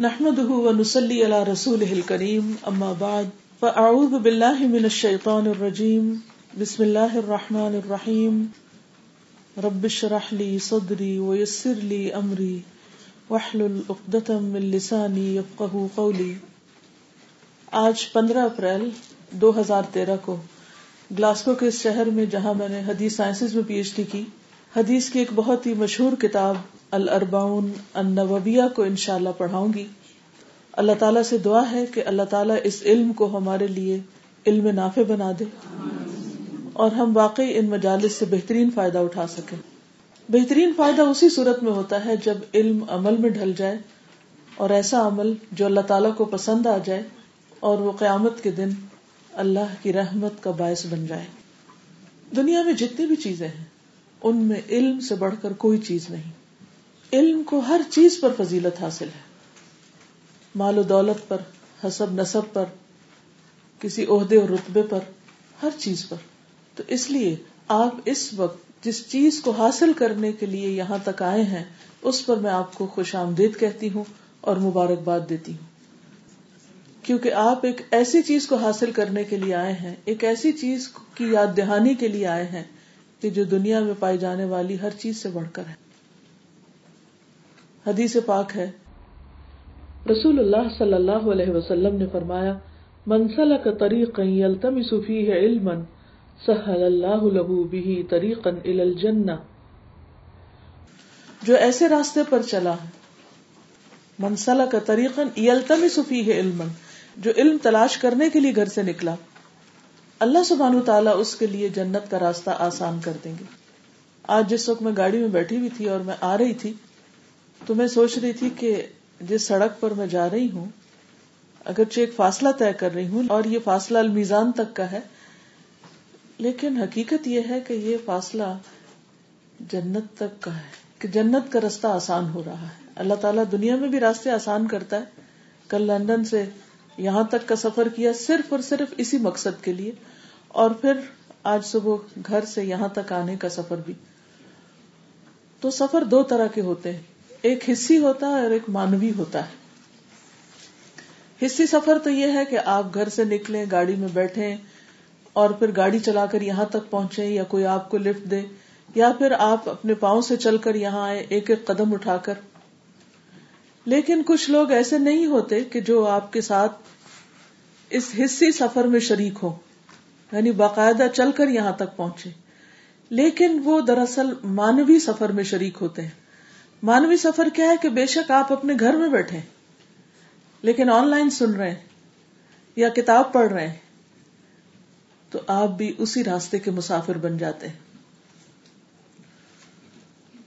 نحمده ونصلي على رسوله الكريم اما بعد فاعوذ بالله من الشيطان الرجيم. بسم الله الرحمن الرحيم. رب اشرح لي صدري ويسر لي امري واحلل عقدة من لساني يفقهوا قولي. آج پندرہ اپریل دو ہزار تیرہ کو گلاسکو کے اس شہر میں جہاں میں نے حدیث سائنسز میں پی ایچ ڈی کی، حدیث کی ایک بہت ہی مشہور کتاب الاربعون النوویہ کو انشاءاللہ پڑھاؤں گی۔ اللہ تعالیٰ سے دعا ہے کہ اللہ تعالیٰ اس علم کو ہمارے لیے علم نافع بنا دے اور ہم واقعی ان مجالس سے بہترین فائدہ اٹھا سکیں۔ بہترین فائدہ اسی صورت میں ہوتا ہے جب علم عمل میں ڈھل جائے اور ایسا عمل جو اللہ تعالیٰ کو پسند آ جائے اور وہ قیامت کے دن اللہ کی رحمت کا باعث بن جائے۔ دنیا میں جتنی بھی چیزیں ہیں، ان میں علم سے بڑھ کر کوئی چیز نہیں۔ علم کو ہر چیز پر فضیلت حاصل ہے۔ مال و دولت پر، حسب نصب پر، کسی عہدے اور رتبے پر، ہر چیز پر۔ تو اس لیے آپ اس وقت جس چیز کو حاصل کرنے کے لیے یہاں تک آئے ہیں، اس پر میں آپ کو خوش آمدید کہتی ہوں اور مبارکباد دیتی ہوں۔ کیونکہ آپ ایک ایسی چیز کو حاصل کرنے کے لیے آئے ہیں، ایک ایسی چیز کی یاد دہانی کے لیے آئے ہیں کہ جو دنیا میں پائی جانے والی ہر چیز سے بڑھ کر ہے۔ حدیث پاک ہے۔ رسول اللہ صلی اللہ علیہ وسلم نے فرمایا منسل کا طریق علما، سہل اللہ له به طریقا الى الجنہ. جو ایسے راستے پر چلا ہے منسل کا طریقا یلتمس فیہ علما، جو علم تلاش کرنے کے لیے گھر سے نکلا، اللہ سبحانہ تعالیٰ اس کے لیے جنت کا راستہ آسان کر دیں گے۔ آج جس وقت میں گاڑی میں بیٹھی ہوئی تھی اور میں آ رہی تھی تو میں سوچ رہی تھی کہ جس سڑک پر میں جا رہی ہوں، اگرچہ ایک فاصلہ طے کر رہی ہوں اور یہ فاصلہ المیزان تک کا ہے، لیکن حقیقت یہ ہے کہ یہ فاصلہ جنت تک کا ہے، کہ جنت کا راستہ آسان ہو رہا ہے۔ اللہ تعالیٰ دنیا میں بھی راستے آسان کرتا ہے۔ کل لندن سے یہاں تک کا سفر کیا صرف اور صرف اسی مقصد کے لیے، اور پھر آج صبح گھر سے یہاں تک آنے کا سفر بھی۔ تو سفر دو طرح کے ہوتے ہیں۔ ایک حصی ہوتا ہے اور ایک مانوی ہوتا ہے۔ حصی سفر تو یہ ہے کہ آپ گھر سے نکلے گاڑی میں بیٹھے اور پھر گاڑی چلا کر یہاں تک پہنچے یا کوئی آپ کو لفٹ دے یا پھر آپ اپنے پاؤں سے چل کر یہاں آئے ایک ایک قدم اٹھا کر۔ لیکن کچھ لوگ ایسے نہیں ہوتے کہ جو آپ کے ساتھ اس حصی سفر میں شریک ہو یعنی باقاعدہ چل کر یہاں تک پہنچے لیکن وہ دراصل مانوی سفر میں شریک ہوتے ہیں۔ مانوی سفر کیا ہے کہ بے شک آپ اپنے گھر میں بیٹھے لیکن آن لائن سن رہے ہیں یا کتاب پڑھ رہے ہیں، تو آپ بھی اسی راستے کے مسافر بن جاتے ہیں۔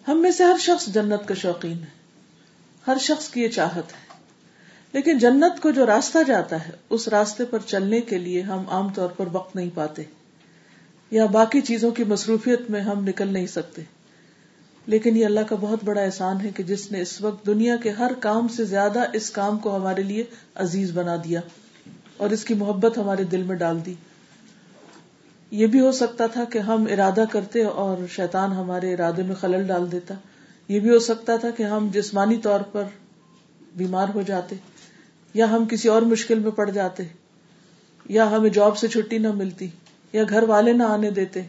ہم میں سے ہر شخص جنت کا شوقین ہے، ہر شخص کی یہ چاہت ہے۔ لیکن جنت کو جو راستہ جاتا ہے، اس راستے پر چلنے کے لیے ہم عام طور پر وقت نہیں پاتے، یا باقی چیزوں کی مصروفیت میں ہم نکل نہیں سکتے۔ لیکن یہ اللہ کا بہت بڑا احسان ہے کہ جس نے اس وقت دنیا کے ہر کام سے زیادہ اس کام کو ہمارے لیے عزیز بنا دیا اور اس کی محبت ہمارے دل میں ڈال دی۔ یہ بھی ہو سکتا تھا کہ ہم ارادہ کرتے اور شیطان ہمارے ارادے میں خلل ڈال دیتا۔ یہ بھی ہو سکتا تھا کہ ہم جسمانی طور پر بیمار ہو جاتے یا ہم کسی اور مشکل میں پڑ جاتے یا ہمیں جاب سے چھٹی نہ ملتی یا گھر والے نہ آنے دیتے۔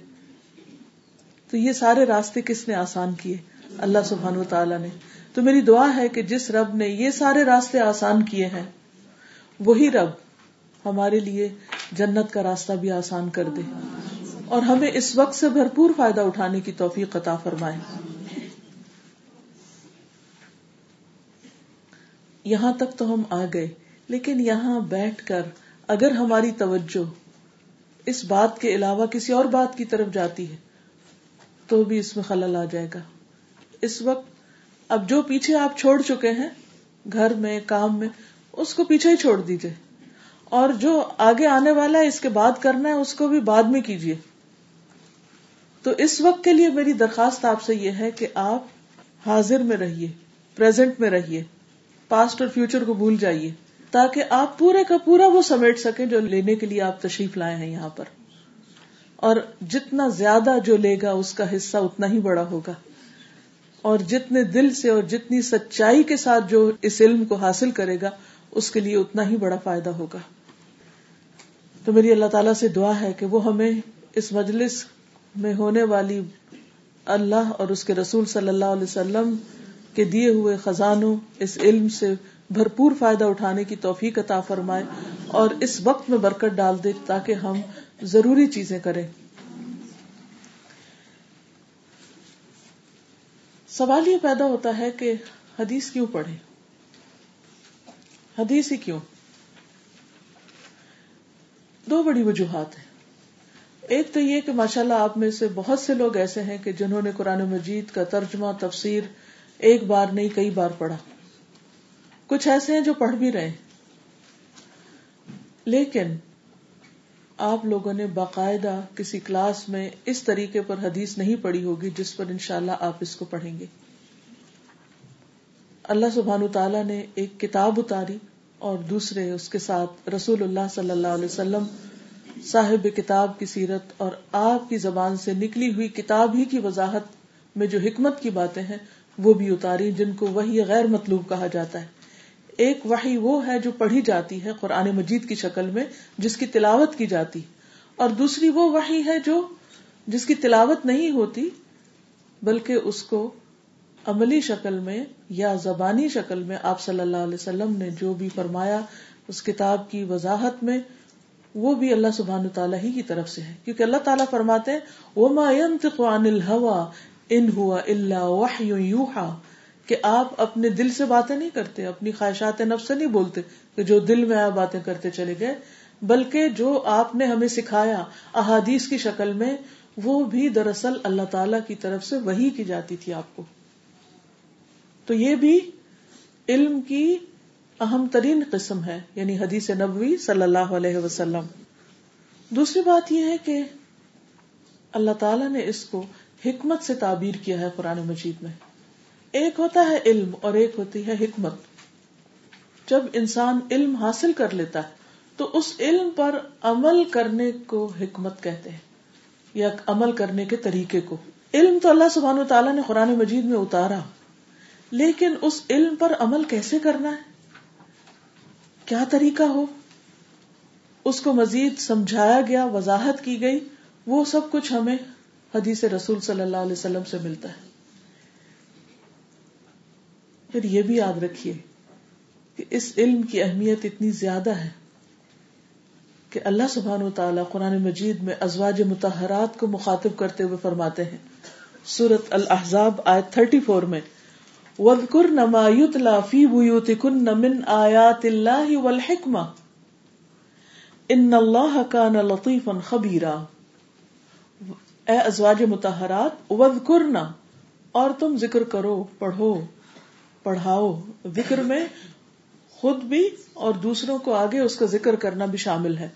تو یہ سارے راستے کس نے آسان کیے؟ اللہ سبحان و تعالیٰ نے۔ تو میری دعا ہے کہ جس رب نے یہ سارے راستے آسان کیے ہیں، وہی رب ہمارے لیے جنت کا راستہ بھی آسان کر دے۔ اور ہمیں اس وقت سے بھرپور فائدہ اٹھانے کی توفیق عطا فرمائے۔ یہاں تک تو ہم آ گئے، لیکن یہاں بیٹھ کر اگر ہماری توجہ اس بات کے علاوہ کسی اور بات کی طرف جاتی ہے تو بھی اس میں خلل آ جائے گا۔ اس وقت اب جو پیچھے آپ چھوڑ چکے ہیں، گھر میں، کام میں، اس کو پیچھے ہی چھوڑ دیجیے اور جو آگے آنے والا ہے، اس کے بعد کرنا ہے، اس کو بھی بعد میں کیجیے تو اس وقت کے لیے میری درخواست آپ سے یہ ہے کہ آپ حاضر میں رہیے پرزینٹ میں رہیے پاسٹ اور فیوچر کو بھول جائیے، تاکہ آپ پورے کا پورا وہ سمیٹ سکیں جو لینے کے لیے آپ تشریف لائے ہیں یہاں پر۔ اور جتنا زیادہ جو لے گا اس کا حصہ اتنا ہی بڑا ہوگا۔ اور جتنے دل سے اور جتنی سچائی کے ساتھ جو اس علم کو حاصل کرے گا، اس کے لیے اتنا ہی بڑا فائدہ ہوگا۔ تو میری اللہ تعالیٰ سے دعا ہے کہ وہ ہمیں اس مجلس میں ہونے والی اللہ اور اس کے رسول صلی اللہ علیہ وسلم کے دیے ہوئے خزانوں، اس علم سے بھرپور فائدہ اٹھانے کی توفیق عطا فرمائے اور اس وقت میں برکت ڈال دے تاکہ ہم ضروری چیزیں کریں۔ سوال یہ پیدا ہوتا ہے کہ حدیث کیوں پڑھے حدیث ہی کیوں؟ دو بڑی وجوہات ہیں۔ ایک تو یہ کہ ماشاء اللہ آپ میں سے بہت سے لوگ ایسے ہیں کہ جنہوں نے قرآن مجید کا ترجمہ، تفسیر ایک بار نہیں، کئی بار پڑھا۔ کچھ ایسے ہیں جو پڑھ بھی رہے لیکن آپ لوگوں نے باقاعدہ کسی کلاس میں اس طریقے پر حدیث نہیں پڑھی ہوگی جس پر انشاءاللہ اللہ آپ اس کو پڑھیں گے۔ اللہ سبحان تعالیٰ نے ایک کتاب اتاری اور دوسرے اس کے ساتھ رسول اللہ صلی اللہ علیہ وسلم صاحب کتاب کی سیرت اور آپ کی زبان سے نکلی ہوئی کتاب ہی کی وضاحت میں جو حکمت کی باتیں ہیں وہ بھی اتاری جن کو وہی غیر مطلوب کہا جاتا ہے۔ ایک وحی وہ ہے جو پڑھی جاتی ہے قرآن مجید کی شکل میں، جس کی تلاوت کی جاتی۔ اور دوسری وہ وحی ہے جو، جس کی تلاوت نہیں ہوتی، بلکہ اس کو عملی شکل میں یا زبانی شکل میں آپ صلی اللہ علیہ وسلم نے جو بھی فرمایا، اس کتاب کی وضاحت میں، وہ بھی اللہ سبحان تعالیٰ ہی کی طرف سے ہے۔ کیونکہ اللہ تعالیٰ فرماتے ان ہوا اللہ یوحا کہ آپ اپنے دل سے باتیں نہیں کرتے، اپنی خواہشات نفس سے نہیں بولتے کہ جو دل میں آپ باتیں کرتے چلے گئے، بلکہ جو آپ نے ہمیں سکھایا احادیث کی شکل میں، وہ بھی دراصل اللہ تعالی کی طرف سے وہی کی جاتی تھی آپ کو۔ تو یہ بھی علم کی اہم ترین قسم ہے یعنی حدیث نبوی صلی اللہ علیہ وسلم۔ دوسری بات یہ ہے کہ اللہ تعالیٰ نے اس کو حکمت سے تعبیر کیا ہے قرآن مجید میں۔ ایک ہوتا ہے علم اور ایک ہوتی ہے حکمت۔ جب انسان علم حاصل کر لیتا ہے، تو اس علم پر عمل کرنے کو حکمت کہتے ہیں، یا عمل کرنے کے طریقے کو۔ علم تو اللہ سبحانہ تعالیٰ نے قرآن مجید میں اتارا، لیکن اس علم پر عمل کیسے کرنا ہے؟ کیا طریقہ ہو؟ اس کو مزید سمجھایا گیا، وضاحت کی گئی، وہ سب کچھ ہمیں حدیث رسول صلی اللہ علیہ وسلم سے ملتا ہے۔ پھر یہ بھی یاد رکھیے کہ اس علم کی اہمیت اتنی زیادہ ہے کہ اللہ سبحان و تعالیٰ قرآن مجید میں ازواج متحرات کو مخاطب کرتے ہوئے فرماتے ہیں۔ سورت الحضاب آئے تھرٹی فور میں، وَذْكُرْنَ مَا يُتْلَى فِي بُيُوتِكُنَّ مِنْ آيَاتِ اللَّهِ وَالْحِكْمَةِ إِنَّ اللَّهَ كَانَ لَطِيفًا خَبِيرًا۔ اے ازواج متحرات وَذْكُرْنَ، اور تم ذکر کرو، پڑھو۔ پڑھاؤ ذکر میں خود بھی اور دوسروں کو آگے اس کا ذکر کرنا بھی شامل ہے۔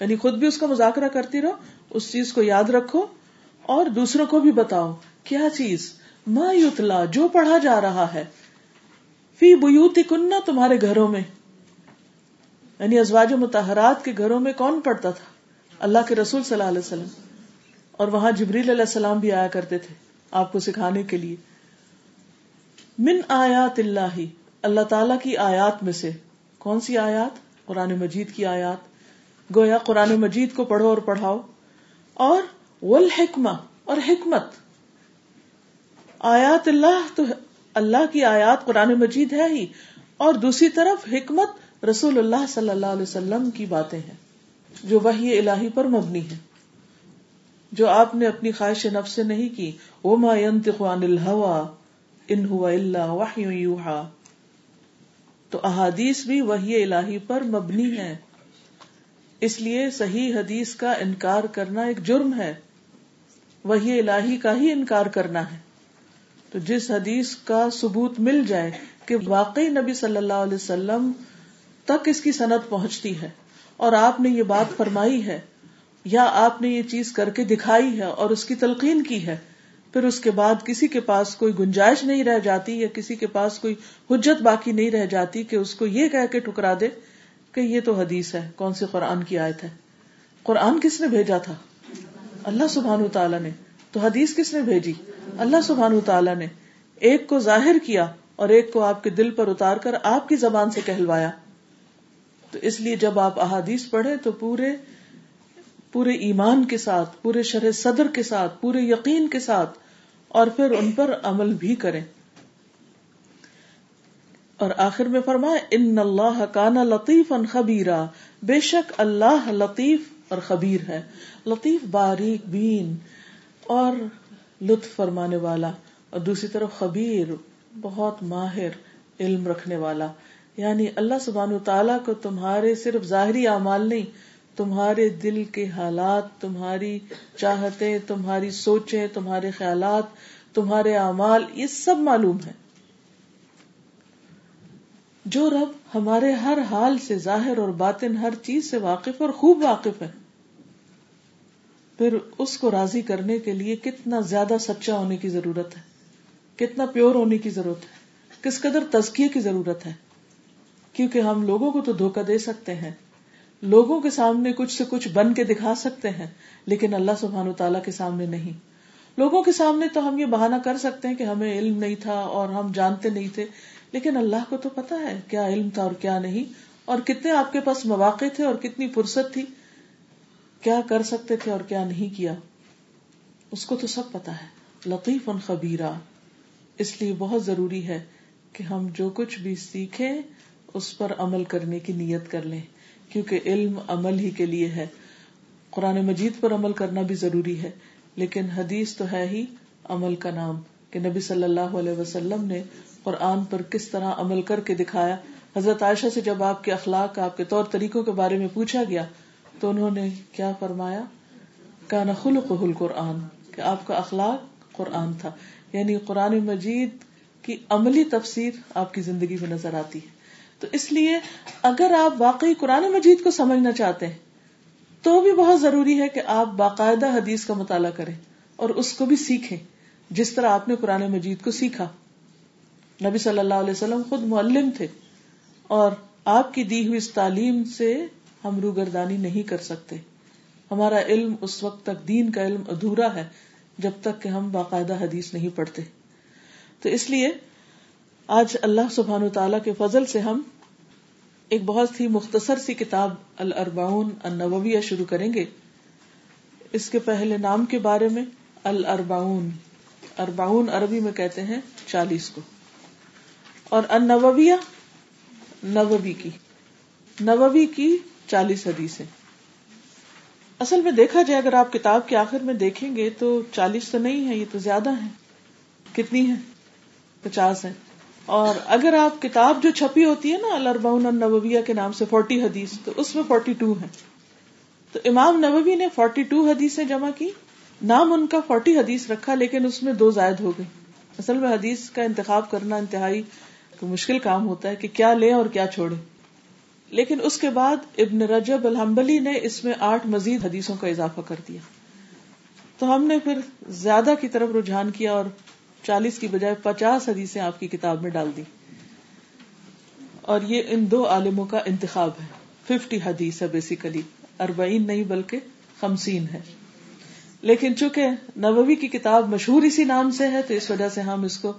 یعنی خود بھی اس کا مذاکرہ کرتی رہو، اس چیز کو یاد رکھو اور دوسروں کو بھی بتاؤ، کیا چیز؟ ما یتلا، جو پڑھا جا رہا ہے۔ فی بیوتی کننا تمہارے گھروں میں۔ یعنی ازواج متحرات کے گھروں میں کون پڑھتا تھا؟ اللہ کے رسول صلی اللہ علیہ وسلم۔ اور وہاں جبریل علیہ السلام بھی آیا کرتے تھے آپ کو سکھانے کے لیے۔ من آیات اللہ اللہ تعالی کی آیات میں سے کون سی آیات؟ قرآن مجید کی آیات۔ گویا قرآن مجید کو پڑھو اور پڑھاؤ۔ اور والحکمہ، اور حکمت۔ آیات اللہ تو اللہ کی آیات قرآن مجید ہے ہی۔ اور دوسری طرف حکمت رسول اللہ صلی اللہ علیہ وسلم کی باتیں ہیں، جو وہی الہی پر مبنی ہے جو آپ نے اپنی خواہش نفس سے نہیں کی۔ وہ ما عن الهوى۔ ان هو الا وحی یوحا۔ تو احادیث بھی وہی الہی پر مبنی ہے اس لیے صحیح حدیث کا انکار کرنا ایک جرم ہے۔ وہی الہی کا ہی انکار کرنا ہے۔ تو جس حدیث کا ثبوت مل جائے کہ واقعی نبی صلی اللہ علیہ وسلم تک اس کی صنعت پہنچتی ہے اور آپ نے یہ بات فرمائی ہے یا آپ نے یہ چیز کر کے دکھائی ہے اور اس کی تلقین کی ہے۔ پھر اس کے بعد کسی کے پاس کوئی گنجائش نہیں رہ جاتی یا کسی کے پاس کوئی حجت باقی نہیں رہ جاتی کہ اس کو یہ کہہ کے ٹکرا دے کہ یہ تو حدیث ہے، کون سی قرآن کی آیت ہے؟ قرآن کس نے بھیجا تھا؟ اللہ سبحان تعالیٰ نے۔ تو حدیث کس نے بھیجی؟ اللہ سبحان تعالیٰ نے۔ ایک کو ظاہر کیا اور ایک کو آپ کے دل پر اتار کر آپ کی زبان سے کہلوایا۔ تو اس لیے جب آپ احادیث پڑھے تو پورے پورے ایمان کے ساتھ، پورے شرح صدر کے ساتھ، پورے یقین کے ساتھ اور پھر ان پر عمل بھی کریں۔ اور آخر میں فرمایا ان اللہ کانا لطیف ان خبیرا۔ بے شک اللہ لطیف اور خبیر ہے۔ لطیف، باریک، بین اور لطف فرمانے والا۔ اور دوسری طرف خبیر، بہت ماہر، علم رکھنے والا۔ یعنی اللہ سبحان تعالیٰ کو تمہارے صرف ظاہری اعمال نہیں تمہارے دل کے حالات، تمہاری چاہتے تمہاری سوچیں، تمہارے خیالات، تمہارے اعمال، یہ سب معلوم ہے جو رب ہمارے ہر حال سے ظاہر اور باطن ہر چیز سے واقف اور خوب واقف ہے پھر اس کو راضی کرنے کے لیے کتنا زیادہ سچا ہونے کی ضرورت ہے، کتنا پیور ہونے کی ضرورت ہے، کس قدر تزکیے کی ضرورت ہے۔ کیونکہ ہم لوگوں کو تو دھوکہ دے سکتے ہیں۔ لوگوں کے سامنے کچھ سے کچھ بن کے دکھا سکتے ہیں، لیکن اللہ سبحان و تعالیٰ کے سامنے نہیں۔ لوگوں کے سامنے تو ہم یہ بہانہ کر سکتے ہیں کہ ہمیں علم نہیں تھا اور ہم جانتے نہیں تھے، لیکن اللہ کو تو پتا ہے کیا علم تھا اور کیا نہیں۔ اور کتنے آپ کے پاس مواقع تھے اور کتنی فرصت تھی، کیا کر سکتے تھے اور کیا نہیں کیا۔ اس کو تو سب پتا ہے۔ لطیف ان خبیرہ۔ اس لیے بہت ضروری ہے کہ ہم جو کچھ بھی سیکھیں، اس پر عمل کرنے کی نیت کر لیں۔ کیونکہ علم عمل ہی کے لیے ہے۔ قرآن مجید پر عمل کرنا بھی ضروری ہے، لیکن حدیث تو ہے ہی عمل کا نام کہ نبی صلی اللہ علیہ وسلم نے قرآن پر کس طرح عمل کر کے دکھایا۔ حضرت عائشہ سے جب آپ کے اخلاق، آپ کے طور طریقوں کے بارے میں پوچھا گیا تو انہوں نے کیا فرمایا؟ کا نخل قرآن کہ آپ کا اخلاق قرآن تھا۔ یعنی قرآن مجید کی عملی تفسیر آپ کی زندگی میں نظر آتی ہے۔ تو اس لیے اگر آپ واقعی قرآن مجید کو سمجھنا چاہتے ہیں، تو بھی بہت ضروری ہے کہ آپ باقاعدہ حدیث کا مطالعہ کریں اور اس کو بھی سیکھیں، جس طرح آپ نے قرآن مجید کو سیکھا۔ نبی صلی اللہ علیہ وسلم خود معلم تھے اور آپ کی دی ہوئی اس تعلیم سے ہم روگردانی نہیں کر سکتے۔ ہمارا علم اس وقت تک دین کا علم ادھورا ہے، جب تک کہ ہم باقاعدہ حدیث نہیں پڑھتے۔ تو اس لیے آج اللہ سبحان و تعالی کے فضل سے ہم ایک بہت ہی مختصر سی کتاب الاربعون النوویہ شروع کریں گے۔ اس کے پہلے نام کے بارے میں الاربعون۔ اربعون عربی میں کہتے ہیں چالیس کو۔ اور النوویہ نووی کی۔ نووی کی چالیس حدیث اصل میں دیکھا جائے اگر آپ کتاب کے آخر میں دیکھیں گے تو چالیس تو نہیں ہے یہ تو زیادہ ہے کتنی ہے پچاس ہے اور اگر آپ کتاب جو چھپی ہوتی ہے نا الرباؤن النویہ کے نام سے فورٹی حدیث، تو اس میں فورٹی ٹو ہے تو امام نبوی نے فورٹی ٹو حدیث جمع کی، نام ان کا فورٹی حدیث رکھا، لیکن اس میں دو زائد ہو گئی اصل میں حدیث کا انتخاب کرنا انتہائی مشکل کام ہوتا ہے کہ کیا لیں اور کیا چھوڑے لیکن اس کے بعد ابن رجب الحمبلی نے اس میں آٹھ مزید حدیثوں کا اضافہ کر دیا۔ تو ہم نے پھر زیادہ کی طرف رجحان کیا اور چالیس کی بجائے پچاس حدیثیں آپ کی کتاب میں ڈال دی اور یہ ان دو عالموں کا انتخاب ہے۔ ففٹی حدیث ہے بیسیکلی اربعین نہیں بلکہ خمسین ہے۔ لیکن چونکہ نووی کی کتاب مشہور اسی نام سے ہے، تو اس وجہ سے ہم اس کو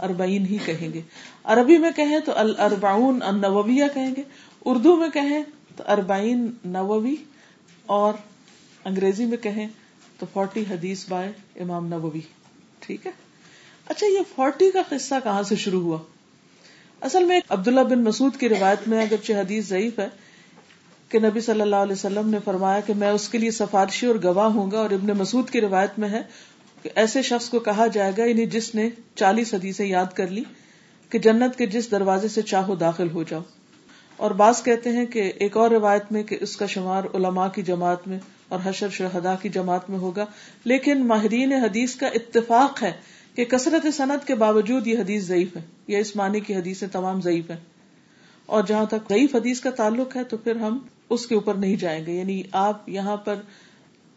اربعین ہی کہیں گے۔ عربی میں کہیں تو الاربعون النوویہ کہیں گے، اردو میں کہیں تو اربعین نووی، اور انگریزی میں کہیں تو فورٹی حدیث بائے امام نووی۔ ٹھیک ہے؟ اچھا یہ فورٹی کا قصہ کہاں سے شروع ہوا؟ اصل میں عبداللہ بن مسعود کی روایت میں اگرچہ حدیث ضعیف ہے کہ نبی صلی اللہ علیہ وسلم نے فرمایا کہ میں اس کے لیے سفارشی اور گواہ ہوں گا اور ابن مسعود کی روایت میں ہے کہ ایسے شخص کو کہا جائے گا یعنی جس نے چالیس حدیثیں یاد کر لی، کہ جنت کے جس دروازے سے چاہو داخل ہو جاؤ۔ اور بعض کہتے ہیں کہ ایک اور روایت میں کہ اس کا شمار علماء کی جماعت میں اور حشر شہدا کی جماعت میں ہوگا، لیکن ماہرین حدیث کا اتفاق ہے کہ کثرت صنعت کے باوجود یہ حدیث ضعیف ہے، یا اس معنی کی حدیثیں تمام ضعیف ہیں۔ اور جہاں تک ضعیف حدیث کا تعلق ہے تو پھر ہم اس کے اوپر نہیں جائیں گے۔ یعنی آپ یہاں پر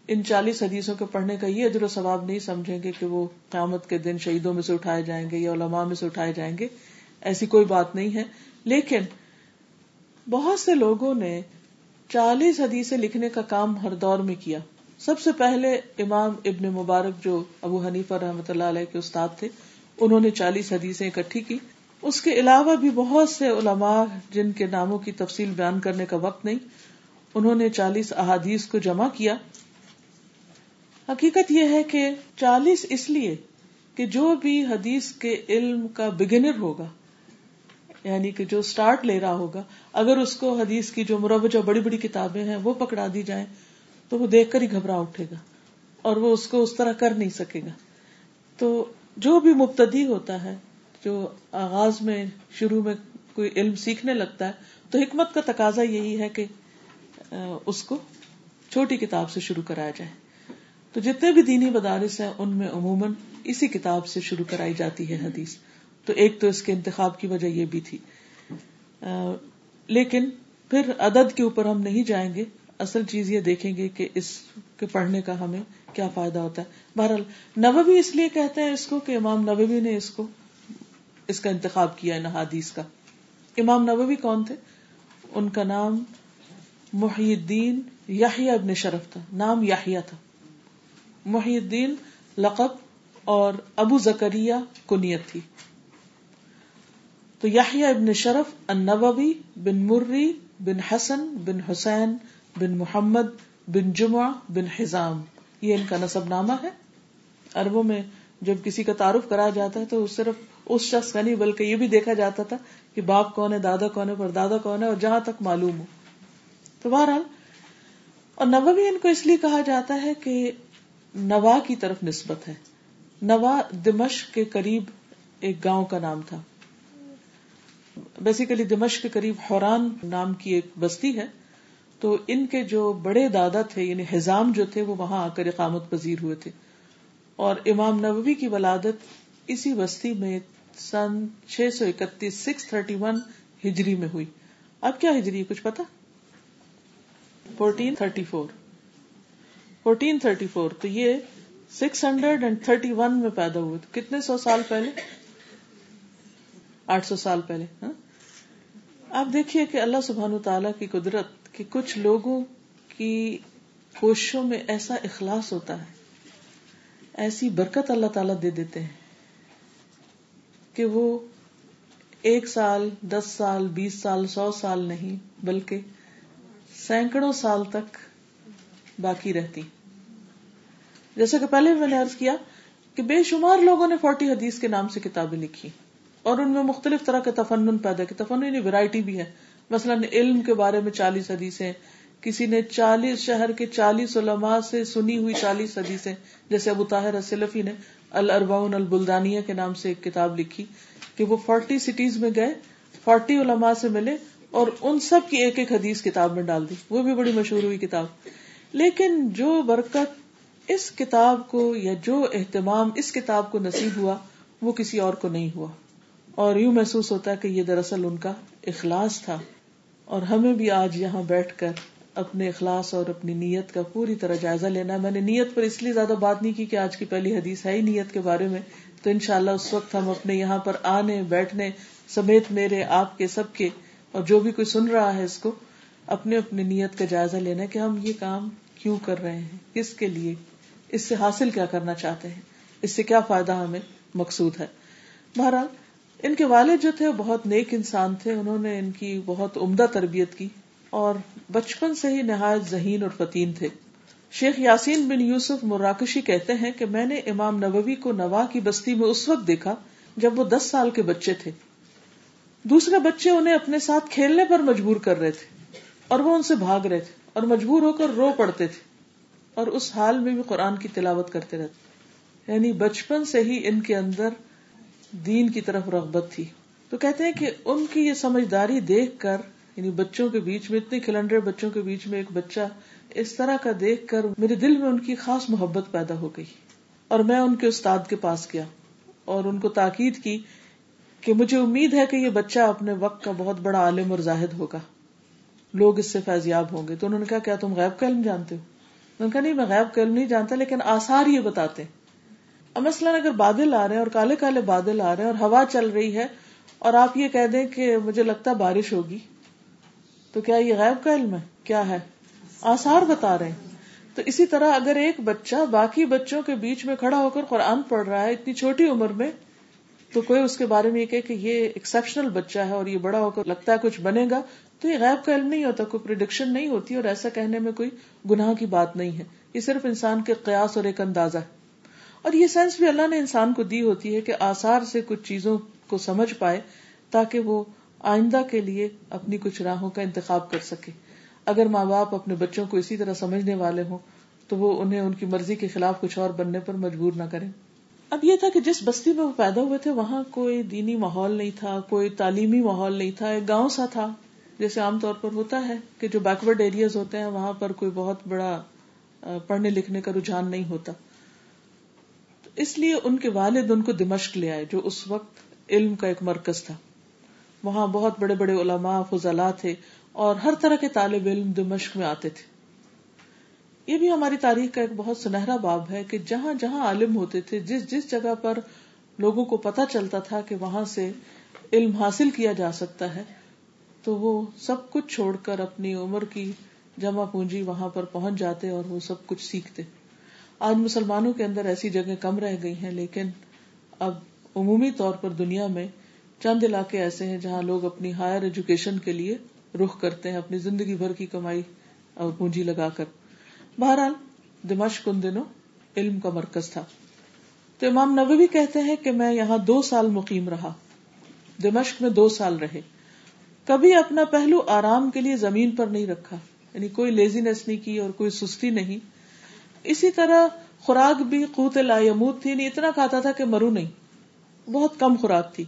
ان چالیس حدیثوں کے پڑھنے کا یہ ادر و ثواب نہیں سمجھیں گے کہ وہ قیامت کے دن شہیدوں میں سے اٹھائے جائیں گے یا علماء میں سے اٹھائے جائیں گے۔ ایسی کوئی بات نہیں ہے۔ لیکن بہت سے لوگوں نے چالیس حدیثیں لکھنے کا کام ہر دور میں کیا۔ سب سے پہلے امام ابن مبارک جو ابو حنیف رحمۃ اللہ علیہ کے استاد تھے، انہوں نے چالیس حدیثیں اکٹھی کی۔ اس کے علاوہ بھی بہت سے علماء جن کے ناموں کی تفصیل بیان کرنے کا وقت نہیں، انہوں نے چالیس احادیث کو جمع کیا۔ حقیقت یہ ہے کہ چالیس اس لیے کہ جو بھی حدیث کے علم کا بگنر ہوگا یعنی کہ جو اسٹارٹ لے رہا ہوگا، اگر اس کو حدیث کی جو مروجہ بڑی بڑی کتابیں ہیں وہ پکڑا دی جائیں تو وہ دیکھ کر ہی گھبرا اٹھے گا اور وہ اس کو اس طرح کر نہیں سکے گا۔ تو جو بھی مبتدی ہوتا ہے، جو آغاز میں، شروع میں کوئی علم سیکھنے لگتا ہے، تو حکمت کا تقاضا یہی ہے کہ اس کو چھوٹی کتاب سے شروع کرایا جائے۔ تو جتنے بھی دینی مدارس ہیں، ان میں عموماً اسی کتاب سے شروع کرائی جاتی ہے حدیث۔ تو ایک تو اس کے انتخاب کی وجہ یہ بھی تھی۔ لیکن پھر عدد کے اوپر ہم نہیں جائیں گے۔ اصل چیز یہ دیکھیں گے کہ اس کے پڑھنے کا ہمیں کیا فائدہ ہوتا ہے۔ بہرحال نوبی اس لیے کہتے ہیں اس کو کہ امام نوبی نے اس کو اس کا انتخاب کیا ان حادیث کا۔ امام نوبی کون تھے؟ ان کا نام محی الدین یاہیا ابن شرف تھا۔ نام یاہیا تھا۔ محی الدین لقب اور ابو زکریہ کنیت تھی۔ تو یاہیا ابن شرف، النووی بن مرری بن حسن بن حسین بن محمد بن جمعہ بن حزام۔ یہ ان کا نصب نامہ ہے۔ اربوں میں جب کسی کا تعارف کرایا جاتا ہے تو صرف اس شخص کا نہیں، بلکہ یہ بھی دیکھا جاتا تھا کہ باپ کون ہے، دادا کون ہے پر دادا کون ہے، اور جہاں تک معلوم ہو۔ تو بہرحال، اور نوبی ان کو اس لیے کہا جاتا ہے کہ نوا کی طرف نسبت ہے۔ نوا دمشق کے قریب ایک گاؤں کا نام تھا۔ بیسیکلی دمشق کے قریب حوران نام کی ایک بستی ہے۔ تو ان کے جو بڑے دادا تھے یعنی حزام جو تھے، وہ وہاں آ کر اقامت پذیر ہوئے تھے۔ اور امام نبوی کی ولادت اسی بستی میں سن چھ سو اکتیس، سکس تھرٹی ون ہجری میں ہوئی۔ اب کیا ہجری کچھ پتا fourteen thirty four fourteen thirty four تو یہ six hundred and thirty one میں پیدا ہوئے۔ تو کتنے سو سال پہلے؟ آٹھ سو سال پہلے ہاں؟ آپ دیکھیے کہ اللہ سبحان تعالی کی قدرت کہ کچھ لوگوں کی کوششوں میں ایسا اخلاص ہوتا ہے، ایسی برکت اللہ تعالی دے دیتے ہیں کہ وہ ایک سال، دس سال، بیس سال، سو سال نہیں، بلکہ سینکڑوں سال تک باقی رہتی۔ جیسا کہ پہلے میں نے ارض کیا کہ بے شمار لوگوں نے فورٹی حدیث کے نام سے کتابیں لکھی اور ان میں مختلف طرح کے تفنن پیدا کی تفنن یعنی بھی ہے۔ مثلاً علم کے بارے میں چالیس حدیثیں، کسی نے چالیس شہر کے چالیس علماء سے سنی ہوئی چالیس حدیثیں، جیسے ابو طاہر اسلفی نے الرباون البلدانیہ کے نام سے ایک کتاب لکھی کہ وہ فورٹی سٹیز میں گئے، فورٹی علماء سے ملے اور ان سب کی ایک ایک حدیث کتاب میں ڈال دی۔ وہ بھی بڑی مشہور ہوئی کتاب۔ لیکن جو برکت اس کتاب کو یا جو اہتمام اس کتاب کو نصیب ہوا، وہ کسی اور کو نہیں ہوا۔ اور یوں محسوس ہوتا ہے کہ یہ دراصل ان کا اخلاص تھا۔ اور ہمیں بھی آج یہاں بیٹھ کر اپنے اخلاص اور اپنی نیت کا پوری طرح جائزہ لینا میں نے نیت پر اس لیے زیادہ بات نہیں کی کہ آج کی پہلی حدیث ہے ہی نیت کے بارے میں۔ تو انشاءاللہ اس وقت ہم اپنے یہاں پر آنے، بیٹھنے سمیت میرے، آپ کے، سب کے اور جو بھی کوئی سن رہا ہے اس کو اپنے اپنی نیت کا جائزہ لینا کہ ہم یہ کام کیوں کر رہے ہیں۔ کس کے لیے؟ اس سے حاصل کیا کرنا چاہتے ہیں؟ اس سے کیا فائدہ ہمیں مقصود ہے؟ بہرحال ان کے والد جو تھے بہت نیک انسان تھے، انہوں نے ان کی بہت عمدہ تربیت کی اور بچپن سے ہی نہایت ذہین اور فتین تھے۔ شیخ یاسین بن یوسف مراکشی کہتے ہیں کہ میں نے امام نبوی کو نوا کی بستی میں اس وقت دیکھا جب وہ دس سال کے بچے تھے۔ دوسرے بچے انہیں اپنے ساتھ کھیلنے پر مجبور کر رہے تھے اور وہ ان سے بھاگ رہے تھے اور مجبور ہو کر رو پڑتے تھے اور اس حال میں بھی قرآن کی تلاوت کرتے رہتے۔ یعنی بچپن سے ہی ان کے اندر دین کی طرف رغبت تھی۔ تو کہتے ہیں کہ ان کی یہ سمجھداری دیکھ کر یعنی بچوں کے بیچ میں، اتنے کھلنڈر بچوں کے بیچ میں ایک بچہ اس طرح کا دیکھ کر میرے دل میں ان کی خاص محبت پیدا ہو گئی۔ اور میں ان کے استاد کے پاس گیا اور ان کو تاکید کی کہ مجھے امید ہے کہ یہ بچہ اپنے وقت کا بہت بڑا عالم اور زاہد ہوگا۔ لوگ اس سے فیضیاب ہوں گے۔ تو انہوں نے کہا، کیا تم غیب کا علم جانتے ہو؟ کہا، نہیں، میں غیب کا علم نہیں جانتا، لیکن آسار یہ بتاتے اب مثلاً اگر بادل آ رہے ہیں اور کالے کالے بادل آ رہے ہیں اور ہوا چل رہی ہے اور آپ یہ کہہ دیں کہ مجھے لگتا بارش ہوگی، تو کیا یہ غیب کا علم ہے؟ کیا ہے؟ آسار بتا رہے ہیں۔ تو اسی طرح اگر ایک بچہ باقی بچوں کے بیچ میں کھڑا ہو کر قرآن پڑھ رہا ہے اتنی چھوٹی عمر میں، تو کوئی اس کے بارے میں یہ کہ یہ ایکسپشنل بچہ ہے اور یہ بڑا ہو کر لگتا ہے کچھ بنے گا، تو یہ غیب کا علم نہیں ہوتا، کوئی پرڈکشن نہیں ہوتی اور ایسا کہنے میں کوئی گناہ کی بات نہیں ہے۔ یہ صرف انسان کے قیاس اور ایک اندازہ ہے۔ اور یہ سینس بھی اللہ نے انسان کو دی ہوتی ہے کہ آسار سے کچھ چیزوں کو سمجھ پائے تاکہ وہ آئندہ کے لیے اپنی کچھ راہوں کا انتخاب کر سکے۔ اگر ماں باپ اپنے بچوں کو اسی طرح سمجھنے والے ہوں، تو وہ انہیں ان کی مرضی کے خلاف کچھ اور بننے پر مجبور نہ کریں۔ اب یہ تھا کہ جس بستی میں وہ پیدا ہوئے تھے، وہاں کوئی دینی ماحول نہیں تھا، کوئی تعلیمی ماحول نہیں تھا، ایک گاؤں سا تھا۔ جیسے عام طور پر ہوتا ہے کہ جو بیکورڈ ایریاز ہوتے ہیں، وہاں پر کوئی بہت بڑا پڑھنے لکھنے کا رجحان نہیں ہوتا۔ اس لیے ان کے والد ان کو دمشق لے آئے، جو اس وقت علم کا ایک مرکز تھا۔ وہاں بہت بڑے بڑے علماء فضلہ تھے اور ہر طرح کے طالب علم دمشق میں آتے تھے۔ یہ بھی ہماری تاریخ کا ایک بہت سنہرا باب ہے کہ جہاں جہاں عالم ہوتے تھے، جس جس جگہ پر لوگوں کو پتا چلتا تھا کہ وہاں سے علم حاصل کیا جا سکتا ہے، تو وہ سب کچھ چھوڑ کر اپنی عمر کی جمع پونجی وہاں پر پہنچ جاتے اور وہ سب کچھ سیکھتے۔ آج مسلمانوں کے اندر ایسی جگہ کم رہ گئی ہیں، لیکن اب عمومی طور پر دنیا میں چند علاقے ایسے ہیں جہاں لوگ اپنی ہائر ایجوکیشن کے لیے رخ کرتے ہیں، اپنی زندگی بھر کی کمائی اور پونجی لگا کر۔ بہرحال، دمشق ان دنوں علم کا مرکز تھا۔ تو امام نبوی کہتے ہیں کہ میں یہاں دو سال مقیم رہا۔ دمشق میں دو سال رہے۔ کبھی اپنا پہلو آرام کے لیے زمین پر نہیں رکھا یعنی کوئی لیزینس نہیں کی اور کوئی سستی نہیں۔ اسی طرح خوراک بھی قوت لا یموت تھی نہیں اتنا کھاتا تھا کہ مرو نہیں۔ بہت کم خوراک تھی۔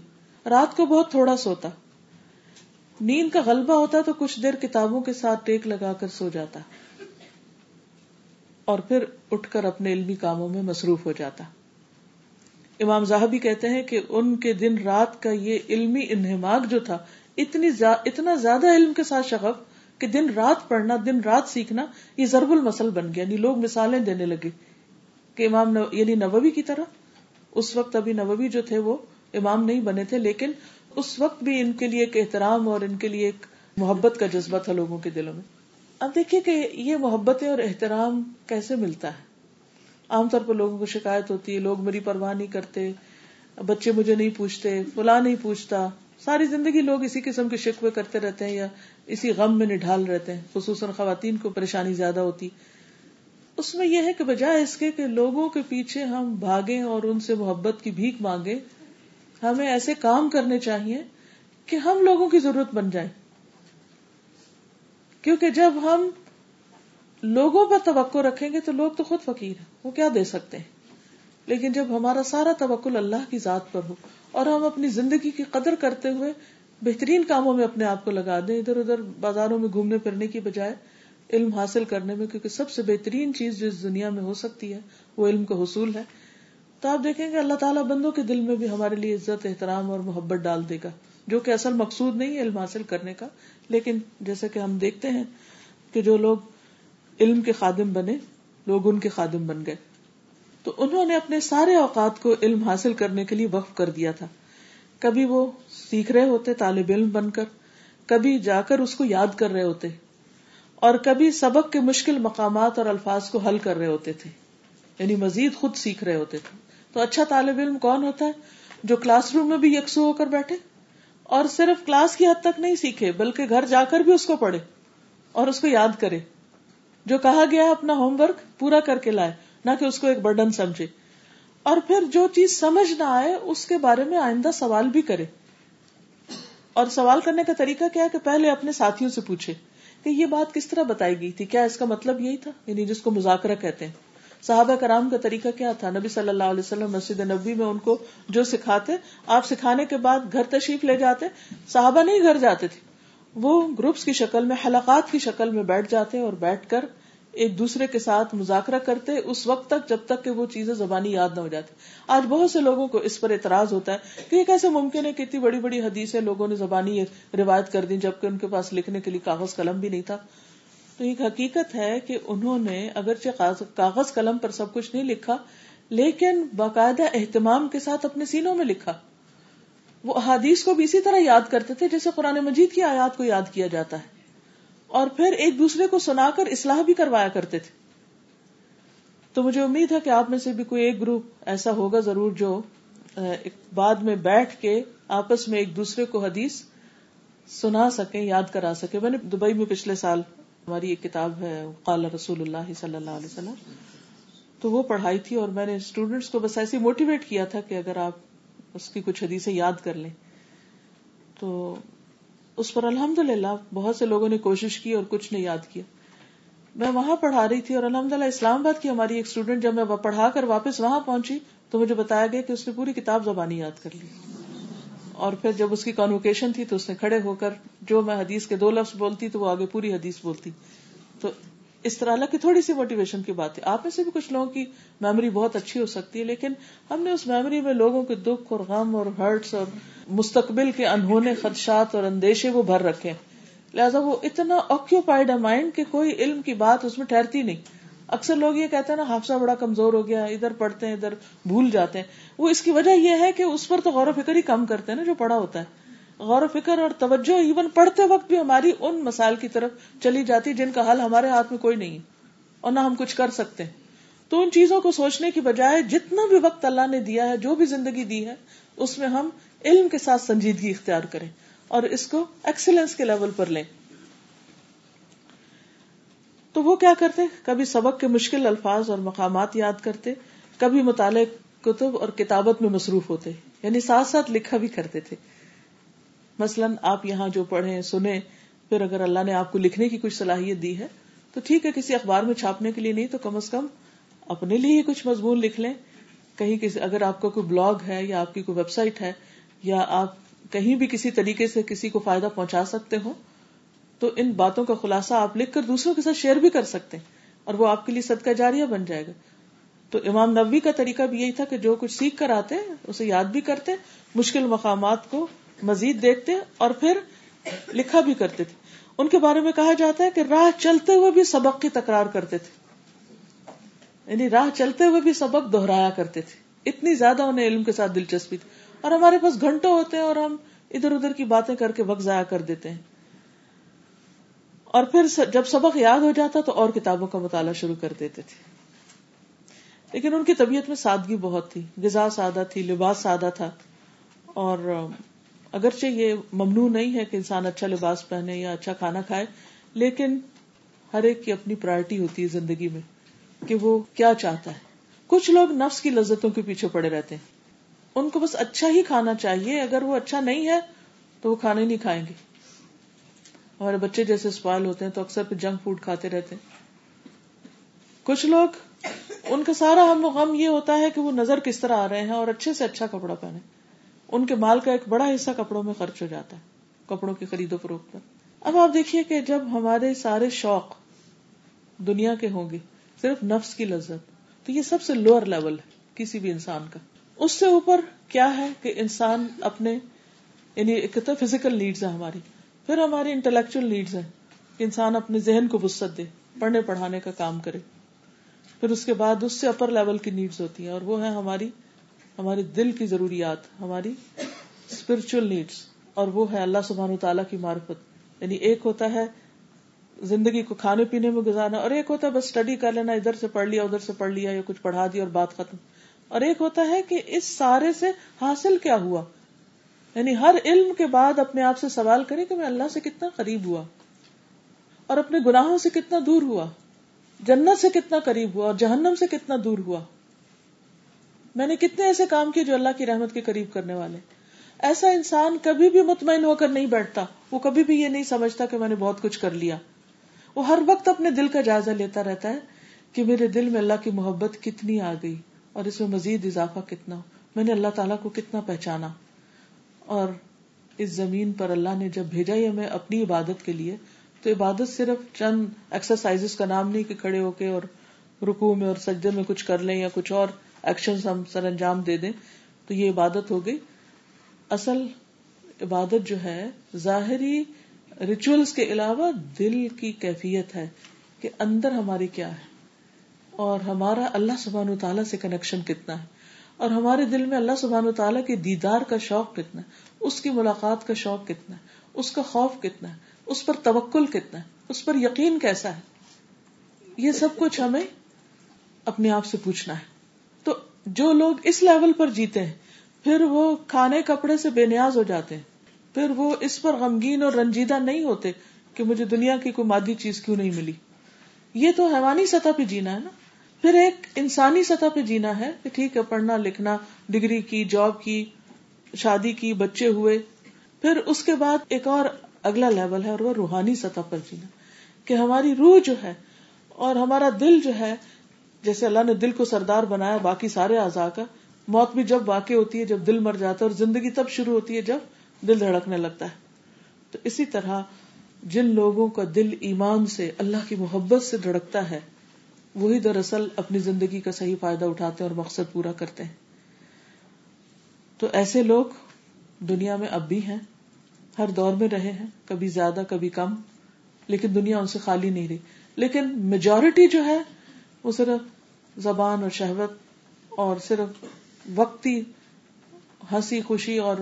رات کو بہت تھوڑا سوتا۔ نیند کا غلبہ ہوتا تو کچھ دیر کتابوں کے ساتھ ٹیک لگا کر سو جاتا۔ اور پھر اٹھ کر اپنے علمی کاموں میں مصروف ہو جاتا۔ امام زاہبی کہتے ہیں کہ ان کے دن رات کا یہ علمی انہماک جو تھا اتنی زا, اتنا زیادہ علم کے ساتھ شغف کہ دن رات پڑھنا دن رات سیکھنا یہ ضرب المسل بن گیا یعنی لوگ مثالیں دینے لگے کہ امام نو, یعنی نبوی کی طرح۔ اس وقت ابھی نبوی جو تھے وہ امام نہیں بنے تھے لیکن اس وقت بھی ان کے لیے ایک احترام اور ان کے لیے ایک محبت کا جذبہ تھا لوگوں کے دلوں میں۔ اب دیکھیے کہ یہ محبتیں اور احترام کیسے ملتا ہے؟ عام طور پر لوگوں کو شکایت ہوتی ہے لوگ میری پرواہ نہیں کرتے بچے مجھے نہیں پوچھتے فلاں نہیں پوچھتا ساری زندگی لوگ اسی قسم کے شکوے کرتے رہتے ہیں یا اسی غم میں نڈھال رہتے ہیں، خصوصاً خواتین کو پریشانی زیادہ ہوتی۔ اس میں یہ ہے کہ بجائے اس کے کہ لوگوں کے پیچھے ہم بھاگیں اور ان سے محبت کی بھیک مانگے ہمیں ایسے کام کرنے چاہیے کہ ہم لوگوں کی ضرورت بن جائے۔ کیونکہ جب ہم لوگوں پر توقع رکھیں گے تو لوگ تو خود فقیر ہیں، وہ کیا دے سکتے ہیں؟ لیکن جب ہمارا سارا توکل اللہ کی ذات پر ہو اور ہم اپنی زندگی کی قدر کرتے ہوئے بہترین کاموں میں اپنے آپ کو لگا دیں، ادھر ادھر بازاروں میں گھومنے پھرنے کی بجائے علم حاصل کرنے میں، کیونکہ سب سے بہترین چیز جو اس دنیا میں ہو سکتی ہے، وہ علم کا حصول ہے۔ تو آپ دیکھیں گے اللہ تعالیٰ بندوں کے دل میں بھی ہمارے لیے عزت، احترام اور محبت ڈال دے گا، جو کہ اصل مقصود نہیں ہے علم حاصل کرنے کا۔ لیکن جیسے کہ ہم دیکھتے ہیں کہ جو لوگ علم کے خادم بنے، لوگ ان کے خادم بن گئے۔ تو انہوں نے اپنے سارے اوقات کو علم حاصل کرنے کے لیے وقف کر دیا تھا۔ کبھی وہ سیکھ رہے ہوتے طالب علم بن کر، کبھی جا کر اس کو یاد کر رہے ہوتے، اور کبھی سبق کے مشکل مقامات اور الفاظ کو حل کر رہے ہوتے تھے یعنی مزید خود سیکھ رہے ہوتے تھے۔ تو اچھا طالب علم کون ہوتا ہے جو کلاس روم میں بھی یکسو ہو کر بیٹھے، اور صرف کلاس کی حد تک نہیں سیکھے، بلکہ گھر جا کر بھی اس کو پڑھے اور اس کو یاد کرے۔ جو کہا گیا اپنا ہوم ورک پورا کر کے لائے۔ نہ کہ اس کو ایک برڈن سمجھے۔ اور پھر جو چیز سمجھ نہ آئے، اس کے بارے میں آئندہ سوال بھی کرے۔ اور سوال کرنے کا طریقہ کیا ہے کہ پہلے اپنے ساتھیوں سے پوچھے کہ یہ بات کس طرح بتائی گئی تھی؟ کیا اس کا مطلب یہی تھا؟ یعنی جس کو مذاکرہ کہتے ہیں۔ صحابہ کرام کا طریقہ کیا تھا؟ نبی صلی اللہ علیہ وسلم مسجد نبی میں ان کو جو سکھاتے، آپ سکھانے کے بعد گھر تشریف لے جاتے۔ صحابہ نہیں گھر جاتے تھے۔ وہ گروپس کی شکل میں، حلقات کی شکل میں بیٹھ جاتے اور بیٹھ کر ایک دوسرے کے ساتھ مذاکرہ کرتے، اس وقت تک جب تک کہ وہ چیزیں زبانی یاد نہ ہو جاتی۔ آج بہت سے لوگوں کو اس پر اعتراض ہوتا ہے کہ یہ کیسے ممکن ہے کہ اتنی بڑی بڑی حدیثیں لوگوں نے زبانی روایت کر دی جبکہ ان کے پاس لکھنے کے لیے کاغذ قلم بھی نہیں تھا۔ تو ایک حقیقت ہے کہ انہوں نے اگرچہ کاغذ قلم پر سب کچھ نہیں لکھا، لیکن باقاعدہ اہتمام کے ساتھ اپنے سینوں میں لکھا۔ وہ احادیث کو بھی اسی طرح یاد کرتے تھے جیسے قرآن مجید کی آیات کو یاد کیا جاتا ہے۔ اور پھر ایک دوسرے کو سنا کر اصلاح بھی کروایا کرتے تھے۔ تو مجھے امید ہے کہ آپ میں سے بھی کوئی ایک گروپ ایسا ہوگا ضرور جو بعد میں بیٹھ کے آپس میں ایک دوسرے کو حدیث سنا سکیں یاد کرا سکیں میں نے دبئی میں پچھلے سال ہماری ایک کتاب ہے، قال رسول اللہ صلی اللہ علیہ وسلم۔ تو وہ پڑھائی تھی اور میں نے اسٹوڈینٹس کو بس ایسے موٹیویٹ کیا تھا کہ اگر آپ اس کی کچھ حدیثیں یاد کر لیں۔ تو اس پر الحمد للہ بہت سے لوگوں نے کوشش کی اور کچھ نے یاد کیا۔ میں وہاں پڑھا رہی تھی اور الحمد للہ اسلام آباد کی ہماری ایک اسٹوڈینٹ جب میں پڑھا کر واپس وہاں پہنچی تو مجھے بتایا گیا کہ اس نے پوری کتاب زبانی یاد کر لی۔ اور پھر جب اس کی کانوکیشن تھی تو اس نے کھڑے ہو کر جو میں حدیث کے دو لفظ بولتی تو وہ آگے پوری حدیث بولتی۔ تو اس طرح اللہ کی تھوڑی سی موٹیویشن کی بات ہے۔ آپ میں سے بھی کچھ لوگوں کی میموری بہت اچھی ہو سکتی ہے، لیکن ہم نے اس میموری میں لوگوں کے دکھ اور غم اور ہرٹس اور مستقبل کے انہونے، خدشات اور اندیشے وہ بھر رکھے لہٰذا وہ اتنا آکوپائڈ ہے مائنڈ کہ کوئی علم کی بات اس میں ٹھہرتی نہیں۔ اکثر لوگ یہ کہتے ہیں نا، حافظہ بڑا کمزور ہو گیا، ادھر پڑھتے ہیں، ادھر بھول جاتے ہیں۔ وہ اس کی وجہ یہ ہے کہ اس پر تو غور و فکر ہی کم کرتے ہیں نا جو پڑھا ہوتا ہے۔ غور و فکر اور توجہ ایون پڑھتے وقت بھی ہماری ان مسائل کی طرف چلی جاتی جن کا حل ہمارے ہاتھ میں کوئی نہیں اور نہ ہم کچھ کر سکتے۔ تو ان چیزوں کو سوچنے کی بجائے جتنا بھی وقت اللہ نے دیا ہے، جو بھی زندگی دی ہے، اس میں ہم علم کے ساتھ سنجیدگی اختیار کریں اور اس کو ایکسلنس کے لیول پر لیں۔ تو وہ کیا کرتے؟ کبھی سبق کے مشکل الفاظ اور مقامات یاد کرتے، کبھی مطالعہ کتب اور کتابت میں مصروف ہوتے یعنی ساتھ ساتھ لکھا بھی کرتے تھے۔ مثلاً آپ یہاں جو پڑھیں، سنیں، پھر اگر اللہ نے آپ کو لکھنے کی کچھ صلاحیت دی ہے، تو ٹھیک ہے، کسی اخبار میں چھاپنے کے لیے نہیں، تو کم از کم اپنے لیے ہی کچھ مضمون لکھ لیں۔ کہیں کسی، اگر آپ کا کوئی بلاگ ہے یا آپ کی کوئی ویب سائٹ ہے، یا آپ کہیں بھی کسی طریقے سے کسی کو فائدہ پہنچا سکتے ہو، تو ان باتوں کا خلاصہ آپ لکھ کر دوسروں کے ساتھ شیئر بھی کر سکتے ہیں، اور وہ آپ کے لیے صدقہ جاریہ بن جائے گا۔ تو امام نبی کا طریقہ بھی یہی تھا کہ جو کچھ سیکھ کر آتے، اسے یاد بھی کرتے، مشکل مقامات کو مزید دیکھتے اور پھر لکھا بھی کرتے تھے۔ ان کے بارے میں کہا جاتا ہے کہ راہ چلتے ہوئے بھی سبق کی تکرار کرتے تھے۔ یعنی راہ چلتے ہوئے بھی سبق دہرایا کرتے تھے۔ اتنی زیادہ انہیں علم کے ساتھ دلچسپی تھی۔ اور ہمارے پاس گھنٹوں ہوتے ہیں اور ہم ادھر ادھر کی باتیں کر کے وقت ضائع کر دیتے ہیں۔ اور پھر جب سبق یاد ہو جاتا تو اور کتابوں کا مطالعہ شروع کر دیتے تھے۔ لیکن ان کی طبیعت میں سادگی بہت تھی۔ غذا سادہ تھی، لباس سادہ تھا۔ اور اگرچہ یہ ممنوع نہیں ہے کہ انسان اچھا لباس پہنے یا اچھا کھانا کھائے، لیکن ہر ایک کی اپنی پرائرٹی ہوتی ہے زندگی میں کہ وہ کیا چاہتا ہے۔ کچھ لوگ نفس کی لذتوں کے پیچھے پڑے رہتے ہیں۔ ان کو بس اچھا ہی کھانا چاہیے، اگر وہ اچھا نہیں ہے تو وہ کھانا نہیں کھائیں گے۔ ہمارے بچے جیسے اسپائل ہوتے ہیں تو اکثر پھر جنک فوڈ کھاتے رہتے ہیں۔ کچھ لوگ، ان کا سارا ہم غم یہ ہوتا ہے کہ وہ نظر کس طرح آ رہے ہیں اور اچھے سے اچھا کپڑا پہنے۔ ان کے مال کا ایک بڑا حصہ کپڑوں میں خرچ ہو جاتا ہے، کپڑوں کی خرید و فروخت پر اب آپ دیکھیے کہ جب ہمارے سارے شوق دنیا کے ہوں گے، صرف نفس کی لذت، تو یہ سب سے لوئر لیول ہے کسی بھی انسان کا۔ اس سے اوپر کیا ہے کہ انسان اپنے یعنی ایک تو فزیکل نیڈز ہے ہماری، پھر ہماری انٹلیکچل نیڈز ہیں۔ کہ انسان اپنے ذہن کو وسط دے، پڑھنے پڑھانے کا کام کرے۔ پھر اس کے بعد اس سے اپر لیول کی نیڈز ہوتی ہیں اور وہ ہے ہماری ہماری دل کی ضروریات، ہماری اسپرچل نیڈس اور وہ ہے اللہ سبحان تعالیٰ کی معرفت۔ یعنی ایک ہوتا ہے زندگی کو کھانے پینے میں گزارنا، اور ایک ہوتا ہے بس اسٹڈی کر لینا، ادھر سے پڑھ لیا، ادھر سے پڑھ لیا، یا کچھ پڑھا دیا اور بات ختم۔ اور ایک ہوتا ہے کہ اس سارے سے حاصل کیا ہوا؟ یعنی ہر علم کے بعد اپنے آپ سے سوال کرے کہ میں اللہ سے کتنا قریب ہوا؟ اور اپنے گناہوں سے کتنا دور ہوا؟ جنت سے کتنا قریب ہوا؟ اور جہنم سے کتنا دور ہوا؟ میں نے کتنے ایسے کام کیے جو اللہ کی رحمت کے قریب کرنے والے ایسا انسان کبھی بھی مطمئن ہو کر نہیں بیٹھتا۔ وہ کبھی بھی یہ نہیں سمجھتا کہ میں نے بہت کچھ کر لیا۔ وہ ہر وقت اپنے دل کا جائزہ لیتا رہتا ہے کہ میرے دل میں اللہ کی محبت کتنی آ گئی اور اس میں مزید اضافہ کتنا میں نے اللہ تعالیٰ کو کتنا پہچانا۔ اور اس زمین پر اللہ نے جب بھیجا ہی ہمیں اپنی عبادت کے لیے، تو عبادت صرف چند ایکسرسائز کا نام نہیں کہ کھڑے ہو کے اور رکو میں اور سجدے میں کچھ کر لیں یا کچھ اور ایکشن ہم سر انجام دے دیں، تو یہ عبادت ہو گئی۔ اصل عبادت جو ہے، ظاہری ریچولس کے علاوہ دل کی کیفیت ہے کہ اندر ہماری کیا ہے۔ اور ہمارا اللہ سبحان تعالیٰ سے کنیکشن کتنا ہے۔ اور ہمارے دل میں اللہ سبحان تعالیٰ کے دیدار کا شوق کتنا ہے۔ اس کی ملاقات کا شوق کتنا ہے۔ اس کا خوف کتنا ہے۔ اس پر توکل کتنا ہے۔ اس پر یقین کیسا ہے۔ یہ سب کچھ ہمیں اپنے آپ سے پوچھنا ہے۔ تو جو لوگ اس لیول پر جیتے ہیں، پھر وہ کھانے کپڑے سے بے نیاز ہو جاتے ہیں۔ پھر وہ اس پر غمگین اور رنجیدہ نہیں ہوتے کہ مجھے دنیا کی کوئی مادی چیز کیوں نہیں ملی۔ یہ تو حیوانی سطح پہ جینا ہے نا۔ پھر ایک انسانی سطح پہ جینا ہے کہ ٹھیک ہے، پڑھنا لکھنا، ڈگری کی، جاب کی، شادی کی، بچے ہوئے۔ پھر اس کے بعد ایک اور اگلا لیول ہے اور وہ روحانی سطح پر جینا۔ کہ ہماری روح جو ہے اور ہمارا دل جو ہے جیسے اللہ نے دل کو سردار بنایا، باقی سارے اعضاء کا، موت بھی جب واقع ہوتی ہے، جب دل مر جاتا ہے اور زندگی تب شروع ہوتی ہے جب دل دھڑکنے لگتا ہے۔ تو اسی طرح جن لوگوں کا دل ایمان سے، اللہ کی محبت سے دھڑکتا ہے، وہی دراصل اپنی زندگی کا صحیح فائدہ اٹھاتے ہیں اور مقصد پورا کرتے ہیں۔ تو ایسے لوگ دنیا میں اب بھی ہیں، ہر دور میں رہے ہیں، کبھی زیادہ، کبھی کم، لیکن دنیا ان سے خالی نہیں رہی۔ لیکن میجورٹی جو ہے وہ صرف زبان اور شہوت اور صرف وقتی ہنسی خوشی اور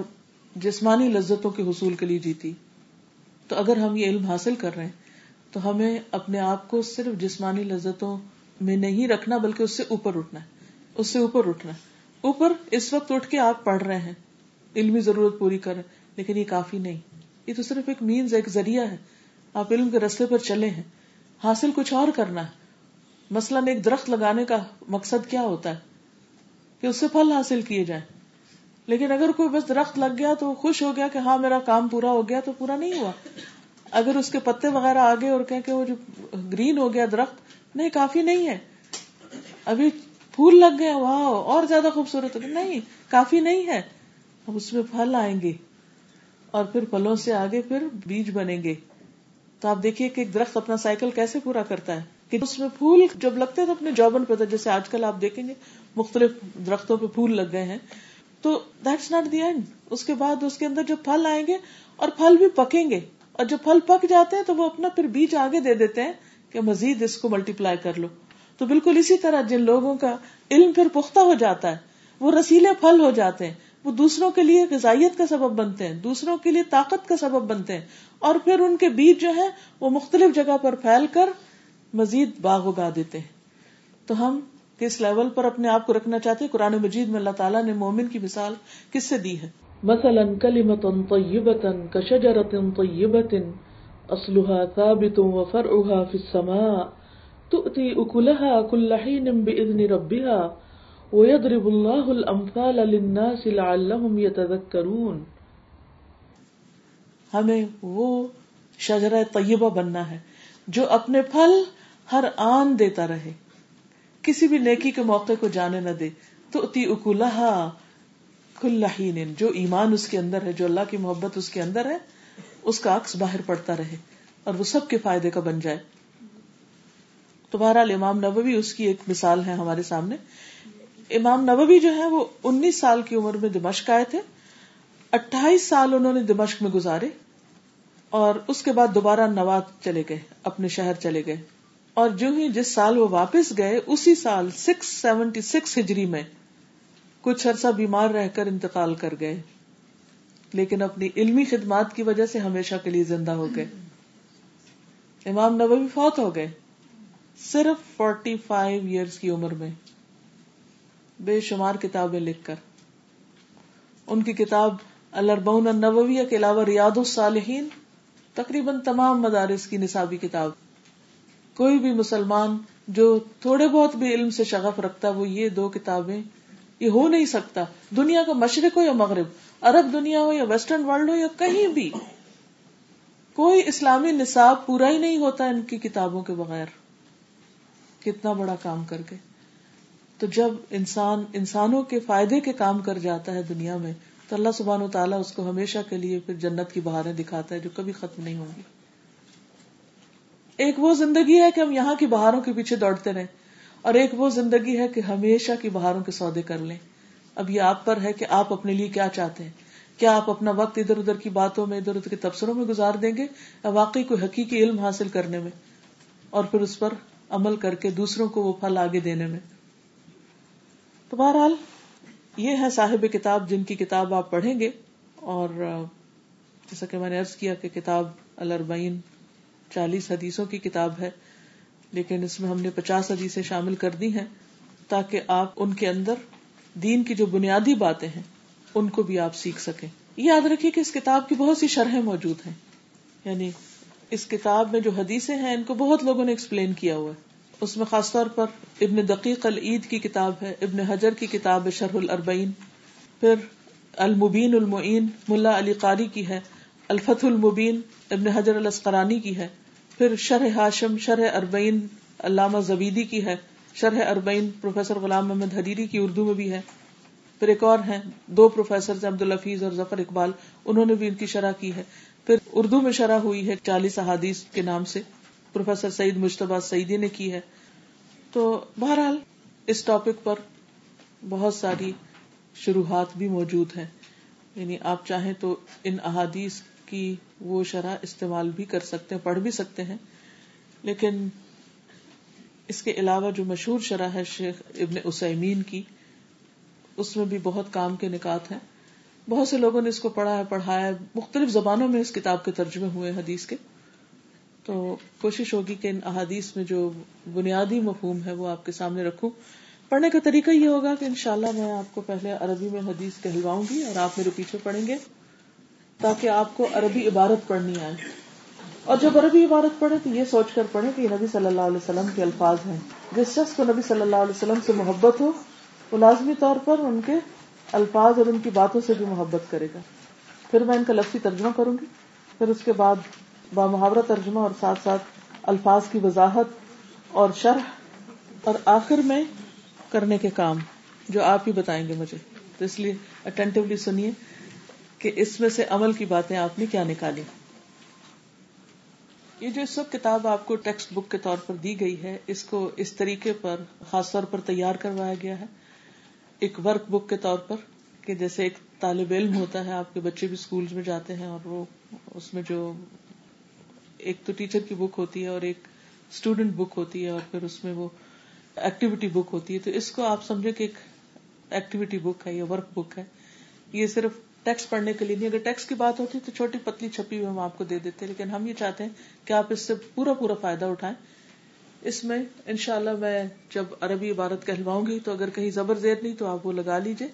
جسمانی لذتوں کے حصول کے لیے جیتی۔ تو اگر ہم یہ علم حاصل کر رہے ہیں، تو ہمیں اپنے آپ کو صرف جسمانی لذتوں میں نہیں رکھنا، بلکہ اس سے اوپر اٹھنا ہے۔ اس سے اوپر اٹھنا ہے۔ اوپر اس وقت اٹھ کے آپ پڑھ رہے ہیں۔ علمی ضرورت پوری کر لیکن یہ کافی نہیں۔ یہ تو صرف ایک مینز ایک ذریعہ ہے۔ آپ علم کے رستے پر چلے ہیں۔ حاصل کچھ اور کرنا ہے۔ مثلاً ایک درخت لگانے کا مقصد کیا ہوتا ہے؟ کہ اس سے پھل حاصل کیے جائیں۔ لیکن اگر کوئی بس درخت لگ گیا تو خوش ہو گیا کہ ہاں میرا کام پورا ہو گیا تو پورا نہیں ہوا۔ اگر اس کے پتے وغیرہ آگے اور کہ وہ جو گرین ہو گیا درخت، نہیں، کافی نہیں ہے۔ ابھی پھول لگ گئے وہاں اور زیادہ خوبصورت نہیں، کافی نہیں ہے۔ اب اس میں پھل آئیں گے اور پھر پھلوں سے آگے پھر بیج بنیں گے۔ تو آپ دیکھیے کہ ایک درخت اپنا سائیکل کیسے پورا کرتا ہے۔ کہ اس میں پھول جب لگتے تو اپنے جوبن پہ جیسے آج کل آپ دیکھیں گے، مختلف درختوں پہ پھول لگ گئے ہیں۔ تو دیٹس ناٹ دی اینڈ اس کے بعد اس کے اندر جو پھل آئیں گے اور پھل بھی پکیں گے۔ اور جب پھل پک جاتے ہیں تو وہ اپنا پھر بیج آگے دے دیتے ہیں کہ مزید اس کو ملٹی پلائی کر لو۔ تو بالکل اسی طرح جن لوگوں کا علم پھر پختہ ہو جاتا ہے، وہ رسیلے پھل ہو جاتے ہیں۔ وہ دوسروں کے لیے غذائیت کا سبب بنتے ہیں، دوسروں کے لیے طاقت کا سبب بنتے ہیں۔ اور پھر ان کے بیج جو ہے وہ مختلف جگہ پر پھیل کر مزید باغ اگا دیتے ہیں۔ تو ہم کس لیول پر اپنے آپ کو رکھنا چاہتے قرآن مجید میں اللہ تعالیٰ نے مومن کی مثال کس سے دی ہے؟ مثلا کلمت طیبتا کشجرت طیبت اصلها ثابت وفرعها في السماء تؤتي اكلها كل حين باذن ربها ويضرب الله الامثال للناس لعلهم يتذكرون ہمیں وہ شجرہ طیبہ بننا ہے جو اپنے پھل ہر آن دیتا رہے۔ کسی بھی نیکی کے موقع کو جانے نہ دے۔ تو اتی اکولہ کھلین جو ایمان اس کے اندر ہے، جو اللہ کی محبت اس کے اندر ہے، اس کا عکس باہر پڑتا رہے اور وہ سب کے فائدے کا بن جائے۔ تو بہرحال امام نبوی اس کی ایک مثال ہے ہمارے سامنے۔ امام نبوی جو ہے، وہ انیس سال کی عمر میں دمشق آئے تھے۔ اٹھائیس سال انہوں نے دمشق میں گزارے اور اس کے بعد دوبارہ نواد چلے گئے، اپنے شہر چلے گئے۔ اور جو ہی جس سال وہ واپس گئے، اسی سال سکس سیونٹی سکس ہجری میں کچھ عرصہ بیمار رہ کر انتقال کر گئے۔ لیکن اپنی علمی خدمات کی وجہ سے ہمیشہ کے لیے زندہ ہو گئے۔ امام نبوی فوت ہو گئے۔ صرف فورٹی فائیو ایئرس کی عمر میں۔ بے شمار کتابیں لکھ کر۔ ان کی کتاب الربون النوویہ کے علاوہ ریاض الصالحین، تقریباً تمام مدارس کی نصابی کتاب۔ کوئی بھی مسلمان جو تھوڑے بہت بھی علم سے شغف رکھتا وہ یہ دو کتابیں یہ ہو نہیں سکتا۔ دنیا کا مشرق ہو یا مغرب، عرب دنیا ہو یا ویسٹرن ورلڈ ہو یا کہیں بھی، کوئی اسلامی نصاب پورا ہی نہیں ہوتا ان کی کتابوں کے بغیر۔ کتنا بڑا کام کر کے۔ تو جب انسان انسانوں کے فائدے کے کام کر جاتا ہے دنیا میں، تو اللہ سبحان و تعالیٰ اس کو ہمیشہ کے لیے پھر جنت کی بہاریں دکھاتا ہے جو کبھی ختم نہیں ہوں گی۔ ایک وہ زندگی ہے کہ ہم یہاں کی بہاروں کے پیچھے دوڑتے رہیں اور ایک وہ زندگی ہے کہ ہمیشہ کی بہاروں کے سودے کر لیں۔ اب یہ آپ پر ہے کہ آپ اپنے لیے کیا چاہتے ہیں۔ کیا آپ اپنا وقت ادھر ادھر کی باتوں میں، ادھر ادھر کے تبصروں میں گزار دیں گے؟ یا واقعی کوئی حقیقی علم حاصل کرنے میں؟ اور پھر اس پر عمل کر کے دوسروں کو وہ پھل آگے دینے میں؟ تو بہرحال یہ ہے صاحب کتاب جن کی کتاب آپ پڑھیں گے اور جیسا کہ میں نے ارض کیا کہ کتاب الربعین چالیس حدیثوں کی کتاب ہے، لیکن اس میں ہم نے پچاس حدیثیں شامل کر دی ہیں تاکہ آپ ان کے اندر دین کی جو بنیادی باتیں ہیں، ان کو بھی آپ سیکھ سکیں۔ یاد رکھیے کہ اس کتاب کی بہت سی شرحیں موجود ہیں۔ یعنی اس کتاب میں جو حدیثیں ہیں، ان کو بہت لوگوں نے ایکسپلین کیا ہوا ہے۔ اس میں خاص طور پر ابن دقیق العید کی کتاب ہے، ابن حجر کی کتاب ہے شرح الربعین پھر المبین المعین، ملا علی قاری کی ہے الفت المبین، ابن حجر الاسقرانی کی ہے۔ پھر شرح ہاشم، شرح اربعین علامہ زبیدی کی ہے، شرح اربعین پروفیسر غلام محمد حریری کی اردو میں بھی ہے۔ پھر ایک اور ہیں، دو پروفیسر عبد الحفیظ اور ظفر اقبال، انہوں نے بھی ان کی شرح کی ہے۔ پھر اردو میں شرح ہوئی ہے چالیس احادیث کے نام سے، پروفیسر سعید مشتبہ سعیدی نے کی ہے۔ تو بہرحال، اس ٹاپک پر بہت ساری شروحات بھی موجود ہیں۔ یعنی آپ چاہیں تو ان احادیث کی وہ شرح استعمال بھی کر سکتے ہیں، پڑھ بھی سکتے ہیں۔ لیکن اس کے علاوہ جو مشہور شرح ہے شیخ ابن اسمین کی، اس میں بھی بہت کام کے نکات ہیں۔ بہت سے لوگوں نے اس کو پڑھا ہے، پڑھایا مختلف زبانوں میں اس کتاب کے ترجمے ہوئے حدیث کے۔ تو کوشش ہوگی کہ ان احادیث میں جو بنیادی مفہوم ہے، وہ آپ کے سامنے رکھوں۔ پڑھنے کا طریقہ یہ ہوگا کہ انشاءاللہ میں آپ کو پہلے عربی میں حدیث کہلواؤں گی اور آپ میرے پیچھے پڑھیں گے۔ تاکہ آپ کو عربی عبارت پڑھنی آئے۔ اور جب عربی عبارت پڑھے تو یہ سوچ کر پڑھے کہ یہ نبی صلی اللہ علیہ وسلم کے الفاظ ہیں۔ جس شخص کو نبی صلی اللہ علیہ وسلم سے محبت ہو، وہ لازمی طور پر ان کے الفاظ اور ان کی باتوں سے بھی محبت کرے گا۔ پھر میں ان کا لفظی ترجمہ کروں گی۔ پھر اس کے بعد با محاورہ ترجمہ اور ساتھ ساتھ الفاظ کی وضاحت اور شرح اور آخر میں کرنے کے کام، جو آپ ہی بتائیں گے مجھے۔ تو اس لیے اٹینٹیولی سنیے۔ کہ اس میں سے عمل کی باتیں آپ نے کیا نکالی؟ یہ جو اس وقت کتاب آپ کو ٹیکسٹ بک کے طور پر دی گئی ہے، اس کو اس طریقے پر خاص طور پر تیار کروایا گیا ہے۔ ایک ورک بک کے طور پر کہ جیسے ایک طالب علم ہوتا ہے، آپ کے بچے بھی اسکول میں جاتے ہیں اور وہ اس میں جو ایک تو ٹیچر کی بک ہوتی ہے اور ایک اسٹوڈینٹ بک ہوتی ہے اور پھر اس میں وہ ایکٹیویٹی بک ہوتی ہے۔ تو اس کو آپ سمجھے کہ ایک ایکٹیویٹی بک ہے یا ورک بک ہے۔ یہ صرف ٹیکس پڑھنے کے لیے نہیں، اگر ٹیکس کی بات ہوتی تو چھوٹی پتلی چھپی ہوئی ہم آپ کو دے دیتے، لیکن ہم یہ چاہتے ہیں کہ آپ اس سے پورا پورا فائدہ اٹھائیں۔ اس میں ان شاء اللہ میں جب عربی عبارت کہلواؤں گی تو اگر کہیں زبر زیر نہیں تو آپ وہ لگا لیجیے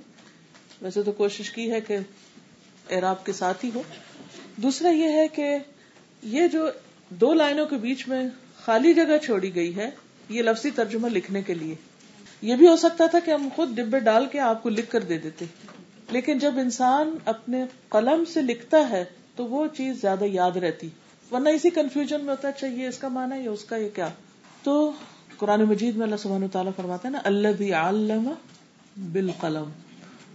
ویسے تو کوشش کی ہے کہ اعراب کے ساتھ ہی ہو۔ دوسرا یہ ہے کہ یہ جو دو لائنوں کے بیچ میں خالی جگہ چھوڑی گئی ہے، یہ لفظی ترجمہ لکھنے کے لیے۔ یہ بھی ہو سکتا تھا کہ ہم خود ڈبے ڈال کے آپ کو لکھ کر دے دیتے۔ لیکن جب انسان اپنے قلم سے لکھتا ہے تو وہ چیز زیادہ یاد رہتی۔ ورنہ اسی کنفیوژن میں ہوتا ہے اچھا یہ اس کا مانا یا اس کا یہ کیا؟ تو قرآن مجید میں اللہ سبحانہ تعالیٰ فرماتا ہے نا اللہ بھی علم بالقلم۔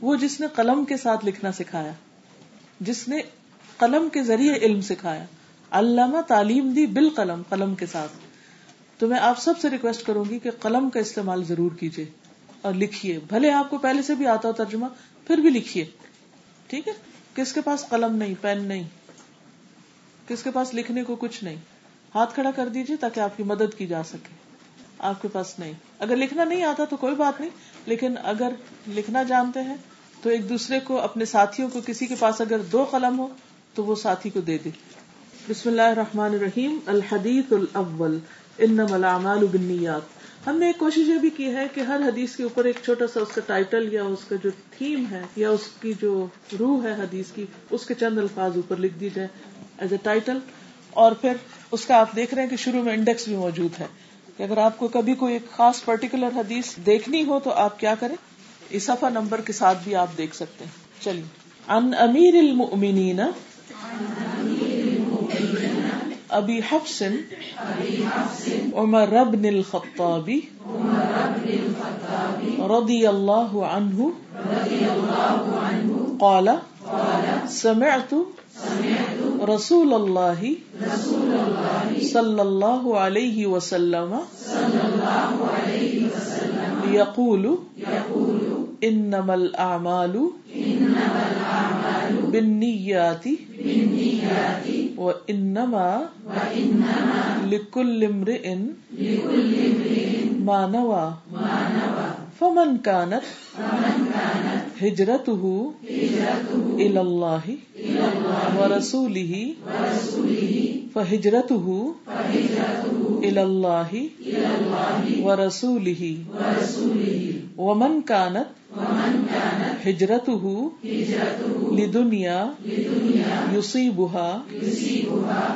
وہ جس نے قلم کے ساتھ لکھنا سکھایا، جس نے قلم کے ذریعے علم سکھایا۔ علامہ تعلیم دی بالقلم، قلم کے ساتھ۔ تو میں آپ سب سے ریکویسٹ کروں گی کہ قلم کا استعمال ضرور کیجیے اور لکھیے۔ بھلے آپ کو پہلے سے بھی آتا ہو ترجمہ پھر بھی لکھیے۔ ٹھیک ہے؟ کس کے پاس قلم نہیں، پین نہیں؟ کس کے پاس لکھنے کو کچھ نہیں؟ ہاتھ کھڑا کر دیجیے تاکہ آپ کی مدد کی جا سکے۔ آپ کے پاس نہیں۔ اگر لکھنا نہیں آتا تو کوئی بات نہیں، لیکن اگر لکھنا جانتے ہیں تو ایک دوسرے کو، اپنے ساتھیوں کو، کسی کے پاس اگر دو قلم ہو تو وہ ساتھی کو دے دے۔ بسم اللہ الرحمن الرحیم، الحدیث الاول، انما الاعمال بالنیات۔ ہم نے ایک کوشش یہ بھی کی ہے کہ ہر حدیث کے اوپر ایک چھوٹا سا اس کا ٹائٹل یا اس کا جو تھیم ہے یا اس کی جو روح ہے حدیث کی، اس کے چند الفاظ اوپر لکھ دی جائے ایز اے ٹائٹل اور پھر اس کا آپ دیکھ رہے ہیں کہ شروع میں انڈیکس بھی موجود ہے کہ اگر آپ کو کبھی کوئی ایک خاص پرٹیکولر حدیث دیکھنی ہو تو آپ کیا کریں؟ اس صفحہ نمبر کے ساتھ بھی آپ دیکھ سکتے ہیں. چلیے. ان امیر المؤمنین ابی حفص عمر بن الخطاب رضی اللہ عنہ، قال، سمعت رسول اللہ صلی اللہ علیہ وسلم یقول انما الاعمال بالنیات وانما لكل امرئ ما نوى فمن كانت هجرته الى الله ورسوله فهجرته الى الله ورسوله ومن كانت ہجرت لدنیا یوسیبها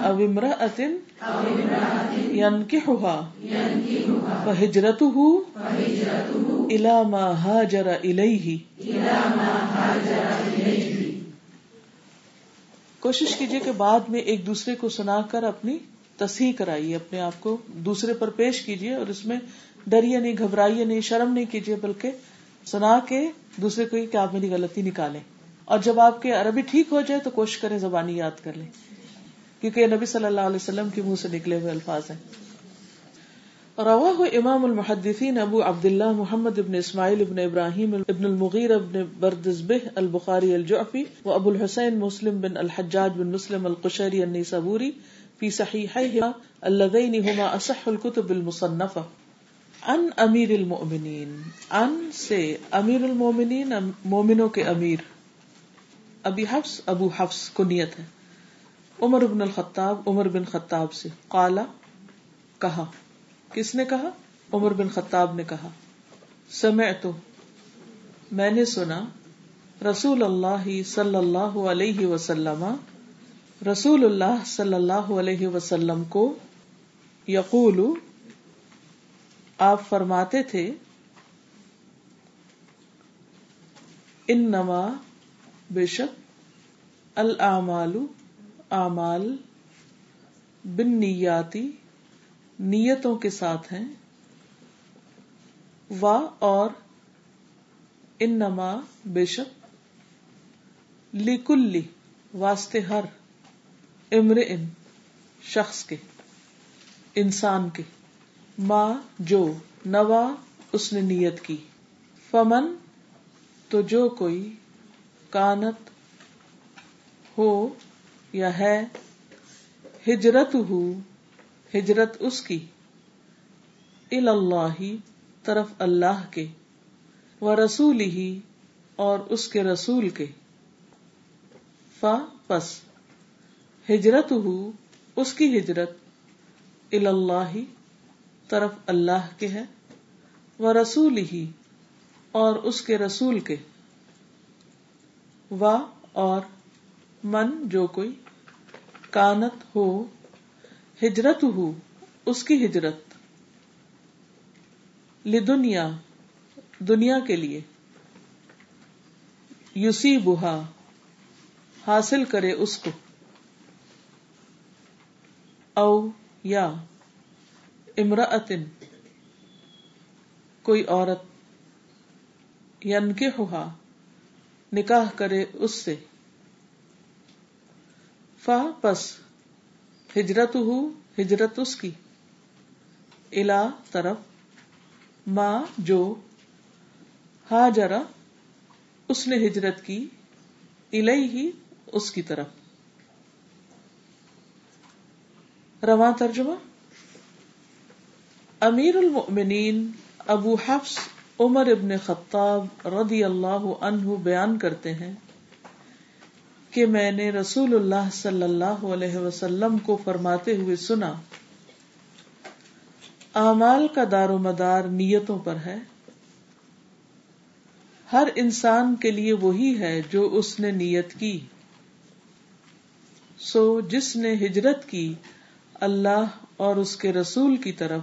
او امرأة ينكحها فهجرته الى ما هاجر کوشش کیجیے کہ بعد میں ایک دوسرے کو سنا کر اپنی تصحیح کرائیے، اپنے آپ کو دوسرے پر پیش کیجیے اور اس میں ڈریے نہیں، گھبرائیے نہیں، شرم نہیں کیجیے، بلکہ سنا کے دوسرے کو کہ آپ میری غلطی نکالیں۔ اور جب آپ کے عربی ٹھیک ہو جائے تو کوشش کریں زبانی یاد کر لیں۔ کیونکہ نبی صلی اللہ علیہ وسلم کے منہ سے نکلے ہوئے الفاظ ہیں۔ رواہ امام المحدثین ابو عبداللہ محمد ابن اسماعیل ابن ابراہیم ابن المغیر ابن بردزبہ البخاری الجعفی و ابو الحسین مسلم بن الحجاج بن مسلم القشری النیسابوری فی صحیحیہما اللذین ہما اصح الكتب المصنفہ۔ ان امیر المؤمنین، ان سے امیر المؤمنین، مومنوں کے امیر۔ ابی حفظ ابو حفظ کنیت ہے۔ عمر بن الخطاب، عمر بن خطاب سے۔ قالا کہا۔ کس نے کہا؟ عمر بن خطاب نے کہا۔ سمعت۔ میں نے سنا۔ رسول اللہ صلی اللہ علیہ وسلم، رسول اللہ صلی اللہ علیہ وسلم کو یقول آپ فرماتے تھے ان نما بے شک العمال اعمال بن نیاتی نیتوں کے ساتھ ہیں، وا اور ان نما بے شک لیکلی واسطے ہر امر ان شخص کے، انسان کے۔ ماں جو نوا اس نے نیت کی۔ فمن تو جو کوئی کانت ہو یا ہے ہجرت ہو ہجرت اس کی۔ اللہ طرف اللہ کے۔ و رسول ہی اور اس کے رسول کے۔ فا، پس۔ ہجرت ہو اس کی ہجرت۔ اللہ طرف اللہ کے ہے وہ رسول ہی اور اس کے رسول کے۔ و اور من جو کوئی کانت ہو، ہجرت ہو، اس کی ہجرت۔ لدنیا، دنیا کے لیے۔ یوسی بہا حاصل کرے اس کو۔ او یا۔ امراطن کوئی عورت ین کے ہوا نکاح کرے اس سے۔ فا پس ہجرت ہو ہجرت اس کی۔ الا طرف ماں جو ہا جرا اس نے ہجرت کی۔ الئی ہی اس کی طرف۔ رواں ترجمہ؟ امیر المؤمنین ابو حفص عمر ابن خطاب رضی اللہ عنہ بیان کرتے ہیں کہ میں نے رسول اللہ صلی اللہ علیہ وسلم کو فرماتے ہوئے سنا، اعمال کا دار و مدار نیتوں پر ہے۔ ہر انسان کے لیے وہی ہے جو اس نے نیت کی۔ سو جس نے ہجرت کی اللہ اور اس کے رسول کی طرف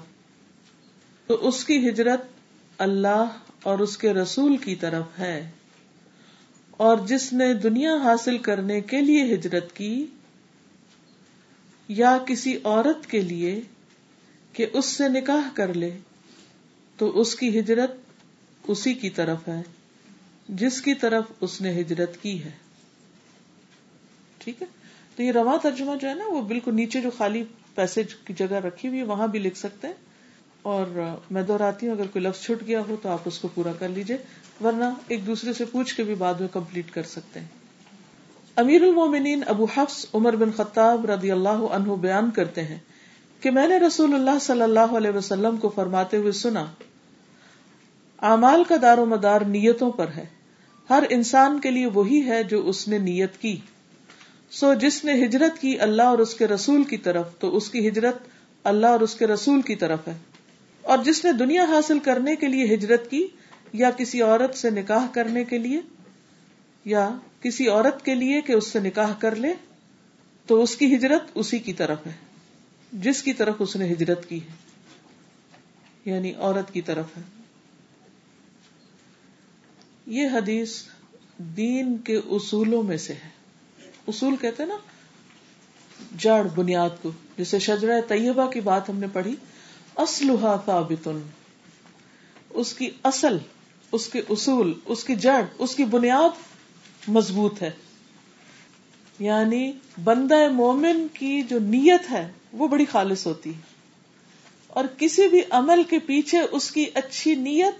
تو اس کی ہجرت اللہ اور اس کے رسول کی طرف ہے۔ اور جس نے دنیا حاصل کرنے کے لیے ہجرت کی، یا کسی عورت کے لیے کہ اس سے نکاح کر لے، تو اس کی ہجرت اسی کی طرف ہے، جس کی طرف اس نے ہجرت کی ہے۔ ٹھیک ہے؟ تو یہ رواں ترجمہ جو ہے نا، وہ بالکل نیچے جو خالی پیسج کی جگہ رکھی ہوئی ہے، وہاں بھی لکھ سکتے ہیں۔ اور میں دہراتی ہوں، اگر کوئی لفظ چھٹ گیا ہو تو آپ اس کو پورا کر لیجیے ورنہ ایک دوسرے سے پوچھ کے بھی بعد میں کمپلیٹ کر سکتے ہیں۔ امیر المومنین ابو حفص عمر بن خطاب رضی اللہ عنہ بیان کرتے ہیں کہ میں نے رسول اللہ صلی اللہ علیہ وسلم کو فرماتے ہوئے سنا، اعمال کا دار و مدار نیتوں پر ہے۔ ہر انسان کے لیے وہی ہے جو اس نے نیت کی۔ سو جس نے ہجرت کی اللہ اور اس کے رسول کی طرف، تو اس کی ہجرت اللہ اور اس کے رسول کی طرف ہے۔ اور جس نے دنیا حاصل کرنے کے لیے ہجرت کی، یا کسی عورت سے نکاح کرنے کے لیے، یا کسی عورت کے لیے کہ اس سے نکاح کر لے، تو اس کی ہجرت اسی کی طرف ہے، جس کی طرف اس نے ہجرت کی ہے یعنی عورت کی طرف ہے۔ یہ حدیث دین کے اصولوں میں سے ہے۔ اصول کہتے نا، جڑ، بنیاد کو جیسے شجرہ طیبہ کی بات ہم نے پڑھی۔ اسلحا ثابت اس کی اصل، اس کے اصول، اس کی جڑ، اس کی بنیاد مضبوط ہے۔ یعنی بندہ مومن کی جو نیت ہے، وہ بڑی خالص ہوتی ہے۔ اور کسی بھی عمل کے پیچھے اس کی اچھی نیت،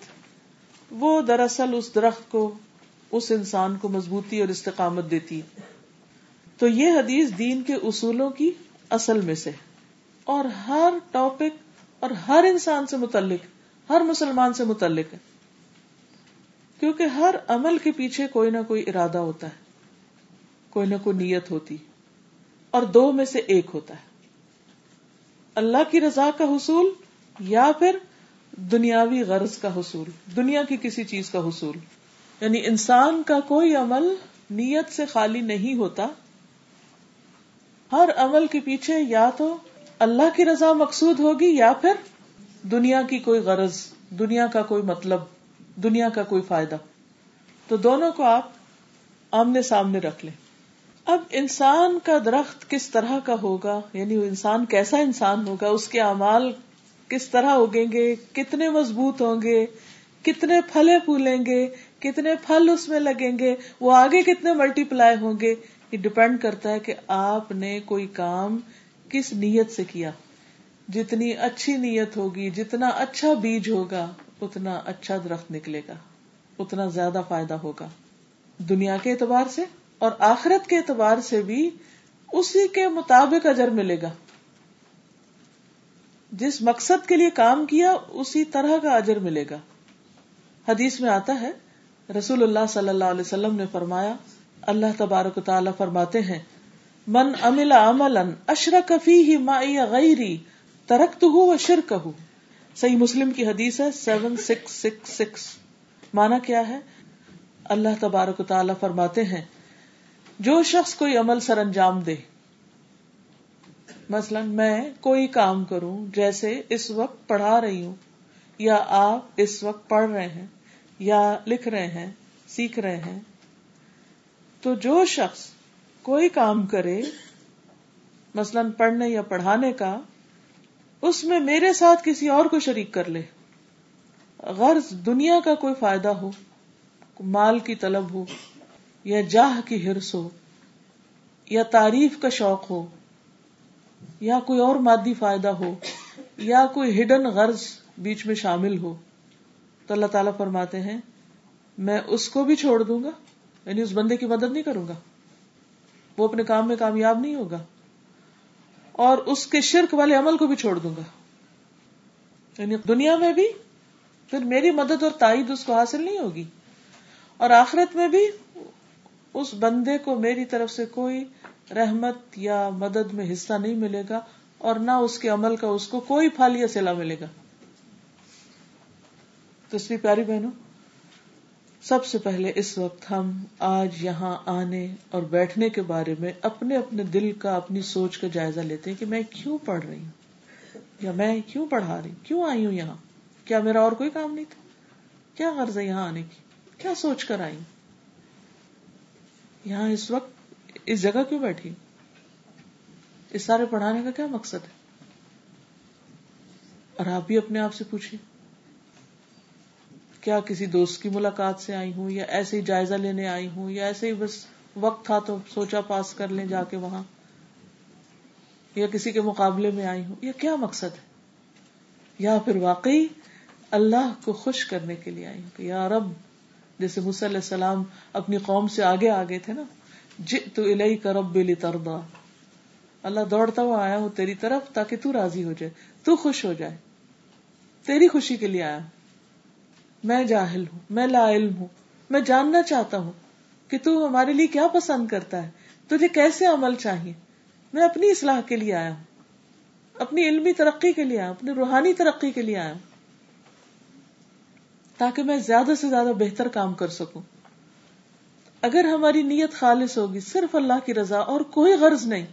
وہ دراصل اس درخت کو، اس انسان کو مضبوطی اور استقامت دیتی ہے۔ تو یہ حدیث دین کے اصولوں کی اصل میں سے اور ہر ٹاپک اور ہر انسان سے متعلق، ہر مسلمان سے متعلق ہے۔ کیونکہ ہر عمل کے پیچھے کوئی نہ کوئی ارادہ ہوتا ہے، کوئی نہ کوئی نیت ہوتی، اور دو میں سے ایک ہوتا ہے۔ اللہ کی رضا کا حصول یا پھر دنیاوی غرض کا حصول، دنیا کی کسی چیز کا حصول۔ یعنی انسان کا کوئی عمل نیت سے خالی نہیں ہوتا، ہر عمل کے پیچھے یا تو اللہ کی رضا مقصود ہوگی یا پھر دنیا کی کوئی غرض، دنیا کا کوئی مطلب دنیا کا کوئی فائدہ؟ تو دونوں کو آپ آمنے سامنے رکھ لیں۔ اب انسان کا درخت کس طرح کا ہوگا؟ یعنی وہ انسان کیسا انسان ہوگا؟ اس کے اعمال کس طرح اگیں گے؟ کتنے مضبوط ہوں گے؟ کتنے پھلے پھولیں گے؟ کتنے پھل اس میں لگیں گے؟ وہ آگے کتنے ملٹی پلائی ہوں گے؟ یہ ڈپینڈ کرتا ہے کہ آپ نے کوئی کام کس نیت سے کیا؟ جتنی اچھی نیت ہوگی، جتنا اچھا بیج ہوگا، اتنا اچھا درخت نکلے گا، اتنا زیادہ فائدہ ہوگا۔ دنیا کے اعتبار سے اور آخرت کے اعتبار سے بھی اسی کے مطابق اجر ملے گا۔ جس مقصد کے لیے کام کیا، اسی طرح کا اجر ملے گا۔ حدیث میں آتا ہے، رسول اللہ صلی اللہ علیہ وسلم نے فرمایا، اللہ تبارک تعالیٰ فرماتے ہیں من امل امل اشرک فی مائی غیری ترک تو ہوں شرک ہوں صحیح مسلم کی حدیث ہے سیون سکس سکس سکس۔ مانا کیا ہے؟ اللہ تبارک تعالیٰ فرماتے ہیں، جو شخص کوئی عمل سر انجام دے، مثلا میں کوئی کام کروں، جیسے اس وقت پڑھا رہی ہوں، یا آپ اس وقت پڑھ رہے ہیں، یا لکھ رہے ہیں، سیکھ رہے ہیں، تو جو شخص کوئی کام کرے، مثلا پڑھنے یا پڑھانے کا، اس میں میرے ساتھ کسی اور کو شریک کر لے۔ غرض دنیا کا کوئی فائدہ ہو، مال کی طلب ہو، یا جاہ کی ہرس ہو، یا تعریف کا شوق ہو، یا کوئی اور مادی فائدہ ہو، یا کوئی ہڈن غرض بیچ میں شامل ہو۔ تو اللہ تعالیٰ فرماتے ہیں، میں اس کو بھی چھوڑ دوں گا یعنی اس بندے کی مدد نہیں کروں گا۔ وہ اپنے کام میں کامیاب نہیں ہوگا اور اس کے شرک والے عمل کو بھی چھوڑ دوں گا یعنی دنیا میں بھی پھر میری مدد اور تائید اس کو حاصل نہیں ہوگی اور آخرت میں بھی اس بندے کو میری طرف سے کوئی رحمت یا مدد میں حصہ نہیں ملے گا اور نہ اس کے عمل کا اس کو کوئی پھل یا سلا ملے گا تو پیاری بہنوں سب سے پہلے اس وقت ہم آج یہاں آنے اور بیٹھنے کے بارے میں اپنے اپنے دل کا، اپنی سوچ کا جائزہ لیتے ہیں کہ میں کیوں پڑھ رہی ہوں؟ یا میں کیوں پڑھا رہی ہوں؟ کیوں آئی ہوں یہاں؟ کیا میرا اور کوئی کام نہیں تھا؟ کیا غرض ہے یہاں آنے کی؟ کیا سوچ کر آئی یہاں اس وقت اس جگہ کیوں بیٹھی اس سارے پڑھانے کا کیا مقصد ہے؟ اور آپ بھی اپنے آپ سے پوچھیے کیا کسی دوست کی ملاقات سے آئی ہوں یا ایسے ہی جائزہ لینے آئی ہوں یا ایسے ہی بس وقت تھا تو سوچا پاس کر لیں جا کے وہاں یا کسی کے مقابلے میں آئی ہوں؟ یا کیا مقصد ہے؟ یا پھر واقعی اللہ کو خوش کرنے کے لیے آئی ہوں کہ یا رب، جیسے علیہ السلام اپنی قوم سے آگے آگے تھے نا تو الہی کا رب تردا اللہ دوڑتا ہوا آیا ہوں تیری طرف تاکہ تو راضی ہو جائے، تو خوش ہو جائے، تیری خوشی کے لیے آیا میں جاہل ہوں، میں لا علم ہوں، میں جاننا چاہتا ہوں کہ تو ہمارے لیے کیا پسند کرتا ہے، تجھے کیسے عمل چاہیے؟ میں اپنی اصلاح کے لیے آیا ہوں، اپنی علمی ترقی کے لیے آیا اپنی روحانی ترقی کے لیے آیا ہوں، تاکہ میں زیادہ سے زیادہ بہتر کام کر سکوں۔ اگر ہماری نیت خالص ہوگی، صرف اللہ کی رضا اور کوئی غرض نہیں،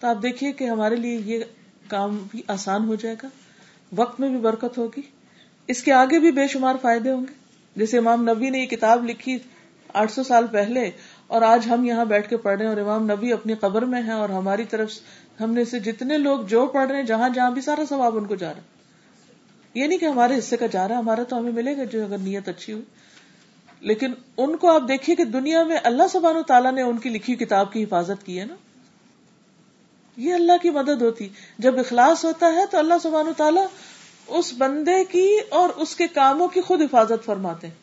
تو آپ دیکھیے کہ ہمارے لیے یہ کام بھی آسان ہو جائے گا، وقت میں بھی برکت ہوگی۔ اس کے آگے بھی بے شمار فائدے ہوں گے۔ جیسے امام نبی نے یہ کتاب لکھی آٹھ سو سال پہلے، اور آج ہم یہاں بیٹھ کے پڑھ رہے ہیں اور امام نبی اپنی قبر میں ہے اور ہماری طرف ہم نے سے جتنے لوگ جو پڑھ رہے ہیں، جہاں جہاں بھی سارا ثواب ان کو جا رہا ہے۔ یہ نہیں کہ ہمارے حصے کا جا رہا ہے، ہمارا تو ہمیں ملے گا جو اگر نیت اچھی ہوئی لیکن ان کو آپ دیکھیے کہ دنیا میں اللہ سبحانہ و تعالیٰ نے ان کی لکھی کتاب کی حفاظت کی ہے نا۔ یہ اللہ کی مدد ہوتی۔ جب اخلاص ہوتا ہے تو اللہ سبحانہ و تعالیٰ اس بندے کی اور اس کے کاموں کی خود حفاظت فرماتے ہیں۔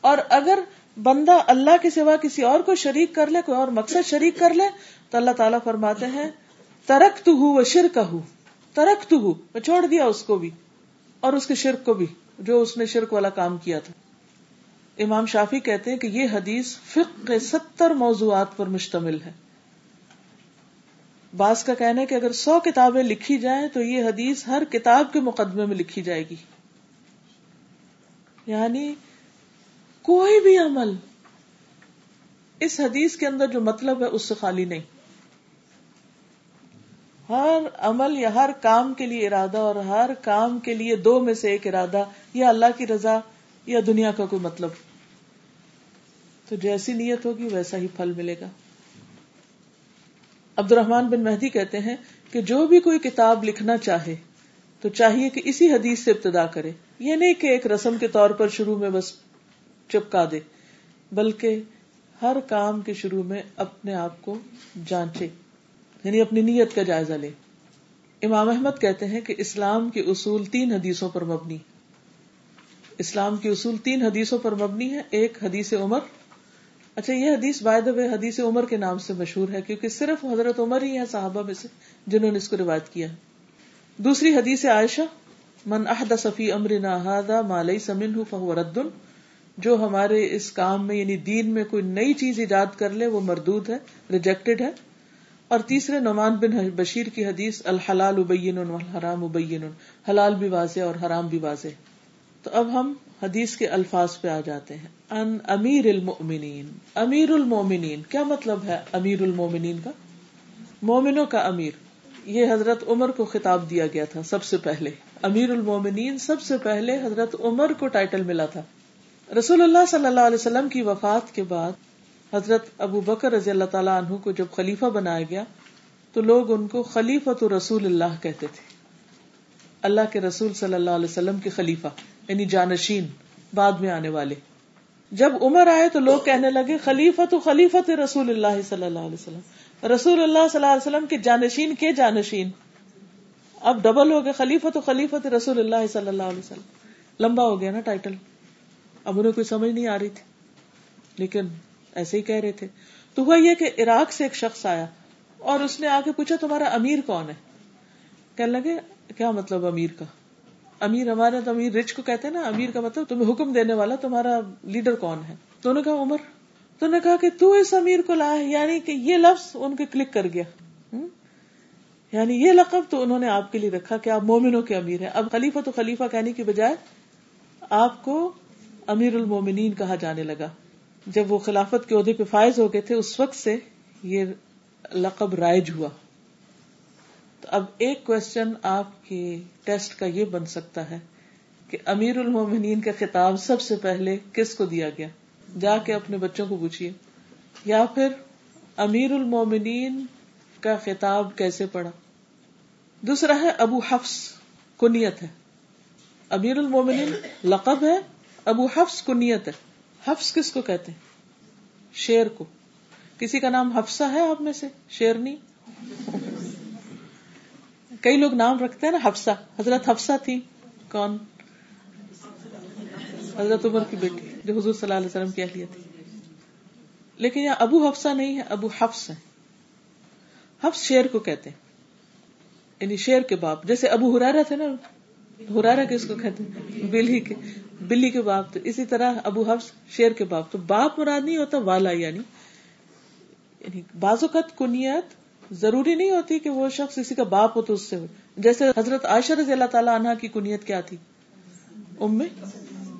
اور اگر بندہ اللہ کے سوا کسی اور کو شریک کر لے، کوئی اور مقصد شریک کر لے، تو اللہ تعالیٰ فرماتے ہیں ترک تو ہوں وہ شرک ہوں ترک تو ہوں میں چھوڑ دیا اس کو بھی، اور اس کے شرک کو بھی، جو اس نے شرک والا کام کیا تھا۔ امام شافی کہتے ہیں کہ یہ حدیث فقہ کے ستر موضوعات پر مشتمل ہے۔ بعض کا کہنا ہے کہ اگر سو کتابیں لکھی جائیں تو یہ حدیث ہر کتاب کے مقدمے میں لکھی جائے گی۔ یعنی کوئی بھی عمل اس حدیث کے اندر جو مطلب ہے اس سے خالی نہیں۔ ہر عمل یا ہر کام کے لیے ارادہ اور ہر کام کے لیے دو میں سے ایک ارادہ یا اللہ کی رضا یا دنیا کا کوئی مطلب۔ تو جیسی نیت ہوگی ویسا ہی پھل ملے گا۔ عبد الرحمان بن مہدی کہتے ہیں کہ جو بھی کوئی کتاب لکھنا چاہے تو چاہیے کہ اسی حدیث سے ابتدا کرے یہ نہیں کہ ایک رسم کے طور پر شروع میں بس چپکا دے، بلکہ ہر کام کے شروع میں اپنے آپ کو جانچے یعنی اپنی نیت کا جائزہ لے۔ امام احمد کہتے ہیں کہ اسلام کے اصول تین حدیثوں پر مبنی۔ اسلام کے اصول تین حدیثوں پر مبنی ہے ایک حدیث عمر اچھا یہ حدیث باعد حدیث عمر کے نام سے مشہور ہے، کیونکہ صرف حضرت عمر ہی ہے صحابہ میں سے جنہوں نے اس کو روایت کیا دوسری حدیث عائشہ، من احد صفی امر نہ مالئی سمن فہو ردن جو ہمارے اس کام میں یعنی دین میں کوئی نئی چیز ایجاد کر لے، وہ مردود ہے ریجیکٹڈ ہے۔ اور تیسرے، نعمان بن بشیر کی حدیث، الحلال ابین الحرام ابین حلال بھی واضح اور حرام بھی واضح۔ تو اب ہم حدیث کے الفاظ پہ آ جاتے ہیں۔ ان امیر المؤمنین۔ امیر المومنین کیا مطلب ہے امیر المومنین کا؟ مومنوں کا امیر۔ یہ حضرت عمر کو خطاب دیا گیا تھا سب سے پہلے۔ امیر المومنین سب سے پہلے حضرت عمر کو ٹائٹل ملا تھا۔ رسول اللہ صلی اللہ علیہ وسلم کی وفات کے بعد حضرت ابو بکر رضی اللہ تعالیٰ عنہ کو جب خلیفہ بنایا گیا، تو لوگ ان کو خلیفہ تو رسول اللہ کہتے تھے۔ اللہ کے رسول صلی اللہ علیہ وسلم کے خلیفہ۔ یعنی جانشین بعد میں آنے والے۔ جب عمر آئے تو لوگ کہنے لگے خلیفہ تو خلیفہ رسول اللہ صلی اللہ علیہ وسلم۔ رسول اللہ صلی اللہ علیہ وسلم کے جانشین کے جانشین۔ اب ڈبل ہو گئے خلیفہ تو خلیفہ رسول اللہ صلی اللہ علیہ وسلم۔ لمبا ہو گیا نا ٹائٹل۔ اب انہیں کوئی سمجھ نہیں آ رہی تھی۔ لیکن ایسے ہی کہہ رہے تھے۔ تو ہوا یہ کہ عراق سے ایک شخص آیا اور اس نے آ کے پوچھا، تمہارا امیر کون ہے؟ کہنے لگے، کیا مطلب امیر کا؟ امیر ہمارا تو امیر رچ کو کہتے ہیں نا، امیر کا مطلب تمہیں حکم دینے والا تمہارا لیڈر کون ہے؟ تو نے کہا عمر۔ تو نے کہا کہ تو اس امیر کو لایا یعنی کہ یہ لفظ ان کے کلک کر گیا۔ یعنی یہ لقب تو انہوں نے آپ کے لیے رکھا کہ آپ مومنوں کے امیر ہیں۔ اب خلیفہ تو خلیفہ کہنے کی بجائے آپ کو امیر المومنین کہا جانے لگا۔ جب وہ خلافت کے عہدے پہ فائز ہو گئے تھے، اس وقت سے یہ لقب رائج ہوا۔ تو اب ایک کوشچن آپ کے ٹیسٹ کا یہ بن سکتا ہے کہ امیر المومنین کا خطاب سب سے پہلے کس کو دیا گیا؟ جا کے اپنے بچوں کو پوچھیے یا پھر امیر المومنین کا خطاب کیسے پڑا دوسرا ہے ابو حفظ کنیت ہے۔ امیر المومنین لقب ہے، ابو حفظ کنیت ہے۔ حفظ کس کو کہتے ہیں؟ شیر کو۔ کسی کا نام حفصہ ہے آپ میں سے؟ شیرنی؟ کئی لوگ نام رکھتے ہیں نا، حفصہ۔ حضرت حفصہ تھی۔ کون؟ حضرت عمر کی بیٹی۔ جو حضور صلی اللہ علیہ وسلم کی اہلیہ تھی۔ لیکن یہاں ابو حفصہ نہیں ہے، ابو حفص ہے حفص شیر کو کہتے ہیں۔ یعنی شیر کے باپ۔ جیسے ابو ہرارا تھے نا ہرارا کس کو کہتے ہیں۔ بلی کے بلی کے باپ۔ تو اسی طرح ابو حفص شیر کے باپ۔ تو باپ مراد نہیں ہوتا، والا یعنی یعنی بعض اوقات کنیت ضروری نہیں ہوتی کہ وہ شخص کسی کا باپ ہو تو اس سے ہو۔ جیسے حضرت عائشہ رضی اللہ تعالیٰ عنہ کی کنیت کیا تھی؟ ام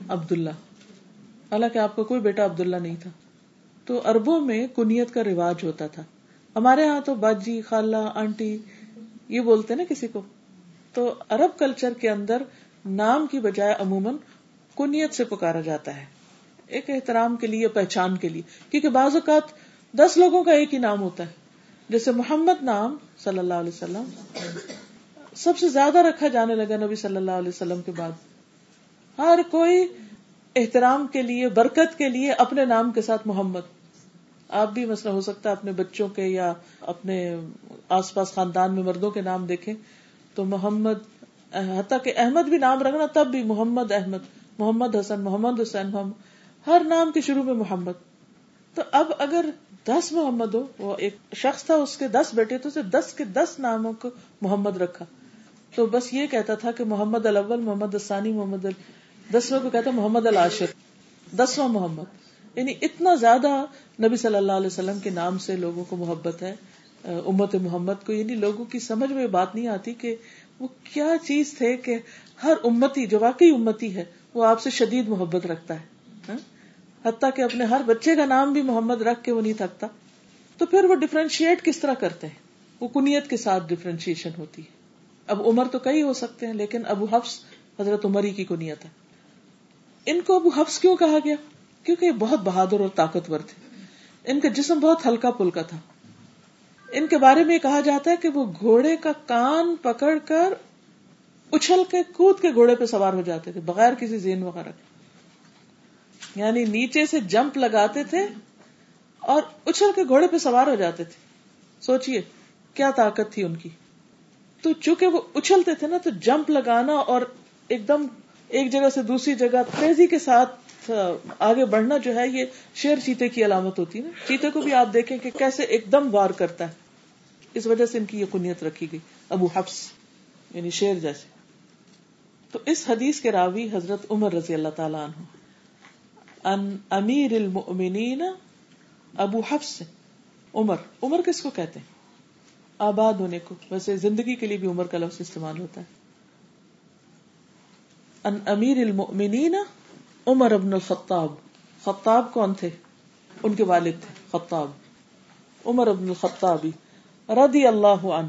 عبداللہ۔ حالانکہ آپ کا کوئی بیٹا عبداللہ نہیں تھا۔ تو اربوں میں کنیت کا رواج ہوتا تھا۔ ہمارے یہاں تو باجی، خالہ، آنٹی یہ بولتے نا کسی کو۔ تو عرب کلچر کے اندر نام کی بجائے عموماً کنیت سے پکارا جاتا ہے۔ ایک احترام کے لیے، پہچان کے لیے۔ کیونکہ بعض اوقات دس لوگوں کا ایک ہی نام ہوتا ہے۔ جیسے محمد نام صلی اللہ علیہ وسلم سب سے زیادہ رکھا جانے لگا نبی صلی اللہ علیہ وسلم کے بعد۔ ہر کوئی احترام کے لیے، برکت کے لیے اپنے نام کے ساتھ محمد۔ آپ بھی مسئلہ ہو سکتا ہے اپنے بچوں کے یا اپنے آس پاس خاندان میں مردوں کے نام دیکھیں۔ تو محمد، حتیٰ کہ احمد بھی نام رکھنا، تب بھی محمد احمد، محمد حسن، محمد حسین محمد ہر نام کے شروع میں محمد۔ تو اب اگر دس محمد ہو وہ ایک شخص تھا، اس کے دس بیٹے تو اسے دس کے دس ناموں کو محمد رکھا۔ تو بس یہ کہتا تھا کہ محمد الاول، محمد الثانی، محمد دسواں کو کہتا محمد العاشر، دسواں محمد۔ یعنی اتنا زیادہ نبی صلی اللہ علیہ وسلم کے نام سے لوگوں کو محبت ہے امت محمد کو۔ یعنی لوگوں کی سمجھ میں بات نہیں آتی کہ وہ کیا چیز تھے کہ ہر امتی، جو واقعی امتی ہے، وہ آپ سے شدید محبت رکھتا ہے۔ حتیٰ کہ اپنے ہر بچے کا نام بھی محمد رکھ کے وہ نہیں تھکتا۔ تو پھر وہ ڈفرینشیٹ کس طرح کرتے ہیں؟ وہ کنیت کے ساتھ ڈفرینشیشن ہوتی ہے۔ اب عمر تو کئی ہو سکتے ہیں، لیکن ابو حفظ حضرت عمری کی کنیت ہے۔ ان کو ابو حفظ کیوں کہا گیا؟ کیونکہ یہ بہت بہادر اور طاقتور تھے۔ ان کا جسم بہت ہلکا پلکا تھا۔ ان کے بارے میں کہا جاتا ہے کہ وہ گھوڑے کا کان پکڑ کر اچھل کے، کود کے گھوڑے پہ سوار ہو جاتے تھے، بغیر کسی زین وغیرہ کے۔ یعنی نیچے سے جمپ لگاتے تھے اور اچھل کے گھوڑے پہ سوار ہو جاتے تھے۔ سوچئے، کیا طاقت تھی ان کی۔ تو چونکہ وہ اچھلتے تھے نا، تو جمپ لگانا اور ایک دم ایک جگہ سے دوسری جگہ تیزی کے ساتھ آگے بڑھنا جو ہے، یہ شیر چیتے کی علامت ہوتی ہے نا۔ چیتے کو بھی آپ دیکھیں کہ کیسے ایک دم وار کرتا ہے۔ اس وجہ سے ان کی یہ کنیت رکھی گئی۔ ابو حفظ یعنی شیر جیسے۔ تو اس حدیث کے راوی حضرت عمر رضی اللہ تعالیٰ عنہ۔ ان امیر المؤمنین ابو حفظ عمر. عمر کس کو کہتے ہیں؟ آباد ہونے کو. ویسے زندگی کے لیے بھی عمر کا لفظ استعمال ہوتا ہے. ان امیر المؤمنین عمر ابن الخطاب. خطاب کون تھے؟ ان کے والد تھے. خطاب. عمر ابن الخطابی رضی اللہ عنہ.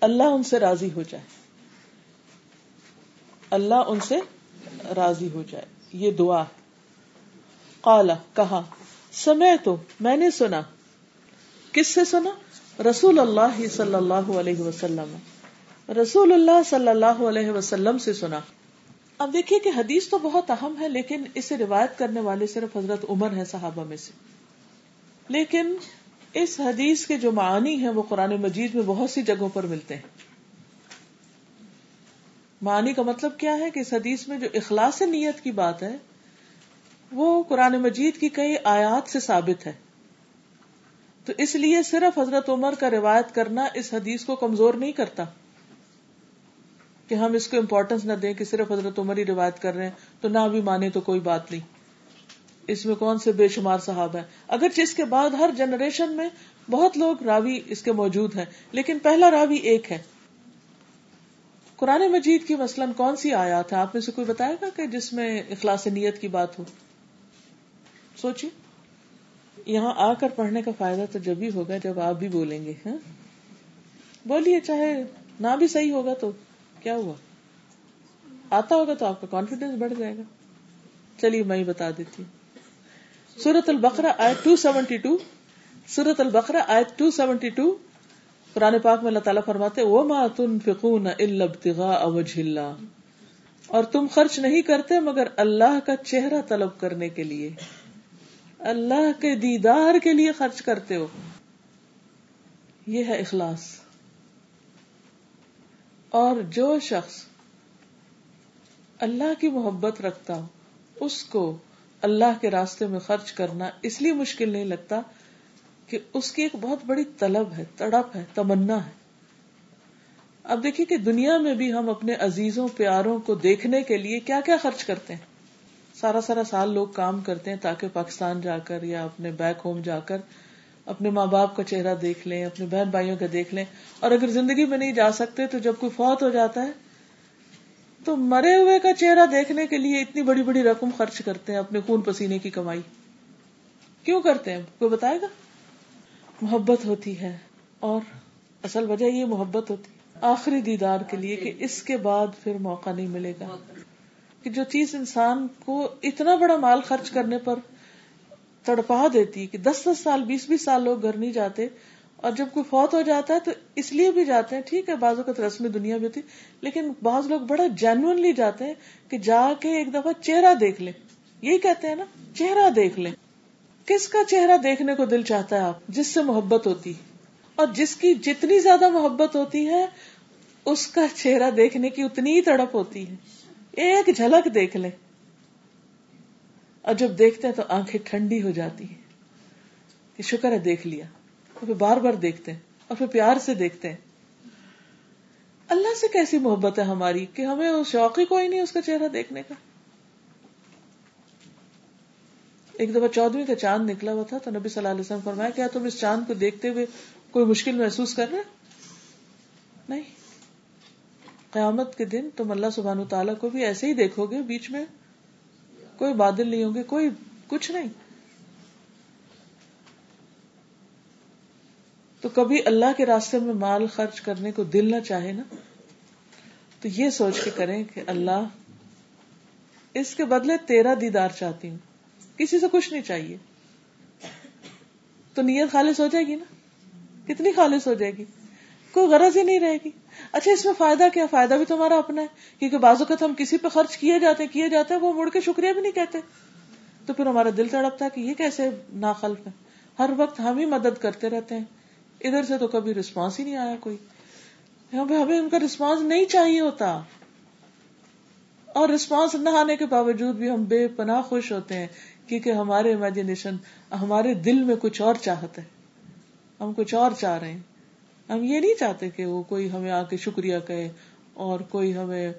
اللہ ان سے راضی ہو جائے. اللہ ان سے راضی ہو جائے۔ یہ دعا۔ قالا کہا سمے تو میں نے سنا۔ کس سے سنا؟ رسول اللہ صلی اللہ علیہ وسلم۔ رسول اللہ صلی اللہ علیہ وسلم سے سنا۔ اب دیکھیے کہ حدیث تو بہت اہم ہے، لیکن اسے روایت کرنے والے صرف حضرت عمر ہے صحابہ میں سے۔ لیکن اس حدیث کے جو معنی ہیں، وہ قرآن مجید میں بہت سی جگہوں پر ملتے ہیں۔ معنی کا مطلب کیا ہے کہ اس حدیث میں جو اخلاص نیت کی بات ہے، وہ قرآن مجید کی کئی آیات سے ثابت ہے۔ تو اس لیے صرف حضرت عمر کا روایت کرنا اس حدیث کو کمزور نہیں کرتا کہ ہم اس کو امپورٹینس نہ دیں کہ صرف حضرت عمر ہی روایت کر رہے ہیں، تو نہ بھی مانے تو کوئی بات نہیں۔ اس میں کون سے بے شمار صاحب ہیں؟ اگر اس کے بعد ہر جنریشن میں بہت لوگ راوی اس کے موجود ہیں، لیکن پہلا راوی ایک ہے۔ قرآن مجید کی مثلاً کون سی آیات ہے آپ میں سے کوئی بتائے گا کہ جس میں اخلاص نیت کی بات ہو؟ سوچیے۔ یہاں آ کر پڑھنے کا فائدہ تو جب ہی ہوگا، جب آپ بھی بولیں گے ہاں؟ بولیے، چاہے نہ بھی صحیح ہوگا تو کیا ہوا؟ آتا ہوگا تو آپ کا کانفیڈینس بڑھ جائے گا۔ چلیے، میں ہی بتا دیتی ہوں۔ سورت البقرا آئے ٹو سیونٹی ٹو سورت البقرا آئے ٹو سیونٹی ٹو قرآن پاک میں اللہ تعالیٰ فرماتے وہ ماں تم فکون اللہ اور تم خرچ نہیں کرتے مگر اللہ کا چہرہ طلب کرنے کے لیے۔ اللہ کے دیدار کے لیے خرچ کرتے ہو۔ یہ ہے اخلاص۔ اور جو شخص اللہ کی محبت رکھتا ہو، اس کو اللہ کے راستے میں خرچ کرنا اس لیے مشکل نہیں لگتا کہ اس کی ایک بہت بڑی طلب ہے، تڑپ ہے، تمنا ہے۔ اب دیکھیے کہ دنیا میں بھی ہم اپنے عزیزوں، پیاروں کو دیکھنے کے لیے کیا کیا خرچ کرتے ہیں۔ سارا سارا سال لوگ کام کرتے ہیں تاکہ پاکستان جا کر یا اپنے بیک ہوم جا کر اپنے ماں باپ کا چہرہ دیکھ لیں، اپنے بہن بھائیوں کا دیکھ لیں۔ اور اگر زندگی میں نہیں جا سکتے تو جب کوئی فوت ہو جاتا ہے، تو مرے ہوئے کا چہرہ دیکھنے کے لیے اتنی بڑی بڑی رقم خرچ کرتے ہیں اپنے خون پسینے کی کمائی۔ کیوں کرتے ہیں؟ کوئی بتائے گا؟ محبت ہوتی ہے اور اصل وجہ یہ محبت ہوتی آخری دیدار کے لیے کہ اس کے بعد پھر موقع نہیں ملے گا۔ کہ جو چیز انسان کو اتنا بڑا مال خرچ کرنے پر تڑپا دیتی، کہ دس دس سال، بیس بیس سال لوگ گھر نہیں جاتے اور جب کوئی فوت ہو جاتا ہے تو اس لیے بھی جاتے ہیں، ٹھیک ہے بازو کا رسمی دنیا بھی ہوتی، لیکن بعض لوگ بڑا جینوئنلی جاتے ہیں کہ جا کے ایک دفعہ چہرہ دیکھ لیں۔ یہی کہتے ہیں نا، چہرہ دیکھ لیں۔ کس کا چہرہ دیکھنے کو دل چاہتا ہے آپ؟ جس سے محبت ہوتی اور جس کی جتنی زیادہ محبت ہوتی ہے، اس کا چہرہ دیکھنے کی اتنی ہی تڑپ ہوتی ہے۔ ایک جھلک دیکھ لیں اور جب دیکھتے ہیں تو آنکھیں ٹھنڈی ہو جاتی ہیں۔ کہ شکر ہے دیکھ لیا۔ اور پھر بار بار دیکھتے ہیں۔ اور پھر پیار سے دیکھتے ہیں۔ اللہ سے کیسی محبت ہے ہماری کہ ہمیں شوق ہی کوئی نہیں اس کا چہرہ دیکھنے کا۔ ایک دفعہ چودویں کا چاند نکلا ہوا تھا تو نبی صلی اللہ علیہ وسلم فرمایا، کیا تم اس چاند کو دیکھتے ہوئے کوئی مشکل محسوس کر رہے؟ نہیں۔ قیامت کے دن تم اللہ سبحان تعالیٰ کو بھی ایسے ہی دیکھو گے، بیچ میں کوئی بادل نہیں ہوں گے، کوئی کچھ نہیں۔ تو کبھی اللہ کے راستے میں مال خرچ کرنے کو دل نہ چاہے نا، تو یہ سوچ کے کریں کہ اللہ، اس کے بدلے تیرا دیدار چاہتی ہوں۔ کسی سے کچھ نہیں چاہیے۔ تو نیت خالص ہو جائے گی نا؟ کتنی خالص ہو جائے گی؟ کوئی غرض ہی نہیں رہے گی۔ اچھا اس میں فائدہ کیا؟ فائدہ بھی تمہارا اپنا ہے، کیونکہ بازو کا ہم کسی پہ خرچ کیے جاتے کیے جاتے ہیں، وہ مڑ کے شکریہ بھی نہیں کہتے۔ تو پھر ہمارا دل تڑپتا ہے کہ یہ کیسے ناخلف ہے۔ ہر وقت ہم ہی مدد کرتے رہتے ہیں۔ ادھر سے تو کبھی رسپانس ہی نہیں آیا کوئی۔ ہمیں ان کا رسپانس نہیں چاہیے ہوتا۔ اور رسپانس نہ آنے کے باوجود بھی ہم بے پناہ خوش ہوتے ہیں۔ کیونکہ ہمارے امیجنیشن ہمارے دل میں کچھ اور چاہت ہے۔ ہم کچھ اور چاہ رہے ہیں۔ ہم یہ نہیں چاہتے کہ وہ کوئی ہمیں آ کے شکریہ کہے اور کوئی ہمیں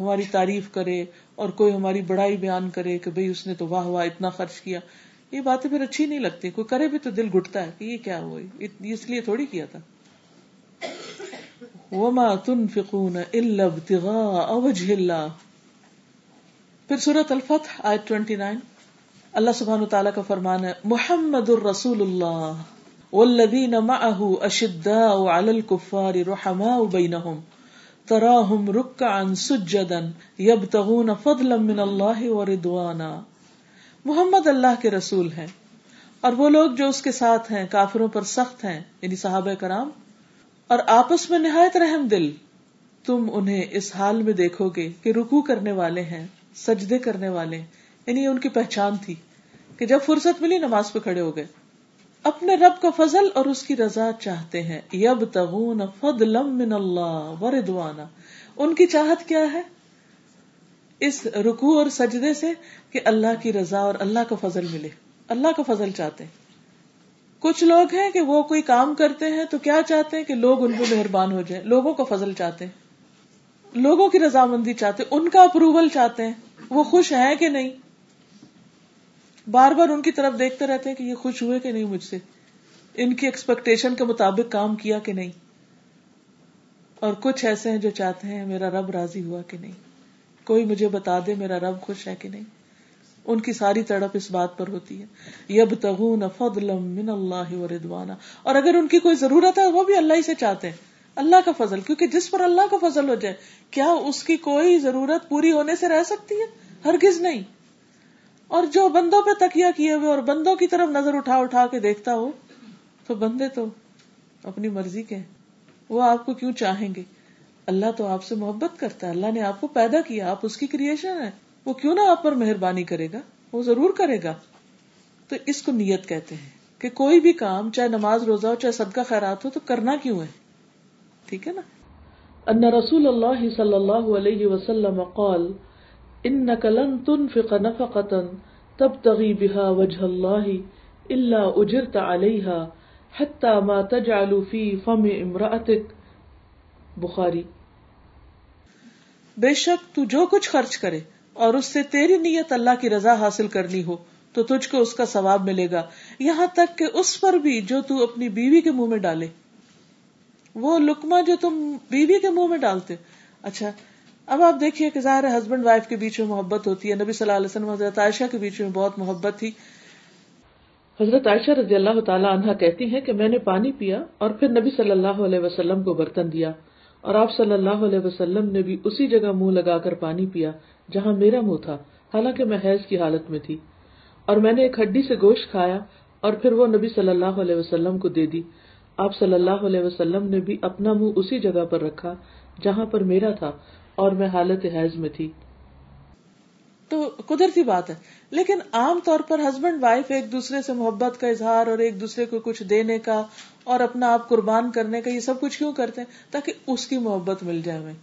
ہماری تعریف کرے اور کوئی ہماری بڑائی بیان کرے کہ بھئی اس نے تو واہ واہ اتنا خرچ کیا۔ یہ باتیں پھر اچھی نہیں لگتی۔ کوئی کرے بھی تو دل گٹتا ہے کہ یہ کیا ہوا؟ اس لیے تھوڑی کیا تھا۔ وما تنفقون الا ابتغاء وجه الله۔ پھر سورۃ الفتح، آیت 29 اللہ سبحانہ تعالیٰ کا فرمان ہے، محمد الرسول اللہ والذین معه اشداء على الكفار رحماء بینہم، تراہم رکعا سجدا یبتغون فضلا من اللہ ورضوانا محمد اللہ کے رسول ہیں، اور وہ لوگ جو اس کے ساتھ ہیں، کافروں پر سخت ہیں یعنی صحابہ کرام، اور آپس میں نہایت رحم دل، تم انہیں اس حال میں دیکھو گے کہ رکو کرنے والے ہیں، سجدے کرنے والے ہیں۔ یعنی ان کی پہچان تھی کہ جب فرصت ملی نماز پہ کھڑے ہو گئے۔ اپنے رب کا فضل اور اس کی رضا چاہتے ہیں۔ یب تغون فضلم من اللہ وردوانا ان کی چاہت کیا ہے؟ اس رکو اور سجدے سے کہ اللہ کی رضا اور اللہ کا فضل ملے۔ اللہ کا فضل چاہتے ہیں۔ کچھ لوگ ہیں کہ وہ کوئی کام کرتے ہیں تو کیا چاہتے ہیں کہ لوگ ان پہ مہربان ہو جائیں۔ لوگوں کا فضل چاہتے ہیں۔ لوگوں کی رضامندی چاہتے ہیں۔ ان کا اپروول چاہتے ہیں۔ وہ خوش ہیں کہ نہیں؟ بار بار ان کی طرف دیکھتے رہتے ہیں کہ یہ خوش ہوئے کہ نہیں مجھ سے۔ ان کی ایکسپیکٹیشن کے مطابق کام کیا کہ نہیں۔ اور کچھ ایسے ہیں جو چاہتے ہیں میرا رب راضی ہوا کہ نہیں۔ کوئی مجھے بتا دے میرا رب خوش ہے کہ نہیں۔ ان کی ساری تڑپ اس بات پر ہوتی ہے۔ یب تغون من اللہ و ردوانا اور اگر ان کی کوئی ضرورت ہے، وہ بھی اللہ ہی سے چاہتے ہیں۔ اللہ کا فضل، کیونکہ جس پر اللہ کا فضل ہو جائے، کیا اس کی کوئی ضرورت پوری ہونے سے رہ سکتی ہے؟ ہرگز نہیں۔ اور جو بندوں پہ تکیا کیے ہوئے اور بندوں کی طرف نظر اٹھا اٹھا کے دیکھتا ہو، تو بندے تو اپنی مرضی کے وہ آپ کو کیوں چاہیں گے؟ اللہ تو آپ سے محبت کرتا ہے۔ اللہ نے آپ کو پیدا کیا، آپ اس کی کریشن ہے وہ کیوں نہ آپ پر مہربانی کرے گا؟ وہ ضرور کرے گا۔ تو اس کو نیت کہتے ہیں کہ کوئی بھی کام، چاہے نماز روزہ ہو، چاہے صدقہ خیرات ہو، تو کرنا کیوں ہے؟ ٹھیک ہے نا؟ ان رسول اللہ صلی اللہ علیہ وسلم قال انك لن تنفق نفقه تبتغي بها وجه الله الا اجرت عليها حتى ما تجعل في فم امرأتك بخاری۔ بے شک تو جو کچھ خرچ کرے اور اس سے تیری نیت اللہ کی رضا حاصل کرنی ہو تو تجھ کو اس کا ثواب ملے گا۔ یہاں تک کہ اس پر بھی جو تو اپنی بیوی کے منہ میں ڈالے۔ وہ لکما جو تم بیوی کے منہ میں ڈالتے۔ اچھا اب آپ دیکھیے کہ ظاہر ہسبینڈ وائف کے بیچ میں محبت ہوتی ہے۔ نبی صلی اللہ علیہ وسلم حضرت عائشہ کے بیچ میں بہت محبت تھی۔ حضرت عائشہ رضی اللہ تعالیٰ عنہ کہتی ہیں کہ میں نے پانی پیا اور پھر نبی صلی اللہ علیہ وسلم کو برتن دیا اور آپ صلی اللہ علیہ وسلم نے بھی اسی جگہ منہ لگا کر پانی پیا جہاں میرا منہ تھا۔ حالانکہ میں حیض کی حالت میں تھی اور میں نے ایک ہڈی سے گوشت کھایا اور پھر وہ نبی صلی اللہ علیہ وسلم کو دے دی۔ آپ صلی اللہ علیہ وسلم نے بھی اپنا منہ اسی جگہ پر رکھا جہاں پر میرا تھا۔ اور میں حالت حیض میں تھی۔ تو قدرتی بات ہے۔ لیکن عام طور پر ہسبینڈ وائف ایک دوسرے سے محبت کا اظہار اور ایک دوسرے کو کچھ دینے کا اور اپنا آپ قربان کرنے کا یہ سب کچھ کیوں کرتے ہیں؟ تاکہ اس کی محبت مل جائے ہمیں۔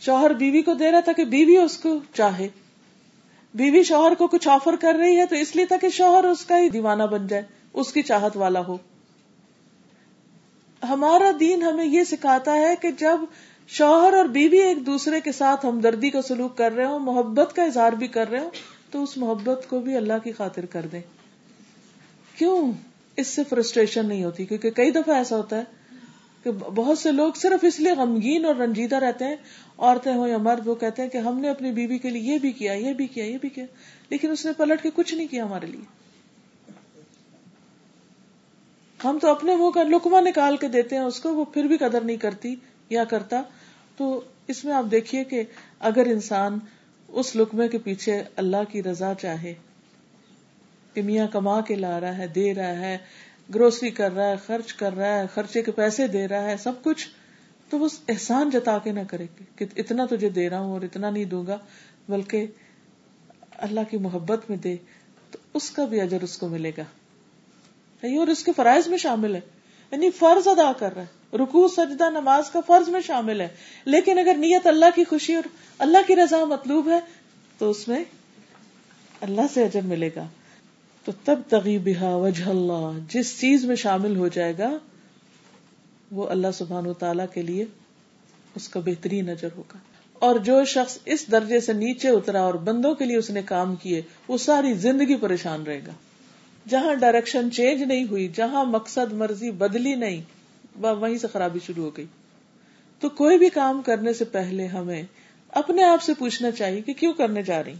شوہر بیوی کو دے رہا تاکہ بیوی اس کو چاہے۔ بیوی شوہر کو کچھ آفر کر رہی ہے تو اس لیے تاکہ شوہر اس کا ہی دیوانہ بن جائے، اس کی چاہت والا ہو۔ ہمارا دین ہمیں یہ سکھاتا ہے کہ جب شوہر اور بیوی ایک دوسرے کے ساتھ ہمدردی کا سلوک کر رہے ہوں، محبت کا اظہار بھی کر رہے ہوں، تو اس محبت کو بھی اللہ کی خاطر کر دیں۔ کیوں؟ اس سے فرسٹریشن نہیں ہوتی، کیونکہ کئی دفعہ ایسا ہوتا ہے کہ بہت سے لوگ صرف اس لیے غمگین اور رنجیدہ رہتے ہیں، عورتیں ہو یا مرد، وہ کہتے ہیں کہ ہم نے اپنی بیوی کے لیے یہ بھی کیا، یہ بھی کیا، یہ بھی کیا، لیکن اس نے پلٹ کے کچھ نہیں کیا ہمارے لیے۔ ہم تو اپنے منہ کا لکما نکال کے دیتے ہیں، اس کو وہ پھر بھی قدر نہیں کرتی یا کرتا۔ تو اس میں آپ دیکھیے کہ اگر انسان اس لکمے کے پیچھے اللہ کی رضا چاہے کہ میاں کما کے لا رہا ہے، دے رہا ہے، گروسری کر رہا ہے، خرچ کر رہا ہے، خرچے کے پیسے دے رہا ہے، سب کچھ، تو وہ احسان جتا کے نہ کرے کہ اتنا تجھے دے رہا ہوں اور اتنا نہیں دوں گا، بلکہ اللہ کی محبت میں دے، تو اس کا بھی اجر اس کو ملے گا۔ اور اس کے فرائض میں شامل ہے۔ یعنی فرض ادا کر رہا ہے۔ رکو سجدہ، نماز کا فرض میں شامل ہے۔ لیکن اگر نیت اللہ کی خوشی اور اللہ کی رضا مطلوب ہے، تو اس میں اللہ سے اجر ملے گا۔ تو تب تغیبہ وجہ اللہ، جس چیز میں شامل ہو جائے گا، وہ اللہ سبحان و تعالی کے لیے اس کا بہترین نظر ہوگا۔ اور جو شخص اس درجے سے نیچے اترا اور بندوں کے لیے اس نے کام کیے، وہ ساری زندگی پریشان رہے گا۔ جہاں ڈائریکشن چینج نہیں ہوئی، جہاں مقصد مرضی بدلی نہیں وہیں سے خرابی شروع ہو گئی۔ تو کوئی بھی کام کرنے سے پہلے ہمیں اپنے آپ سے پوچھنا چاہیے کہ کیوں کرنے جا رہی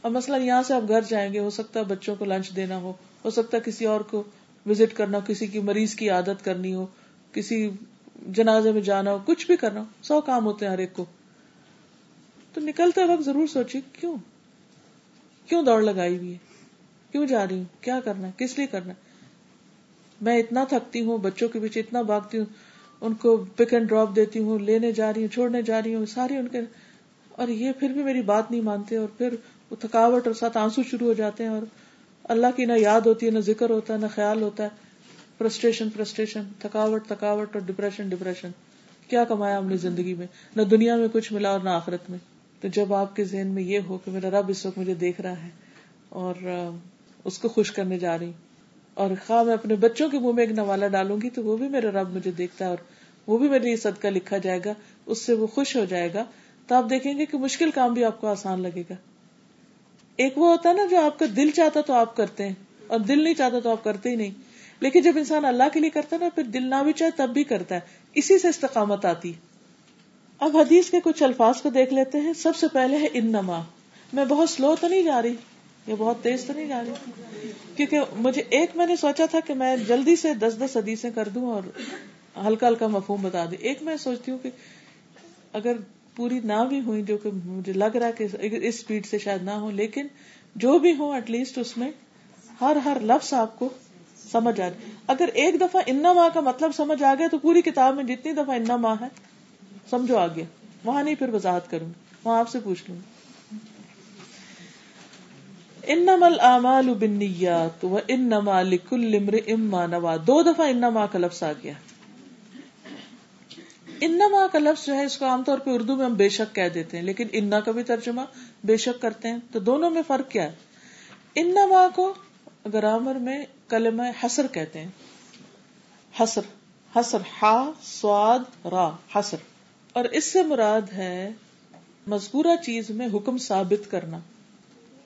اور مسئلہ یہاں سے آپ گھر جائیں گے، ہو سکتا ہے بچوں کو لنچ دینا ہو ہو سکتا ہے کسی اور کو وزٹ کرنا ہو، کسی کی مریض کی عادت کرنی ہو، کسی جنازے میں جانا ہو، کچھ بھی کرنا ہو، سو کام ہوتے ہیں ہر ایک کو۔ تو نکلتے وقت ضرور سوچے کیوں؟ کیوں دوڑ لگائی ہوئی ہے؟ کیوں جا رہی ہوں؟ کیا کرنا ہے؟ کس لیے کرنا ہے؟ میں اتنا تھکتی ہوں، بچوں کے پیچھے اتنا بھاگتی ہوں، ان کو پک اینڈ ڈراپ دیتی ہوں، لینے جا رہی ہوں، چھوڑنے جا رہی ہوں، ساری ان کے اور یہ پھر بھی میری بات نہیں مانتے اور پھر وہ تھکاوٹ اور ساتھ آنسو شروع ہو جاتے ہیں اور اللہ کی نہ یاد ہوتی ہے، نہ ذکر ہوتا ہے، نہ خیال ہوتا ہے۔ فرسٹریشن فرسٹریشن، تھکاوٹ تھکاوٹ اور ڈپریشن ڈپریشن کیا کمایا ہم نے زندگی میں؟ نہ دنیا میں کچھ ملا اور نہ آخرت میں۔ تو جب آپ کے ذہن میں یہ ہو کہ میرا رب اس وقت مجھے دیکھ رہا ہے اور اس کو خوش کرنے جا رہی اور خواہ میں اپنے بچوں کے منہ میں ایک نوالا ڈالوں گی تو وہ بھی میرا رب مجھے دیکھتا ہے اور وہ بھی میرے لیے صدقہ لکھا جائے گا، اس سے وہ خوش ہو جائے گا۔ تو آپ دیکھیں گے کہ مشکل کام بھی آپ کو آسان لگے گا۔ ایک وہ ہوتا ہے نا جو آپ کا دل چاہتا تو آپ کرتے ہیں اور دل نہیں چاہتا تو آپ کرتے ہی نہیں۔ لیکن جب انسان اللہ کے لیے کرتا ہے نا، پھر دل نہ بھی چاہے تب بھی کرتا ہے۔ اسی سے استقامت آتی۔ اب حدیث کے کچھ الفاظ کو دیکھ لیتے ہیں۔ سب سے پہلے ہے ان نما میں بہت سلو تو نہیں جا رہی۔ یہ بہت تیز تو نہیں جا رہی کیونکہ مجھے ایک میں نے سوچا تھا کہ میں جلدی سے دس دس حدیثیں کر دوں اور ہلکا ہلکا مفہوم بتا دوں ایک میں سوچتی ہوں کہ اگر پوری نہ بھی ہوئی جو کہ مجھے لگ رہا کہ اس اسپیڈ سے شاید نہ ہو، لیکن جو بھی ہو ایٹ لیسٹ اس میں ہر ہر لفظ آپ کو سمجھ آ جائے اگر ایک دفعہ انا ماں کا مطلب سمجھ آ گیا تو پوری کتاب میں جتنی دفعہ انا ماں ہے، سمجھو آ گیا وہاں نہیں پھر وضاحت کروں وہاں آپ سے پوچھ لوں انما الاعمال بالنیات وانما لكل امرئ ما نوى دو دفعہ انما کا لفظ آ گیا۔ انما کا لفظ جو ہے، اس کو عام طور پہ اردو میں ہم بے شک کہہ دیتے ہیں، لیکن انا کا بھی ترجمہ بے شک کرتے ہیں۔ تو دونوں میں فرق کیا ہے؟ انما کو گرامر میں کلمہ حسر کہتے ہیں۔ حسر حسر ہا سواد، را حسر اور اس سے مراد ہے مذکورہ چیز میں حکم ثابت کرنا۔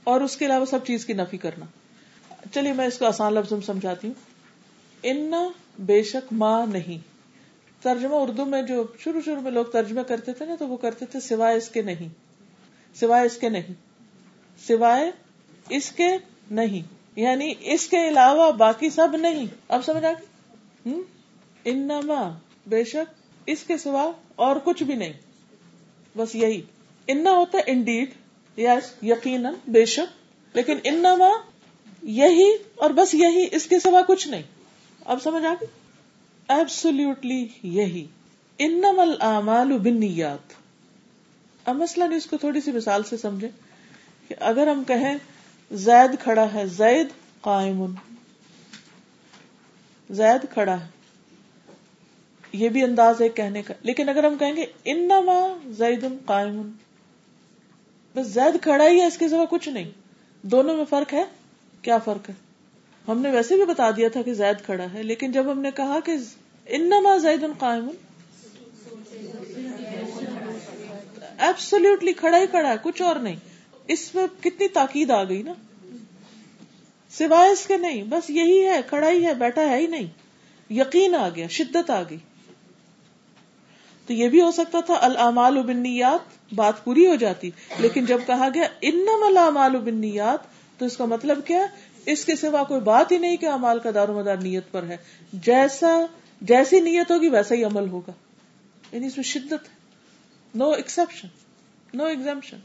اور اس کے علاوہ سب چیز کی نفی کرنا۔ چلیے میں اس کو آسان لفظ میں سمجھاتی ہوں۔ ان بے شک ماں نہیں۔ ترجمہ اردو میں جو شروع شروع میں لوگ ترجمہ کرتے تھے نا تو وہ کرتے تھے سوائے اس کے نہیں۔ سوائے اس کے نہیں۔ سوائے اس کے نہیں۔ یعنی اس کے علاوہ باقی سب نہیں۔ اب سمجھ آ گئی؟ انما بے شک اس کے سوا اور کچھ بھی نہیں۔ بس یہی۔ انا ہوتا ہے انڈیڈ۔ یس، یقیناً، بے شک۔ لیکن انما یہی اور بس یہی، اس کے سوا کچھ نہیں۔ اب سمجھ آ گئی؟ ایبسولوٹلی یہی۔ انم العمال بنیات اب مسئلہ اس کو تھوڑی سی مثال سے سمجھے کہ اگر ہم کہیں زید کھڑا ہے، زید قائم۔ زید کھڑا ہے۔ یہ بھی انداز ہے کہنے کا۔ لیکن اگر ہم کہیں گے انما زید قائم بس زید کھڑا ہی ہے، اس کے سوا کچھ نہیں۔ دونوں میں فرق ہے؟ کیا فرق ہے؟ ہم نے ویسے بھی بتا دیا تھا کہ زید کھڑا ہے، لیکن جب ہم نے کہا کہ انما زید قائم۔ ایبسولوٹلی کھڑا ہی کھڑا ہے، کچھ اور نہیں۔ اس میں کتنی تاکید آ گئی نا؟ سوائے اس کے نہیں، بس یہی ہے، کھڑا ہی ہے، بیٹھا ہے ہی نہیں۔ یقین آ گیا، شدت آ گئی۔ تو یہ بھی ہو سکتا تھا، الامال بنیات بات پوری ہو جاتی۔ لیکن جب کہا گیا انم الامال بنیات تو اس کا مطلب کیا اس کے سوا کوئی بات ہی نہیں کہ امال کا دار و مدار نیت پر ہے۔ جیسا، جیسی نیت ہوگی، ویسا ہی عمل ہوگا۔ یعنی اس میں شدت no exception no exemption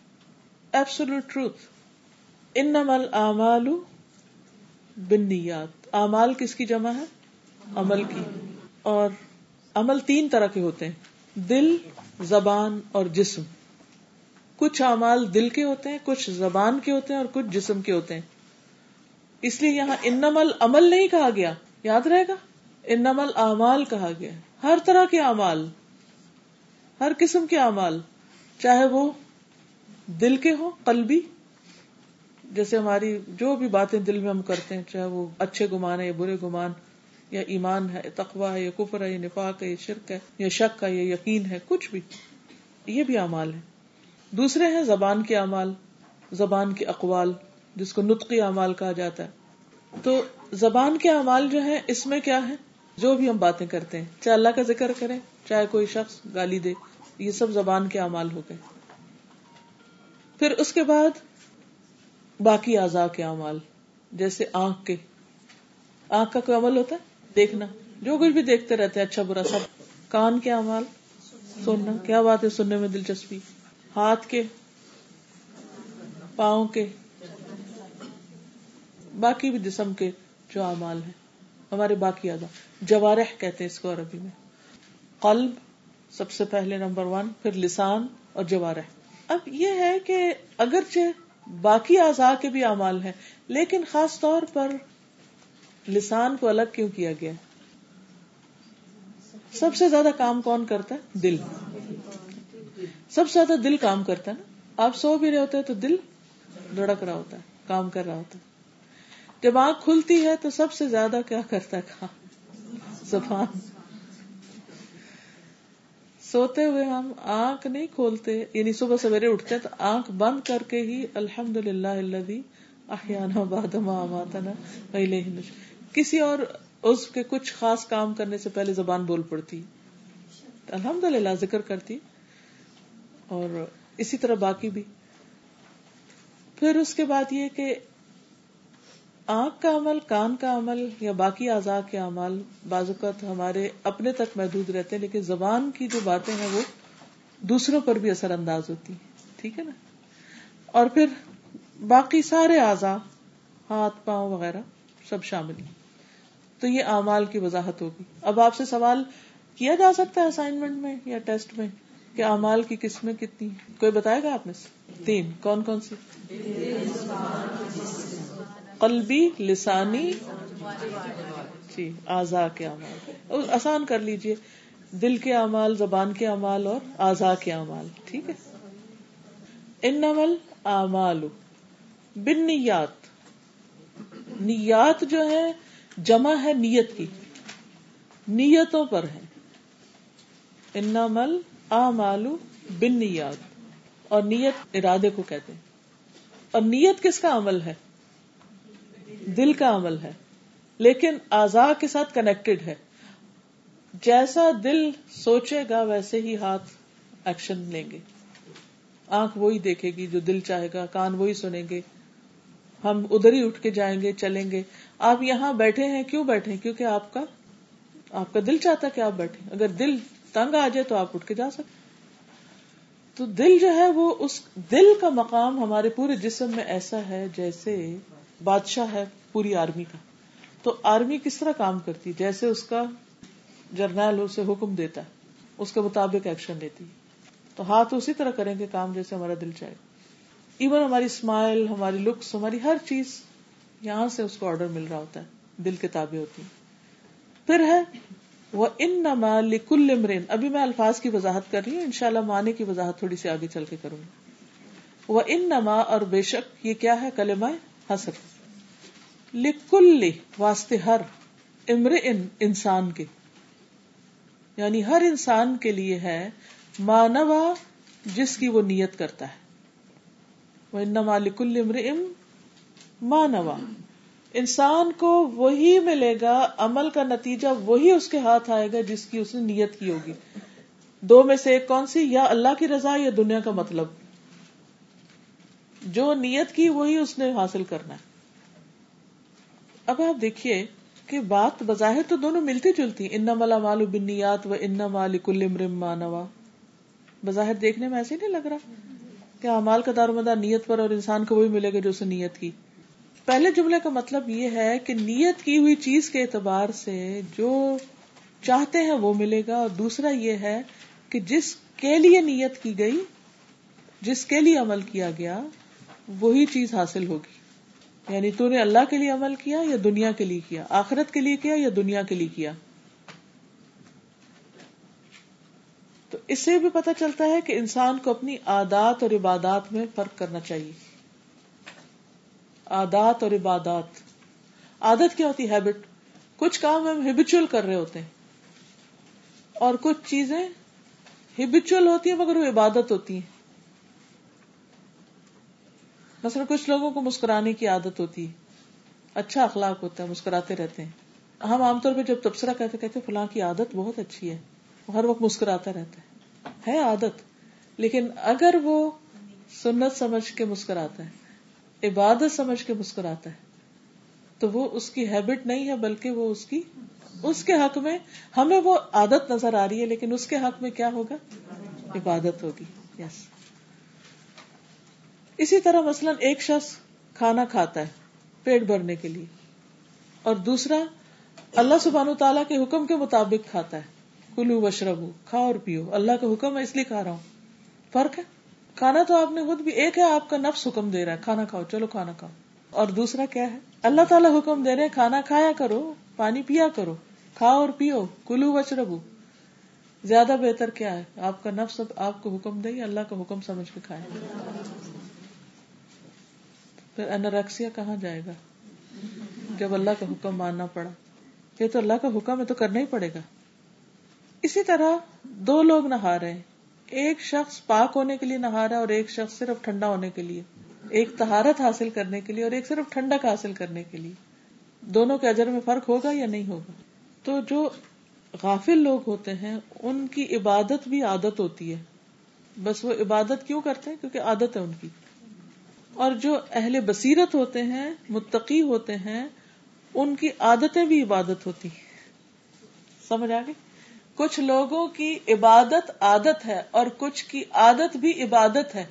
absolute truth انم الامال بنیات امال کس کی جمع ہے؟ عمل کی۔ اور عمل تین طرح کے ہوتے ہیں۔ دل، زبان اور جسم۔ کچھ اعمال دل کے ہوتے ہیں، کچھ زبان کے ہوتے ہیں اور کچھ جسم کے ہوتے ہیں۔ اس لیے یہاں انمل عمل نہیں کہا گیا۔ یاد رہے گا؟ انمل اعمال کہا گیا۔ ہر طرح کے اعمال، ہر قسم کے اعمال، چاہے وہ دل کے ہوں، قلبی، جیسے ہماری جو بھی باتیں دل میں ہم کرتے ہیں، چاہے وہ اچھے گمان ہے یا برے گمان، یا ایمان ہے تقوا ہے، یا کفر ہے، یا نفاق ہے، یا شرک ہے، یا شک ہے، یا یقین ہے، کچھ بھی۔ یہ بھی اعمال ہے دوسرے ہیں زبان کے اعمال، زبان کے اقوال، جس کو نطقی اعمال کہا جاتا ہے۔ تو زبان کے اعمال جو ہے اس میں کیا ہے جو بھی ہم باتیں کرتے ہیں، چاہے اللہ کا ذکر کریں، چاہے کوئی شخص گالی دے، یہ سب زبان کے اعمال ہو گئے۔ پھر اس کے بعد باقی اعضاء کے اعمال، جیسے آنکھ کے۔ آنکھ کا کوئی عمل ہوتا ہے؟ دیکھنا۔ جو کچھ بھی دیکھتے رہتے اچھا برا سب۔ کان کے امال سننا۔ کیا بات ہے سننے میں دلچسپی؟ ہاتھ کے، پاؤں کے، باقی بھی جسم کے جو امال ہیں۔ ہمارے باقی ادا جوارح کہتے ہیں اس کو عربی میں۔ قلب سب سے پہلے نمبر ون، پھر لسان اور جوارح۔ اب یہ ہے کہ اگرچہ باقی اعضاء کے بھی امال ہیں، لیکن خاص طور پر لسان کو الگ کیوں کیا گیا؟ سب سے زیادہ کام کون کرتا ہے؟ دل۔ سب سے زیادہ دل کام کرتا ہے نا۔ آپ سو بھی رہے ہوتے ہیں تو دل دھڑک رہا ہوتا ہے، کام کر رہا ہوتا ہے۔ جب آنکھ کھلتی ہے تو سب سے زیادہ کیا کرتا ہے کام؟ زبان۔ سوتے ہوئے ہم آنکھ نہیں کھولتے یعنی صبح سویرے اٹھتے تو آنکھ بند کر کے ہی الحمد للہ اللہ بادما پہلے کسی اور اس کے کچھ خاص کام کرنے سے پہلے زبان بول پڑتی۔ الحمد للہ ذکر کرتی۔ اور اسی طرح باقی بھی۔ پھر اس کے بعد یہ کہ آنکھ کا عمل، کان کا عمل یا باقی اعضاء کے عمل بعض اوقات ہمارے اپنے تک محدود رہتے ہیں، لیکن زبان کی جو باتیں ہیں وہ دوسروں پر بھی اثر انداز ہوتی ٹھیک ہے نا؟ اور پھر باقی سارے اعضاء، ہاتھ، پاؤں وغیرہ، سب شامل ہیں۔ تو یہ اعمال کی وضاحت ہوگی۔ اب آپ سے سوال کیا جا سکتا ہے اسائنمنٹ میں یا ٹیسٹ میں؟ کہ اعمال کی قسمیں کتنی کوئی بتائے گا آپ میں سے؟ تین۔ کون کون سی؟ قلبی، لسانی جی آزا کے اعمال۔ آسان کر لیجیے۔ دل کے اعمال، زبان کے اعمال اور آزا کے اعمال، ٹھیک ہے؟ ان نمل اعمال بن نیات نیات جو ہے، جمع ہے نیت کی۔ نیتوں پر ہے۔ انا مل آ مالو بن نیت اور نیت ارادے کو کہتے ہیں۔ اور نیت کس کا عمل ہے؟ دل کا عمل ہے۔ لیکن آزا کے ساتھ کنیکٹڈ ہے۔ جیسا دل سوچے گا، ویسے ہی ہاتھ ایکشن لیں گے۔ آنکھ وہی دیکھے گی جو دل چاہے گا، کان وہی سنیں گے۔ ہم ادھر ہی اٹھ کے جائیں گے، چلیں گے۔ آپ یہاں بیٹھے ہیں، کیوں بیٹھے کیونکہ آپ کا آپ کا دل چاہتا کہ آپ بیٹھے۔ اگر دل تنگ آ جائے تو آپ اٹھ کے جا سکتے تو دل جو ہے وہ اس دل کا مقام ہمارے پورے جسم میں ایسا ہے جیسے بادشاہ ہے پوری آرمی کا۔ تو آرمی کس طرح کام کرتی جیسے اس کا جرنیل اسے حکم دیتا ہے، اس کے مطابق ایکشن لیتی تو ہاتھ اسی طرح کریں گے کام جیسے ہمارا دل چاہے۔ ایون ہماری اسمائل، ہماری لکس، ہماری ہر چیز یہاں سے اس کو آرڈر مل رہا ہوتا ہے، دل کتابیں ہوتی پھر ہے وہ ان نما لکل امرین ابھی میں الفاظ کی وضاحت کر رہی ہوں ان شاء اللہ معنی کی وضاحت تھوڑی سی آگے چل کے کروں گی۔ وہ ان نما اور بے شک یہ کیا ہے؟ کلمہ حسر۔ لکل واسطے ہر امر ان انسان کے۔ یعنی ہر انسان کے لیے ہے مانوا جس کی وہ نیت کرتا ہے۔ وہ ان مالکل امر ام مانوا۔ انسان کو وہی ملے گا، عمل کا نتیجہ وہی اس کے ہاتھ آئے گا جس کی اس نے نیت کی ہوگی۔ دو میں سے ایک کون سی؟ یا اللہ کی رضا یا دنیا کا مطلب۔ جو نیت کی وہی اس نے حاصل کرنا ہے۔ اب آپ دیکھیے کہ بات بظاہر تو دونوں ملتی جلتی۔ ان ملا مالو بنیات و ان مالک المرم مانوا بظاہر دیکھنے میں ایسے نہیں لگ رہا کہ امال کا دار مدار نیت پر اور انسان کو وہی ملے گا جو اسے نیت کی۔ پہلے جملے کا مطلب یہ ہے کہ نیت کی ہوئی چیز کے اعتبار سے جو چاہتے ہیں وہ ملے گا، اور دوسرا یہ ہے کہ جس کے لیے نیت کی گئی، جس کے لیے عمل کیا گیا، وہی چیز حاصل ہوگی۔ یعنی تو نے اللہ کے لیے عمل کیا یا دنیا کے لیے کیا؟ آخرت کے لیے کیا یا دنیا کے لیے کیا؟ تو اس سے بھی پتا چلتا ہے کہ انسان کو اپنی عادات اور عبادات میں فرق کرنا چاہیے۔ عادات اور عبادات۔ عادت کیا ہوتی ہیبٹ کچھ کام ہم ہیبیچل کر رہے ہوتے ہیں۔ اور کچھ چیزیں ہیبیچل ہوتی ہیں مگر وہ عبادت ہوتی ہیں۔ مثلا کچھ لوگوں کو مسکرانے کی عادت ہوتی ہے۔ اچھا اخلاق ہوتا ہے، مسکراتے رہتے ہیں۔ ہم عام طور پہ جب تبصرہ کہتے کہتے فلاں کی عادت بہت اچھی ہے۔ وہ ہر وقت مسکراتا رہتا ہے۔ ہے عادت، لیکن اگر وہ سنت سمجھ کے مسکراتا ہے۔ عبادت سمجھ کے مسکراتا ہے۔ تو وہ اس کی ہیبٹ نہیں ہے، بلکہ وہ اس کی، اس کے حق میں ہمیں وہ عادت نظر آ رہی ہے، لیکن اس کے حق میں کیا ہوگا؟ عبادت ہوگی۔ یس yes. اسی طرح مثلاً ایک شخص کھانا کھاتا ہے پیٹ بھرنے کے لیے، اور دوسرا اللہ سبحان تعالیٰ کے حکم کے مطابق کھاتا ہے۔ کلو وشرب کھاؤ اور پیو۔ اللہ کا حکم ہے، اس لیے کھا رہا ہوں۔ فرق ہے؟ کھانا تو آپ نے خود بھی، ایک ہے آپ کا نفس حکم دے رہا ہے، کھانا کھاؤ، چلو کھانا کھاؤ۔ اور دوسرا کیا ہے؟ اللہ تعالیٰ حکم دے رہے ہیں، کھانا کھایا کرو، پانی پیا کرو، کھاؤ اور پیو، کلو وشرب زیادہ بہتر کیا ہے؟ آپ کا نفس آپ کو حکم دے اللہ کا حکم سمجھ کے کھائے۔ پھر انرکسیا کہاں جائے گا؟ جب اللہ کا حکم ماننا پڑا۔ یہ تو اللہ کا حکم ہے، تو کرنا ہی پڑے گا۔ اسی طرح دو لوگ نہا رہے ہیں۔ ایک شخص پاک ہونے کے لیے نہا رہا ہے اور ایک شخص صرف ٹھنڈا ہونے کے لیے، ایک تہارت حاصل کرنے کے لیے اور ایک صرف ٹھنڈک حاصل کرنے کے لیے۔ دونوں کے اجر میں فرق ہوگا یا نہیں ہوگا؟ تو جو غافل لوگ ہوتے ہیں، ان کی عبادت بھی عادت ہوتی ہے۔ بس وہ عبادت کیوں کرتے ہیں؟ کیونکہ عادت ہے ان کی۔ اور جو اہل بصیرت ہوتے ہیں، متقی ہوتے ہیں، ان کی عادتیں بھی عبادت ہوتی سمجھ آ گئی؟ کچھ لوگوں کی عبادت عادت ہے اور کچھ کی عادت بھی عبادت ہے۔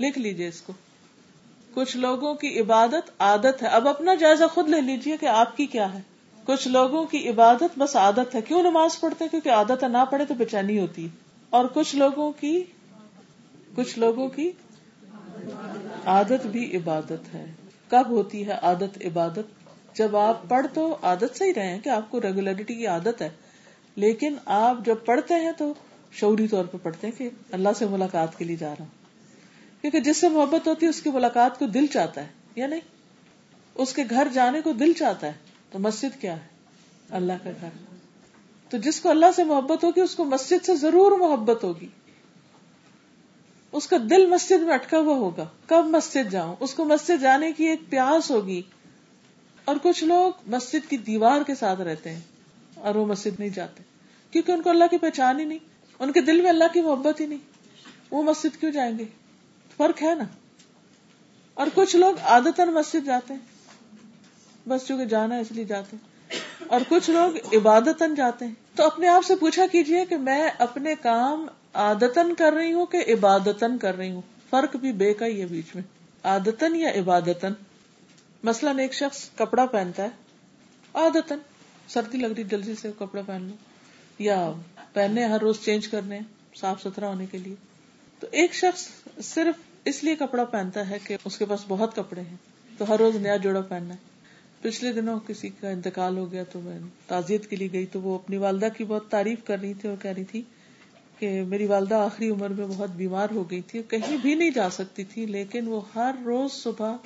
لکھ لیجیے اس کو۔ کچھ لوگوں کی عبادت عادت ہے۔ اب اپنا جائزہ خود لے لیجیے کہ آپ کی کیا ہے۔ کچھ لوگوں کی عبادت بس عادت ہے۔ کیوں نماز پڑھتے؟ کیونکہ عادت ہے، نہ پڑھے تو بےچینی ہوتی۔ اور کچھ لوگوں کی، کچھ لوگوں کی عادت بھی عبادت ہے۔ کب ہوتی ہے عادت عبادت؟ جب آپ پڑھ تو عادت سے ہی رہے ہیں کہ آپ کو ریگولرٹی کی عادت ہے۔ لیکن آپ جب پڑھتے ہیں تو شعوری طور پہ پڑھتے ہیں کہ اللہ سے ملاقات کے لیے جا رہا ہوں۔ کیونکہ جس سے محبت ہوتی ہے، اس کی ملاقات کو دل چاہتا ہے، یا نہیں؟ اس کے گھر جانے کو دل چاہتا ہے، تو مسجد کیا ہے؟ اللہ کا گھر۔ تو جس کو اللہ سے محبت ہوگی، اس کو مسجد سے ضرور محبت ہوگی۔ اس کا دل مسجد میں اٹکا ہوا ہوگا۔ کب مسجد جاؤں؟ اس کو مسجد جانے کی ایک پیاس ہوگی۔ اور کچھ لوگ مسجد کی دیوار کے ساتھ رہتے ہیں۔ اور وہ مسجد نہیں جاتے کیونکہ ان کو اللہ کی پہچان ہی نہیں، ان کے دل میں اللہ کی محبت ہی نہیں۔ وہ مسجد کیوں جائیں گے؟ فرق ہے نا۔ اور کچھ لوگ عادت مسجد جاتے ہیں۔ بس چونکہ جانا ہے اس لیے جاتے ہیں۔ اور کچھ لوگ عبادت جاتے ہیں۔ تو اپنے آپ سے پوچھا کیجیے کہ میں اپنے کام آدتن کر رہی ہوں کہ عبادتن کر رہی ہوں؟ فرق بھی بے کا ہی ہے بیچ میں۔ آدتن یا عبادتن مثلاً ایک شخص کپڑا پہنتا ہے آدتن سردی لگ رہی، جلدی سے کپڑا پہن لو یا پہننے، ہر روز چینج کرنے، صاف ستھرا ہونے کے لیے۔ تو ایک شخص صرف اس لیے کپڑا پہنتا ہے کہ اس کے پاس بہت کپڑے ہیں۔ تو ہر روز نیا جوڑا پہننا ہے۔ پچھلے دنوں کسی کا انتقال ہو گیا تو میں تعزیت کے لیے گئی تو وہ اپنی والدہ کی بہت تعریف کر رہی تھی اور کہہ رہی تھی کہ میری والدہ آخری عمر میں بہت بیمار ہو گئی تھی کہیں بھی نہیں جا سکتی تھی، لیکن وہ ہر روز صبح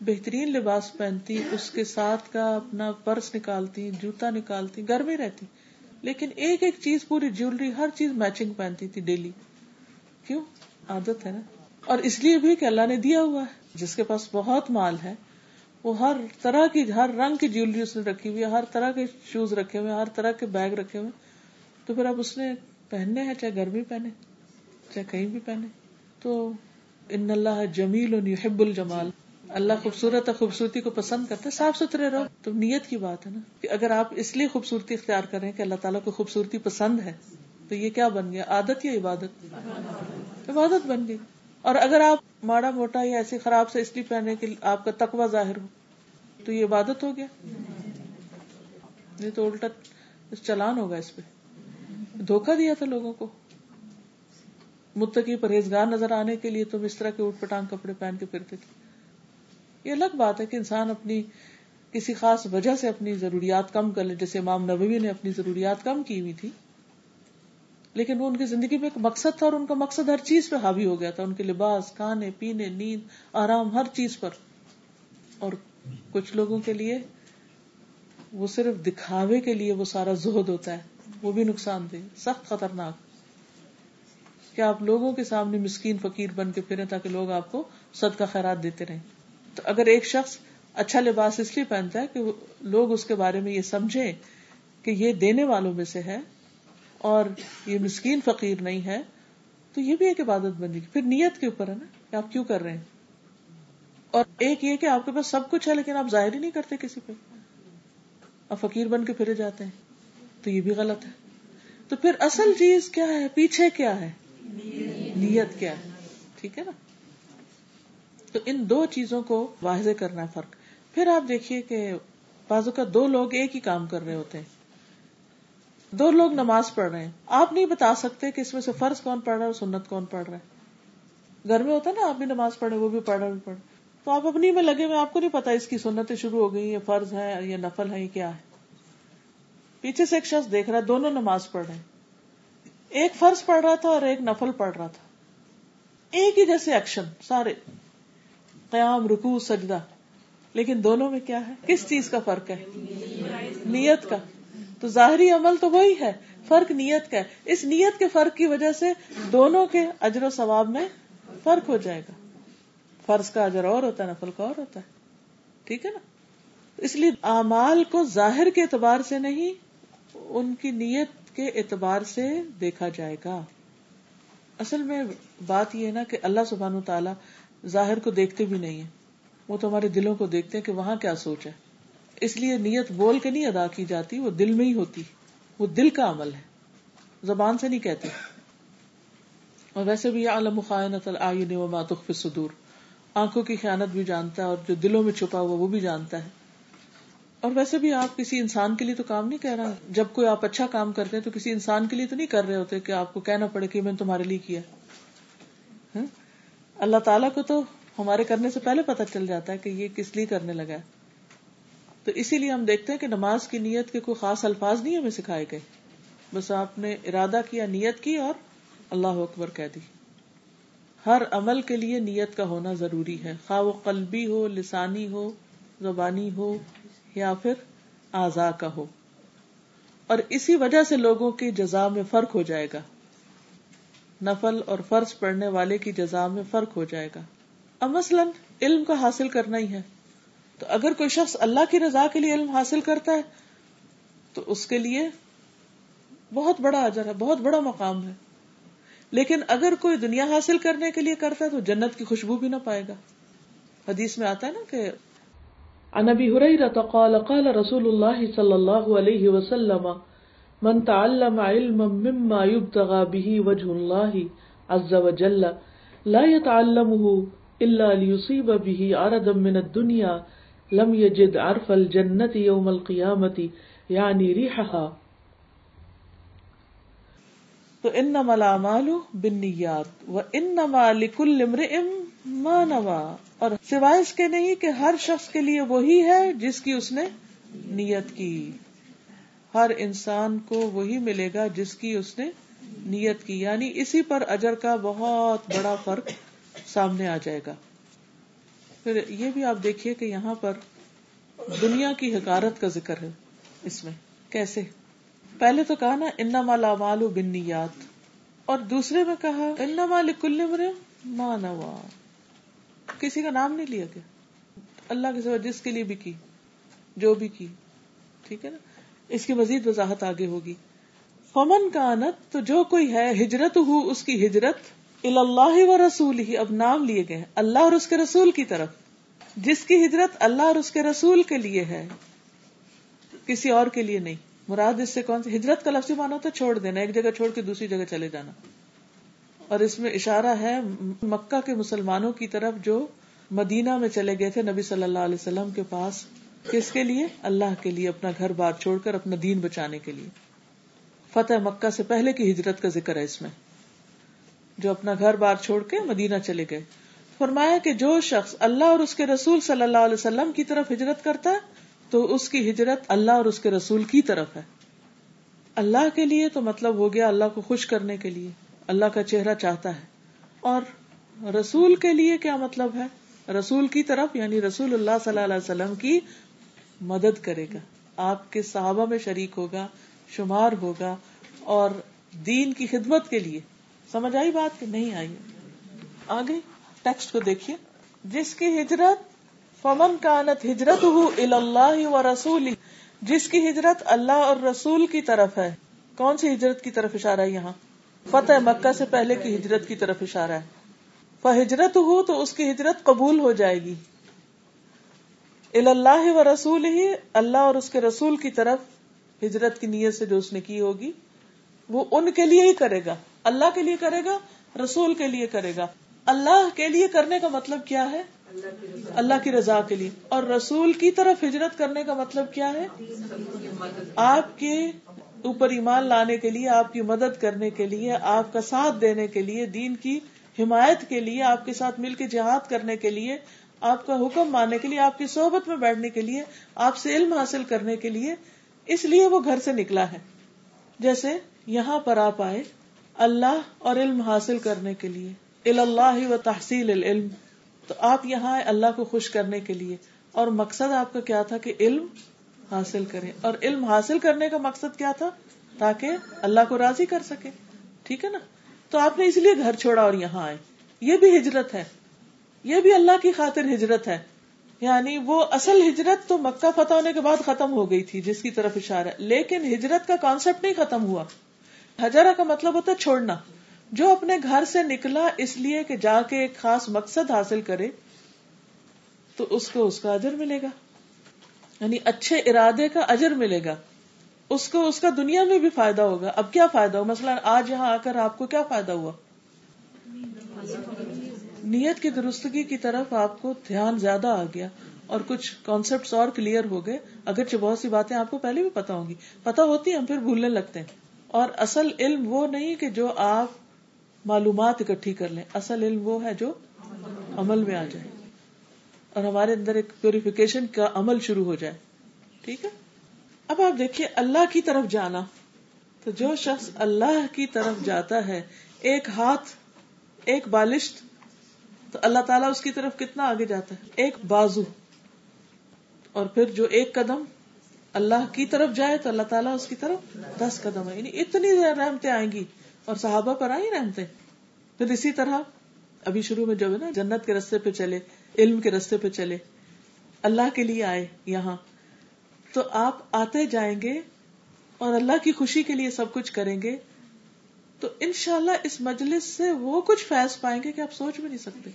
بہترین لباس پہنتی، اس کے ساتھ کا اپنا پرس نکالتی، جوتا نکالتی گھر میں رہتی۔ لیکن ایک ایک چیز پوری جیولری ہر چیز میچنگ پہنتی تھی ڈیلی۔ کیوں؟ عادت ہے نا؟ اور اس لیے بھی کہ اللہ نے دیا ہوا ہے۔ جس کے پاس بہت مال ہے، وہ ہر طرح کی، ہر رنگ کی جیولری اس نے رکھی ہوئی ہر طرح کے شوز رکھے ہوئے ہر طرح کے بیگ رکھے ہوئے تو پھر اب اس نے پہننے ہیں، چاہے گھر میں پہنے، چاہے کہیں بھی پہنے۔ تو ان اللہ جمیل یحب الجمال اللہ خوبصورت اور خوبصورتی کو پسند کرتا ہے، صاف ستھرے رہو۔ تو نیت کی بات ہے نا کہ اگر آپ اس لیے خوبصورتی اختیار کریں کہ اللہ تعالیٰ کو خوبصورتی پسند ہے، تو یہ کیا بن گیا؟ عادت یا عبادت؟ عبادت بن گئی۔ اور اگر آپ ماڑا موٹا یا ایسی خراب سے اس لیے پہنے کہ آپ کا تقوی ظاہر ہو، تو یہ عبادت ہو گیا۔ نہیں تو الٹا چلان ہوگا اس پہ۔ دھوکا دیا تھا لوگوں کو۔ متقی پرہیزگار نظر آنے کے لیے تم اس طرح کے اٹھ پٹانگ کپڑے پہن کے پھرتے تھے۔ یہ الگ بات ہے کہ انسان اپنی کسی خاص وجہ سے اپنی ضروریات کم کر لے، جیسے امام نبوی نے اپنی ضروریات کم کی ہوئی تھی۔ لیکن وہ ان کی زندگی میں ایک مقصد تھا اور ان کا مقصد ہر چیز پہ حاوی ہو گیا تھا۔ ان کے لباس، کھانے، پینے، نیند، آرام، ہر چیز پر۔ اور کچھ لوگوں کے لیے وہ صرف دکھاوے کے لیے وہ سارا زہد ہوتا ہے، وہ بھی نقصان دہ، سخت خطرناک۔ کیا آپ لوگوں کے سامنے مسکین فقیر بن کے پھریں تاکہ لوگ آپ کو صدقہ خیرات دیتے رہیں؟ تو اگر ایک شخص اچھا لباس اس لیے پہنتا ہے کہ لوگ اس کے بارے میں یہ سمجھے کہ یہ دینے والوں میں سے ہے اور یہ مسکین فقیر نہیں ہے، تو یہ بھی ایک عبادت بنے گی پھر نیت کے اوپر ہے نا کہ آپ کیوں کر رہے ہیں؟ اور ایک یہ کہ آپ کے پاس سب کچھ ہے لیکن آپ ظاہر ہی نہیں کرتے کسی پہ۔ آپ فقیر بن کے پھرے جاتے ہیں، تو یہ بھی غلط ہے۔ تو پھر اصل چیز کیا ہے؟ پیچھے کیا ہے؟ نیت کیا ہے، ٹھیک ہے نا؟ تو ان دو چیزوں کو واضح کرنا ہے فرق۔ پھر آپ دیکھیے کہ بازو کا دو لوگ ایک ہی کام کر رہے ہوتے ہیں۔ دو لوگ نماز پڑھ رہے ہیں۔ آپ نہیں بتا سکتے کہ اس میں سے فرض کون پڑھ رہا ہے اور سنت کون پڑھ رہا ہے۔ گھر میں ہوتا ہے نا، آپ بھی نماز پڑھے وہ بھی پڑھ رہے پڑھ تو آپ اپنی میں لگے ہوئے آپ کو نہیں پتا اس کی سنتیں شروع ہو گئی یہ فرض ہے یا نفل ہے یہ کیا ہے۔ پیچھے سے ایک شخص دیکھ رہا ہے، دونوں نماز پڑھ رہے ہیں۔ ایک فرض پڑھ رہا تھا اور ایک نفل پڑھ رہا تھا۔ ایک ہی جیسے ایکشن، سارے۔ قیام رکو سجدہ۔ لیکن دونوں میں کیا ہے؟ کس چیز کا فرق ہے؟ نیت کا۔ تو ظاہری عمل تو وہی ہے، فرق نیت کا ہے۔ اس نیت کے فرق کی وجہ سے دونوں کے اجر و ثواب میں فرق ہو جائے گا۔ فرض کا اجر اور ہوتا ہے، نفل کا اور ہوتا ہے۔ ٹھیک ہے نا؟ اس لیے اعمال کو ظاہر کے اعتبار سے نہیں، ان کی نیت کے اعتبار سے دیکھا جائے گا۔ اصل میں بات یہ ہے نا کہ اللہ سبحان تعالیٰ ظاہر کو دیکھتے بھی نہیں ہے وہ تو ہمارے دلوں کو دیکھتے ہیں کہ وہاں کیا سوچ ہے۔ اس لیے نیت بول کے نہیں ادا کی جاتی، وہ دل میں ہی ہوتی۔ وہ دل کا عمل ہے۔ زبان سے نہیں کہتے اور ویسے بھی عالم خائنت و ماتخ صدور آنکھوں کی خیانت بھی جانتا ہے اور جو دلوں میں چھپا ہوا وہ بھی جانتا ہے۔ اور ویسے بھی آپ کسی انسان کے لیے تو کام نہیں کہہ رہا۔ جب کوئی آپ اچھا کام کرتے ہیں تو کسی انسان کے لیے تو نہیں کر رہے ہوتے کہ آپ کو کہنا پڑے کہ میں نے تمہارے لیے کیا۔ ہاں؟ اللہ تعالیٰ کو تو ہمارے کرنے سے پہلے پتہ چل جاتا ہے کہ یہ کس لیے کرنے لگا ہے۔ تو اسی لیے ہم دیکھتے ہیں کہ نماز کی نیت کے کوئی خاص الفاظ نہیں ہمیں سکھائے گئے۔ بس آپ نے ارادہ کیا، نیت کی اور اللہ اکبر کہہ دی۔ ہر عمل کے لیے نیت کا ہونا ضروری ہے۔ خواہ وہ قلبی ہو، لسانی ہو، زبانی ہو یا پھر آزا کا ہو۔ اور اسی وجہ سے لوگوں کی جزا میں فرق ہو جائے گا۔ نفل اور فرض پڑھنے والے کی جزا میں فرق ہو جائے گا۔ اب مثلاً علم کا حاصل کرنا ہی ہے۔ تو اگر کوئی شخص اللہ کی رضا کے لیے علم حاصل کرتا ہے، تو اس کے لیے بہت بڑا اجر ہے، بہت بڑا مقام ہے۔ لیکن اگر کوئی دنیا حاصل کرنے کے لیے کرتا ہے، تو جنت کی خوشبو بھی نہ پائے گا۔ حدیث میں آتا ہے نا کہ عن ابي هريره قال قال رسول الله صلى الله عليه وسلم من تعلم علما مما يبتغى به وجه الله عز وجل لا يتعلمه الا ليصيب به عرضا من الدنيا، لم يجد عرف الجنة يوم القيامة، يعني ريحها. تو انما الاعمال بالنیات و انما لكل امرئ ما نوى. اور سوائے اس کے نہیں کہ ہر شخص کے لیے وہی ہے جس کی اس نے نیت کی۔ ہر انسان کو وہی ملے گا جس کی اس نے نیت کی۔ یعنی اسی پر اجر کا بہت بڑا فرق سامنے آ جائے گا۔ پھر یہ بھی آپ دیکھیے کہ یہاں پر دنیا کی حکارت کا ذکر ہے اس میں۔ کیسے؟ پہلے تو کہا نا ان مالا مالو بنیات اور دوسرے میں کہا ان مال کل مانوا کسی کا نام نہیں لیا گیا۔ اللہ کے سوا جس کے لیے بھی کی، جو بھی کی۔ ٹھیک ہے نا؟ اس کی مزید وضاحت آگے ہوگی۔ فمن کا انت تو جو کوئی ہے ہجرت ہو اس کی ہجرت اللہ و رسول ہی اب نام لیے گئے اللہ اور اس کے رسول کی طرف۔ جس کی ہجرت اللہ اور اس کے رسول کے لیے ہے، کسی اور کے لیے نہیں۔ مراد اس سے کون سی؟ ہجرت کا لفظی مانا تو چھوڑ دینا، ایک جگہ چھوڑ کے دوسری جگہ چلے جانا۔ اور اس میں اشارہ ہے مکہ کے مسلمانوں کی طرف جو مدینہ میں چلے گئے تھے، نبی صلی اللہ علیہ وسلم کے پاس۔ کس کے لیے؟ اللہ کے لیے، اپنا گھر بار چھوڑ کر، اپنا دین بچانے کے لیے۔ فتح مکہ سے پہلے کی ہجرت کا ذکر ہے اس میں۔ جو اپنا گھر بار چھوڑ کے مدینہ چلے گئے۔ فرمایا کہ جو شخص اللہ اور اس کے رسول صلی اللہ علیہ وسلم کی طرف ہجرت کرتا ہے، تو اس کی ہجرت اللہ اور اس کے رسول کی طرف ہے۔ اللہ کے لیے تو مطلب ہو گیا اللہ کو خوش کرنے کے لیے۔ اللہ کا چہرہ چاہتا ہے۔ اور رسول کے لیے کیا مطلب ہے؟ رسول کی طرف یعنی رسول اللہ صلی اللہ علیہ وسلم کی مدد کرے گا۔ آپ کے صحابہ میں شریک ہوگا، شمار ہوگا اور دین کی خدمت کے لیے۔ سمجھ آئی بات کہ نہیں آئی؟ آگے ٹیکسٹ کو دیکھیے۔ جس کی ہجرت، فمن کانت ہجرت ہو اللہ و رسول جس کی ہجرت اللہ اور رسول کی طرف ہے۔ کون سی ہجرت کی طرف اشارہ ہے یہاں؟ فتح مکہ سے پہلے کی ہجرت کی طرف اشارہ ہے۔ ہجرت ہو تو اس کی ہجرت قبول ہو جائے گی۔ اللہ و رسول ہی اللہ اور اس کے رسول کی طرف ہجرت کی نیت سے جو اس نے کی ہوگی، وہ ان کے لیے ہی کرے گا۔ اللہ کے لیے کرے گا، رسول کے لیے کرے گا۔ اللہ کے لیے کرنے کا مطلب کیا ہے؟ اللہ کی رضا کے لیے۔ اور رسول کی طرف ہجرت کرنے کا مطلب کیا ہے؟ آپ کے اوپر ایمان لانے کے لیے، آپ کی مدد کرنے کے لیے، آپ کا ساتھ دینے کے لیے، دین کی حمایت کے لیے، آپ کے ساتھ مل کے جہاد کرنے کے لیے آپ کا حکم ماننے کے لیے، آپ کی صحبت میں بیٹھنے کے لیے، آپ سے علم حاصل کرنے کے لیے، اس لیے وہ گھر سے نکلا ہے۔ جیسے یہاں پر آپ آئے اللہ اور علم حاصل کرنے کے لیے اللہ و تحصیل العلم، تو آپ یہاں آئے اللہ کو خوش کرنے کے لیے۔ اور مقصد آپ کا کیا تھا کہ علم حاصل کرے اور علم حاصل کرنے کا مقصد کیا تھا؟ تاکہ اللہ کو راضی کر سکے۔ ٹھیک ہے نا؟ تو آپ نے اس لیے گھر چھوڑا اور یہاں آئے۔ یہ بھی ہجرت ہے۔ یہ بھی اللہ کی خاطر ہجرت ہے۔ یعنی وہ اصل ہجرت تو مکہ فتح ہونے کے بعد ختم ہو گئی تھی، جس کی طرف اشارہ لیکن ہجرت کا کانسیپٹ نہیں ختم ہوا۔ ہجرا کا مطلب ہوتا ہے چھوڑنا۔ جو اپنے گھر سے نکلا اس لیے کہ جا کے ایک خاص مقصد حاصل کرے، تو اس کو اس کا اجر ملے گا۔ یعنی اچھے ارادے کا اجر ملے گا۔ اس کو، اس کا دنیا میں بھی فائدہ ہوگا۔ اب کیا فائدہ ہو؟ مثلاً آج یہاں آ کر آپ کو کیا فائدہ ہوا؟ نیت کی درستگی کی طرف آپ کو دھیان زیادہ آ گیا اور کچھ کانسیپٹ اور کلیئر ہو گئے۔ اگرچہ بہت سی باتیں آپ کو پہلے بھی پتا ہوں گی۔ پتا ہوتی ہم پھر بھولنے لگتے ہیں۔ اور اصل علم وہ نہیں کہ جو آپ معلومات اکٹھی کر لیں۔ اصل علم وہ ہے جو عمل میں آ جائے۔ اور ہمارے اندر ایک پیوریفیکیشن کا عمل شروع ہو جائے۔ ٹھیک ہے؟ اب آپ دیکھیے، اللہ کی طرف جانا۔ تو جو شخص اللہ کی طرف جاتا ہے، ایک ہاتھ، ایک بالشت تو اللہ تعالیٰ اس کی طرف کتنا آگے جاتا ہے؟ ایک بازو۔ اور پھر جو ایک قدم اللہ کی طرف جائے تو اللہ تعالیٰ اس کی طرف دس قدم ہے یعنی اتنی رحمتیں آئیں گی۔ اور صحابہ پر آئی رحمتیں۔ پھر اسی طرح ابھی شروع میں جو ہے نا جنت کے رستے پہ چلے، علم کے رستے پہ چلے۔ اللہ کے لیے آئے یہاں۔ تو آپ آتے جائیں گے اور اللہ کی خوشی کے لیے سب کچھ کریں گے۔ تو انشاءاللہ اس مجلس سے وہ کچھ فیض پائیں گے کہ آپ سوچ بھی نہیں سکتے۔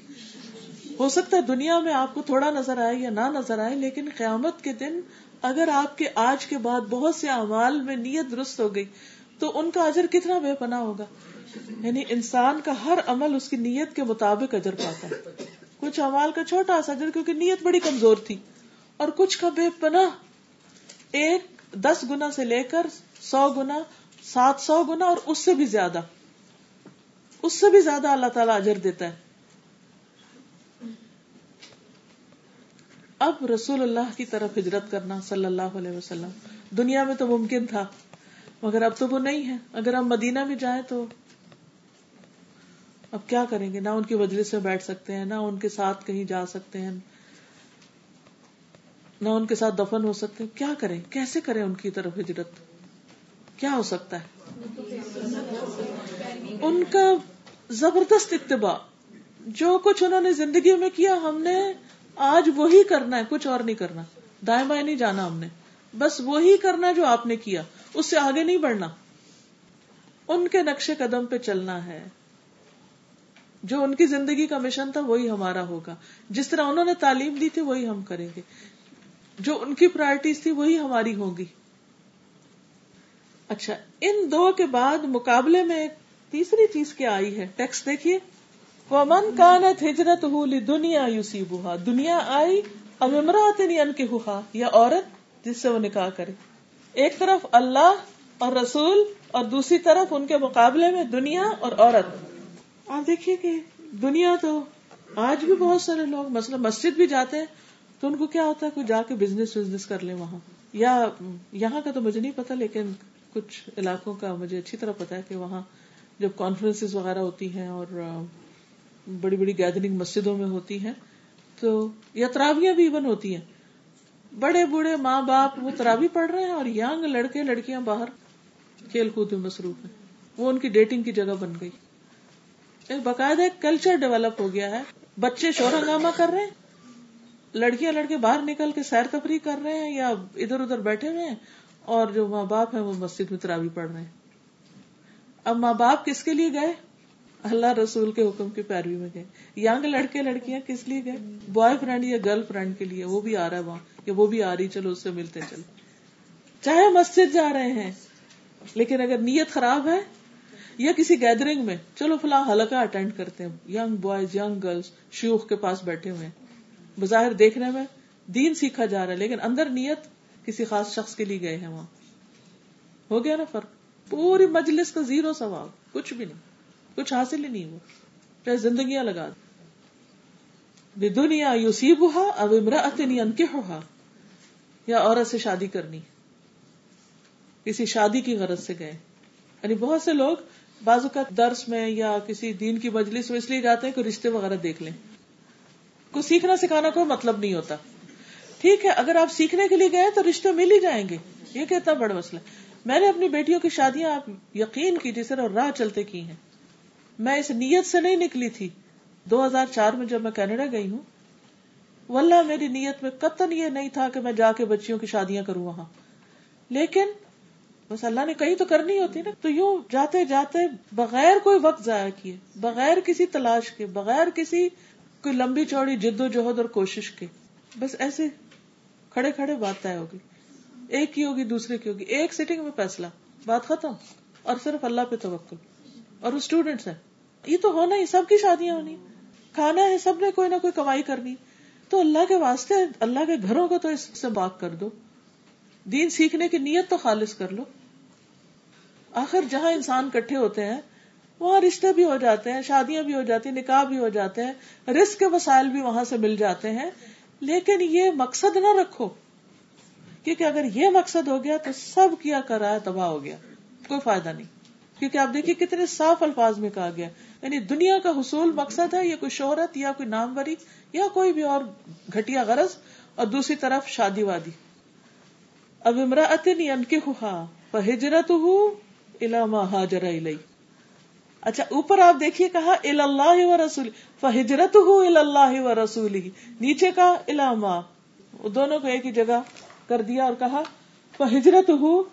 ہو سکتا ہے دنیا میں آپ کو تھوڑا نظر آئے یا نہ نظر آئے، لیکن قیامت کے دن اگر آپ کے آج کے بعد بہت سے اعمال میں نیت درست ہو گئی، تو ان کا اجر کتنا بے پناہ ہوگا۔ یعنی انسان کا ہر عمل اس کی نیت کے مطابق اجر پاتا ہے۔ کچھ امال کا چھوٹا سا اجر کیونکہ نیت بڑی کمزور تھی، اور کچھ کا بے پناہ۔ ایک دس گنا سے لے کر سو گنا سات سو گنا اور اس سے بھی زیادہ۔ اس سے بھی زیادہ اللہ تعالیٰ اجر دیتا ہے۔ اب رسول اللہ کی طرف ہجرت کرنا صلی اللہ علیہ وسلم۔ دنیا میں تو ممکن تھا، مگر اب تو وہ نہیں ہے۔ اگر ہم مدینہ میں جائیں تو اب کیا کریں گے؟ نہ ان کی وجلس میں بیٹھ سکتے ہیں، نہ ان کے ساتھ کہیں جا سکتے ہیں، نہ ان کے ساتھ دفن ہو سکتے ہیں۔ کیا کریں؟ کیسے کریں ان کی طرف ہجرت؟ کیا ہو سکتا ہے؟ ان کا زبردست اتباع، جو کچھ انہوں نے زندگی میں کیا، ہم نے آج وہی کرنا ہے، کچھ اور نہیں کرنا۔ دائیں بائیں نہیں جانا ہم نے۔ بس وہی کرنا جو آپ نے کیا، اس سے آگے نہیں بڑھنا۔ ان کے نقشے قدم پہ چلنا ہے۔ جو ان کی زندگی کا مشن تھا، وہی ہمارا ہوگا۔ جس طرح انہوں نے تعلیم دی تھی، وہی ہم کریں گے۔ جو ان کی پرائرٹیز تھی، وہی ہماری ہوگی۔ اچھا ان دو کے بعد مقابلے میں تیسری چیز کیا آئی ہے؟ ٹیکسٹ دیکھیے۔ ومن کانت ہجرت دنیا یوسی بوہا دنیا آئی اب امراط ان کے ہوا یا عورت، جس سے وہ نکاح کرے۔ ایک طرف اللہ اور رسول اور دوسری طرف ان کے مقابلے میں دنیا اور عورت۔ آپ دیکھیے کہ دنیا تو آج بھی بہت سارے لوگ، مثلا مسجد بھی جاتے ہیں، تو ان کو کیا ہوتا ہے؟ کوئی جا کے بزنس وزنس کر لیں وہاں۔ یا یہاں کا تو مجھے نہیں پتا، لیکن کچھ علاقوں کا مجھے اچھی طرح پتا ہے کہ وہاں جب کانفرنس وغیرہ ہوتی ہیں اور بڑی بڑی گیدرنگ مسجدوں میں ہوتی ہیں، تو یا تراویاں بھی ایون ہوتی ہیں۔ بڑے بوڑھے ماں باپ وہ تراوی پڑھ رہے ہیں اور یگ لڑکے، لڑکیاں باہر کھیل کود میں مصروف ہیں۔ وہ ان کی ڈیٹنگ کی جگہ بن گئی۔ ایک باقاعدہ ایک کلچر ڈیولپ ہو گیا ہے۔ بچے شور ہنگامہ کر رہے ہیں۔ لڑکیاں لڑکے باہر نکل کے سیر تفریح کر رہے ہیں یا ادھر ادھر بیٹھے ہوئے ہیں۔ اور جو ماں باپ ہیں وہ مسجد میں تراوی پڑھ رہے ہیں۔ اب ماں باپ کس کے لیے گئے؟ اللہ رسول کے حکم کی پیروی میں گئے۔ یگ لڑکے، لڑکیاں کس لیے گئے؟ بوائے فرینڈ یا گرل فرینڈ کے لیے۔ وہ بھی آ رہا ہے وہاں، یا وہ بھی آ رہی، چلو اس سے ملتے، چلو۔ چاہے مسجد جا رہے ہیں، لیکن اگر نیت خراب ہے یا کسی گیدرنگ میں، چلو فلاں حلقہ اٹینڈ کرتے ہیں۔ یگ بوائز یگ گرلس شیوخ کے پاس بیٹھے ہوئے بظاہر دیکھنے میں دین سیکھا جا رہا ہے، لیکن اندر نیت کسی خاص شخص کے لیے گئے ہیں وہاں۔ ہو گیا نا فرق؟ پوری مجلس کا زیرو سوال کچھ بھی نہیں، کچھ حاصل ہی نہیں ہوا۔ چاہے زندگیاں لگا دی۔ دنیا یو سی بہا اب امراطنی انکے ہوا یا عورت سے شادی کرنی۔ کسی شادی کی غرض سے گئے۔ یعنی بہت سے لوگ بازو کا درس میں یا کسی دین کی مجلس میں اس لیے جاتے ہیں کہ رشتے وغیرہ دیکھ لیں۔ کو سیکھنا سکھانا کوئی مطلب نہیں ہوتا۔ ٹھیک ہے، اگر آپ سیکھنے کے لیے گئے تو رشتے مل ہی جائیں گے۔ یہ کتنا بڑا مسئلہ میں نے اپنی بیٹیوں کی شادیاں آپ یقین کی جس طرح راہ چلتے کی ہیں۔ میں اس نیت سے نہیں نکلی تھی۔ دو ہزار چار میں جب میں کینیڈا گئی ہوں، واللہ میری نیت میں قطن یہ نہیں تھا کہ میں جا کے بچیوں کی شادیاں کروں وہاں۔ لیکن بس اللہ نے کہیں تو کرنی ہوتی نا۔ تو یوں جاتے جاتے بغیر کوئی وقت ضائع کیے، بغیر کسی تلاش کے، بغیر کسی کوئی لمبی چوڑی جد و جہد اور کوشش کے، بس ایسے کھڑے کھڑے بات طے ہوگی۔ ایک کی ہوگی، دوسرے کی ہوگی۔ ایک سیٹنگ میں فیصلہ، بات ختم۔ اور صرف اللہ پہ توقع اور وہ اسٹوڈینٹس ہیں۔ یہ تو ہونا ہی، سب کی شادیاں ہونی۔ کھانا ہے، سب نے کوئی نہ کوئی کمائی کرنی۔ تو اللہ کے واسطے، اللہ کے گھروں کو تو اس سے بات کر دو۔ دین سیکھنے کی نیت تو خالص کر لو۔ آخر جہاں انسان کٹھے ہوتے ہیں، وہاں رشتے بھی ہو جاتے ہیں، شادیاں بھی ہو جاتی ہیں، نکاح بھی ہو جاتے ہیں۔ رسک کے وسائل بھی وہاں سے مل جاتے ہیں۔ لیکن یہ مقصد نہ رکھو کیونکہ اگر یہ مقصد ہو گیا تو سب کیا کرا تباہ ہو گیا، کوئی فائدہ نہیں۔ کیونکہ آپ دیکھیے کتنے صاف الفاظ میں کہا گیا یعنی دنیا کا حصول مقصد ہے، یا کوئی شہرت، یا کوئی نام بری یا کوئی بھی اور گھٹیا غرض، اور دوسری طرف شادی وادی۔ اب ہوا ہجرت حاجر اچھا اوپر آپ دیکھیے کہا اللہ و رسول فہجرت ہوں اللہ و رسول نیچے کا علامہ دونوں کو ایک ہی جگہ کر دیا اور کہا ہجرت ہوں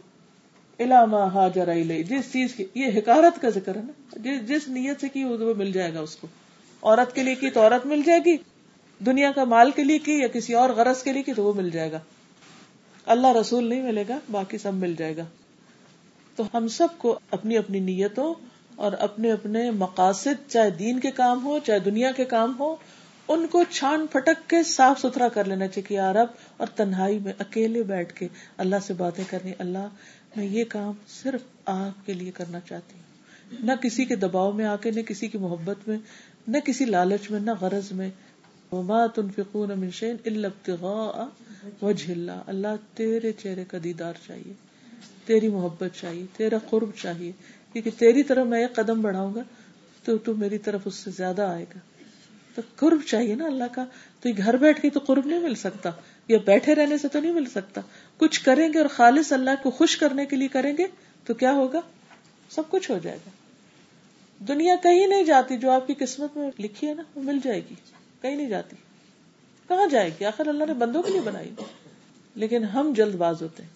علامہ حاجر جس چیز کی، یہ حکارت کا ذکر ہے نا؟ جس جس نیت سے کی، وہ مل جائے گا اس کو۔ عورت کے لیے کی تو عورت مل جائے گی، دنیا کا مال کے لیے کی یا کسی اور غرض کے لیے کی تو وہ مل جائے گا۔ اللہ رسول نہیں ملے گا، باقی سب مل جائے گا۔ تو ہم سب کو اپنی اپنی نیتوں اور اپنے اپنے مقاصد، چاہے دین کے کام ہو چاہے دنیا کے کام ہو ان کو چھان پھٹک کے صاف ستھرا کر لینا چاہیے عرب اور تنہائی میں اکیلے بیٹھ کے اللہ سے باتیں کرنی۔ اللہ، میں یہ کام صرف آپ کے لیے کرنا چاہتی ہوں۔ نہ کسی کے دباؤ میں آ کے، نہ کسی کی محبت میں، نہ کسی لالچ میں، نہ غرض میں۔ وجہ اللہ اللہ، تیرے چہرے کا دیدار چاہیے، تیری محبت چاہیے، تیرا قرب چاہیے۔ کیونکہ تیری طرف میں ایک قدم بڑھاؤں گا تو تو میری طرف اس سے زیادہ آئے گا۔ تو قرب چاہیے نا اللہ کا۔ تو گھر بیٹھ کے تو قرب نہیں مل سکتا۔ یا بیٹھے رہنے سے تو نہیں مل سکتا۔ کچھ کریں گے اور خالص اللہ کو خوش کرنے کے لیے کریں گے تو کیا ہوگا؟ سب کچھ ہو جائے گا۔ دنیا کہیں نہیں جاتی جو آپ کی قسمت میں لکھی ہے نا، وہ مل جائے گی۔ کہیں نہیں جاتی۔ کہاں جائے گی؟ آخر اللہ نے بندوں کے لیے بنائی۔ لیکن ہم جلد باز ہوتے ہیں۔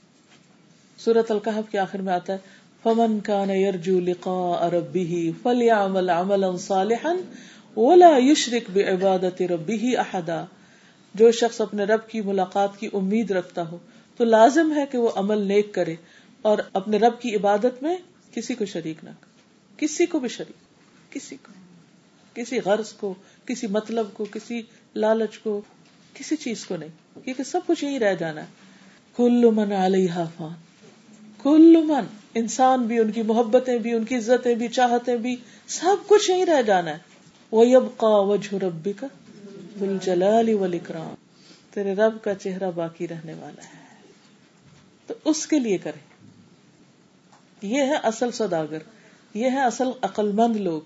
سورت القحب کے آخر میں آتا ہے فمن کان یرجو لقاء ربه فلیعمل عملا صالحا ولا یشرک بعبادت ربه احدا جو شخص اپنے رب کی ملاقات کی امید رکھتا ہو، تو لازم ہے کہ وہ عمل نیک کرے اور اپنے رب کی عبادت میں کسی کو شریک نہ کرے۔ کسی کو بھی شریک، کسی کو، کسی غرض کو، کسی مطلب کو، کسی لالچ کو، کسی چیز کو نہیں۔ کیونکہ سب کچھ یہی رہ جانا ہے۔ کل من علیہ فان، کل من۔ انسان بھی، ان کی محبتیں بھی، ان کی عزتیں بھی چاہتے بھی، سب کچھ یہی رہ جانا ہے۔ وہ اب کا وجہ ربی کا بل جلال والاکرام تیرے رب کا چہرہ باقی رہنے والا ہے۔ تو اس کے لیے کرے یہ ہے اصل سوداگر یہ ہے اصل عقل مند لوگ۔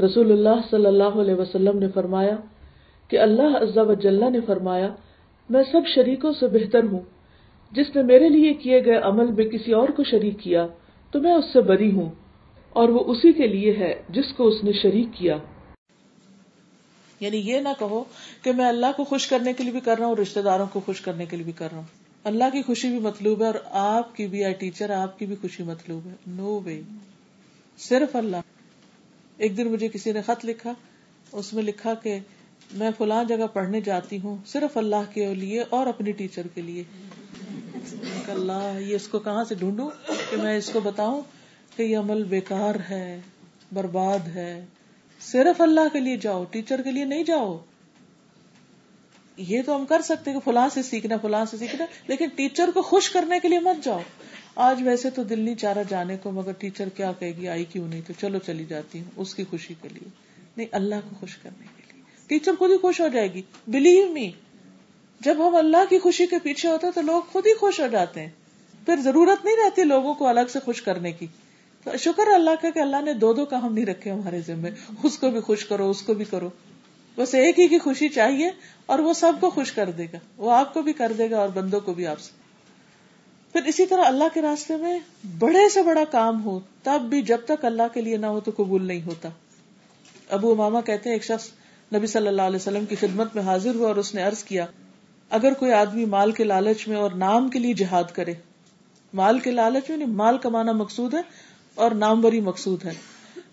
رسول اللہ صلی اللہ علیہ وسلم نے فرمایا کہ اللہ عزا و جلہ نے فرمایا، میں سب شریکوں سے بہتر ہوں۔ جس نے میرے لیے کیے گئے عمل میں کسی اور کو شریک کیا، تو میں اس سے بری ہوں، اور وہ اسی کے لیے ہے جس کو اس نے شریک کیا۔ یعنی یہ نہ کہو کہ میں اللہ کو خوش کرنے کے لیے بھی کر رہا ہوں رشتے داروں کو خوش کرنے کے لیے بھی کر رہا ہوں۔ اللہ کی خوشی بھی مطلوب ہے اور آپ کی بھی، آئی ٹیچر، آپ کی بھی خوشی مطلوب ہے۔ نو وے صرف اللہ۔ ایک دن مجھے کسی نے خط لکھا، اس میں لکھا کہ میں فلاں جگہ پڑھنے جاتی ہوں، صرف اللہ کے لیے اور اپنی ٹیچر کے لیے۔ اللہ، یہ اس کو کہاں سے ڈھونڈوں؟ کہ میں اس کو بتاؤں کہ یہ عمل بیکار ہے، برباد ہے۔ صرف اللہ کے لیے جاؤ، ٹیچر کے لیے نہیں جاؤ۔ یہ تو ہم کر سکتے کہ فلاں سے سیکھنا، فلاں سے سیکھنا، لیکن ٹیچر کو خوش کرنے کے لیے مت جاؤ۔ آج ویسے تو دل نہیں چاہ رہا جانے کو، مگر ٹیچر کیا کہے گی، آئی کیوں نہیں؟ تو چلو چلی جاتی ہوں اس کی خوشی کے لیے۔ نہیں، اللہ کو خوش کرنے کے لیے۔ ٹیچر خود ہی خوش ہو جائے گی۔ بلیو می جب ہم اللہ کی خوشی کے پیچھے ہوتے ہیں تو لوگ خود ہی خوش ہو جاتے ہیں۔ پھر ضرورت نہیں رہتی لوگوں کو الگ سے خوش کرنے کی۔ تو شکر اللہ کا کہ اللہ نے دو دو کام نہیں رکھے ہمارے ذمے۔ اس کو بھی خوش کرو، اس کو بھی کرو۔ بس ایک ہی کی خوشی چاہیے اور وہ سب کو خوش کر دے گا۔ وہ آپ کو بھی کر دے گا اور بندوں کو بھی آپ سے۔ پھر اسی طرح اللہ کے راستے میں بڑے سے بڑا کام ہو، تب بھی جب تک اللہ کے لیے نہ ہو تو قبول نہیں ہوتا۔ ابو اماما کہتے ہیں، ایک شخص نبی صلی اللہ علیہ وسلم کی خدمت میں حاضر ہوا اور اس نے عرض کیا اگر کوئی آدمی مال کے لالچ میں اور نام کے لیے جہاد کرے، مال کے لالچ میں نہیں مال کمانا مقصود ہے اور ناموری مقصود ہے۔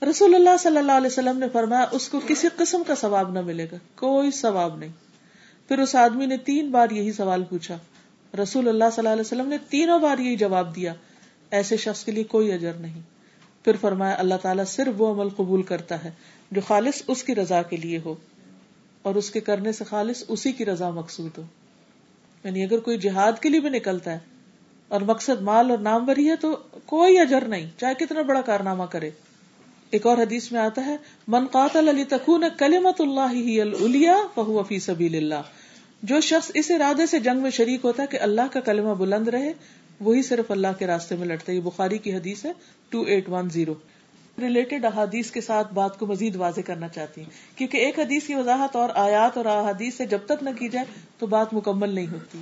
رسول اللہ صلی اللہ علیہ وسلم نے فرمایا، اس کو کسی قسم کا ثواب نہ ملے گا، کوئی ثواب نہیں۔ پھر اس آدمی نے تین بار یہی سوال پوچھا۔ رسول اللہ صلی اللہ علیہ وسلم نے تینوں بار یہی جواب دیا، ایسے شخص کے لیے کوئی اجر نہیں۔ پھر فرمایا، اللہ تعالیٰ صرف وہ عمل قبول کرتا ہے جو خالص اس کی رضا کے لیے ہو، اور اس کے کرنے سے خالص اسی کی رضا مقصود ہو۔ یعنی اگر کوئی جہاد کے لیے بھی نکلتا ہے اور مقصد مال اور نام بری ہے تو کوئی اجر نہیں، چاہے کتنا بڑا کارنامہ کرے۔ ایک اور حدیث میں آتا ہے، من قاتل علی تکون کلمت اللہ ہی الیا فہو فی سبیل اللہ۔ جو شخص اس ارادے سے جنگ میں شریک ہوتا ہے کہ اللہ کا کلمہ بلند رہے، وہی صرف اللہ کے راستے میں لڑتا ہے۔ یہ بخاری کی حدیث ہے two eight one zero related احادیث کے ساتھ بات کو مزید واضح کرنا چاہتی ہیں کیونکہ ایک حدیث کی وضاحت اور آیات اور احادیث سے جب تک نہ کی جائے تو بات مکمل نہیں ہوتی۔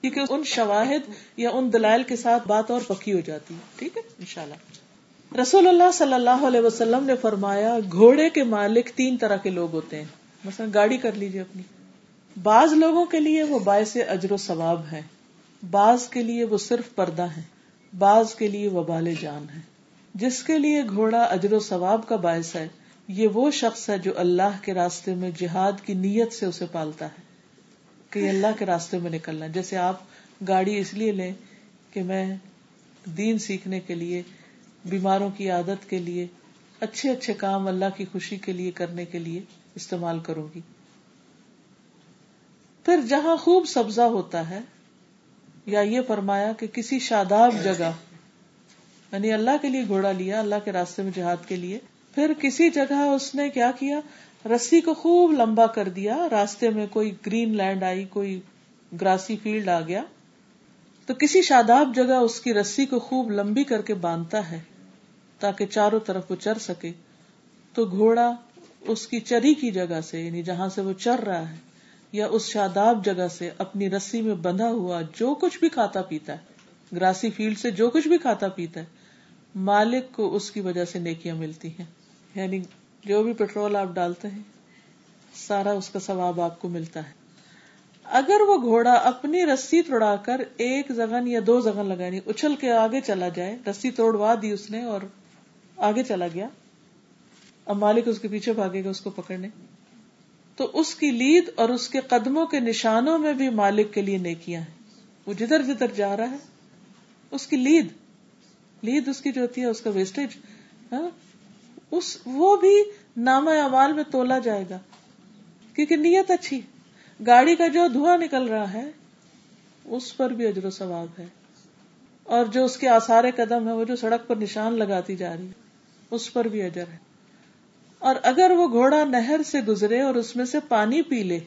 کیونکہ ان شواہد یا ان دلائل کے ساتھ بات اور پکی ہو جاتی۔ ہے ٹھیک ہے؟ انشاءاللہ۔ رسول اللہ صلی اللہ علیہ وسلم نے فرمایا، گھوڑے کے مالک تین طرح کے لوگ ہوتے ہیں۔ مثلا گاڑی کر لیجیے اپنی۔ بعض لوگوں کے لیے وہ باعث اجر و ثواب ہے بعض کے لیے وہ صرف پردہ ہے بعض کے لیے وبال جان ہے جس کے لیے گھوڑا اجر و ثواب کا باعث ہے، یہ وہ شخص ہے جو اللہ کے راستے میں جہاد کی نیت سے اسے پالتا ہے کہ اللہ کے راستے میں نکلنا جیسے آپ گاڑی اس لیے لیں کہ میں دین سیکھنے کے لیے، بیماروں کی عادت کے لیے، اچھے اچھے کام اللہ کی خوشی کے لیے کرنے کے لیے استعمال کروں گی۔ پھر جہاں خوب سبزہ ہوتا ہے، یا یہ فرمایا کہ کسی شاداب جگہ یعنی اللہ کے لیے گھوڑا لیا، اللہ کے راستے میں جہاد کے لیے۔ پھر کسی جگہ اس نے کیا کیا؟ رسی کو خوب لمبا کر دیا، راستے میں کوئی گرین لینڈ آئی، کوئی گراسی فیلڈ آ گیا۔ تو کسی شاداب جگہ اس کی رسی کو خوب لمبی کر کے باندھتا ہے، تاکہ چاروں طرف وہ چر سکے۔ تو گھوڑا اس کی چری کی جگہ سے یعنی جہاں سے وہ چر رہا ہے، یا اس شاداب جگہ سے اپنی رسی میں بندھا ہوا جو کچھ بھی کھاتا پیتا ہے۔ گراسی فیلڈ سے جو کچھ بھی کھاتا پیتا ہے۔ مالک کو اس کی وجہ سے نیکیاں ملتی ہیں۔ یعنی جو بھی پیٹرول آپ ڈالتے ہیں، سارا اس کا ثواب آپ کو ملتا ہے۔ اگر وہ گھوڑا اپنی رسی توڑا کر ایک زگن یا دو زگن لگانی یعنی اچھل کے آگے چلا جائے، رسی توڑوا دی اس نے اور آگے چلا گیا، اب مالک اس کے پیچھے بھاگے گا، اس کو پکڑنے۔ تو اس کی لید اور اس کے قدموں کے نشانوں میں بھی مالک کے لیے نیکیاں ہیں۔ وہ جدھر جدھر جا رہا ہے، اس کی لید لید اس کی جو ہوتی ہے، اس کا ویسٹیج ہاں، اس، وہ بھی نام اعمال میں تولا جائے گا۔ کیونکہ نیت اچھی۔ گاڑی کا جو دھواں نکل رہا ہے، اس پر بھی اجر و ثواب ہے۔ اور جو اس کے آسار قدم ہے وہ جو سڑک پر نشان لگاتی جا رہی ہے اس پر بھی اجر ہے۔ اور اگر وہ گھوڑا نہر سے گزرے اور اس میں سے پانی پی لے،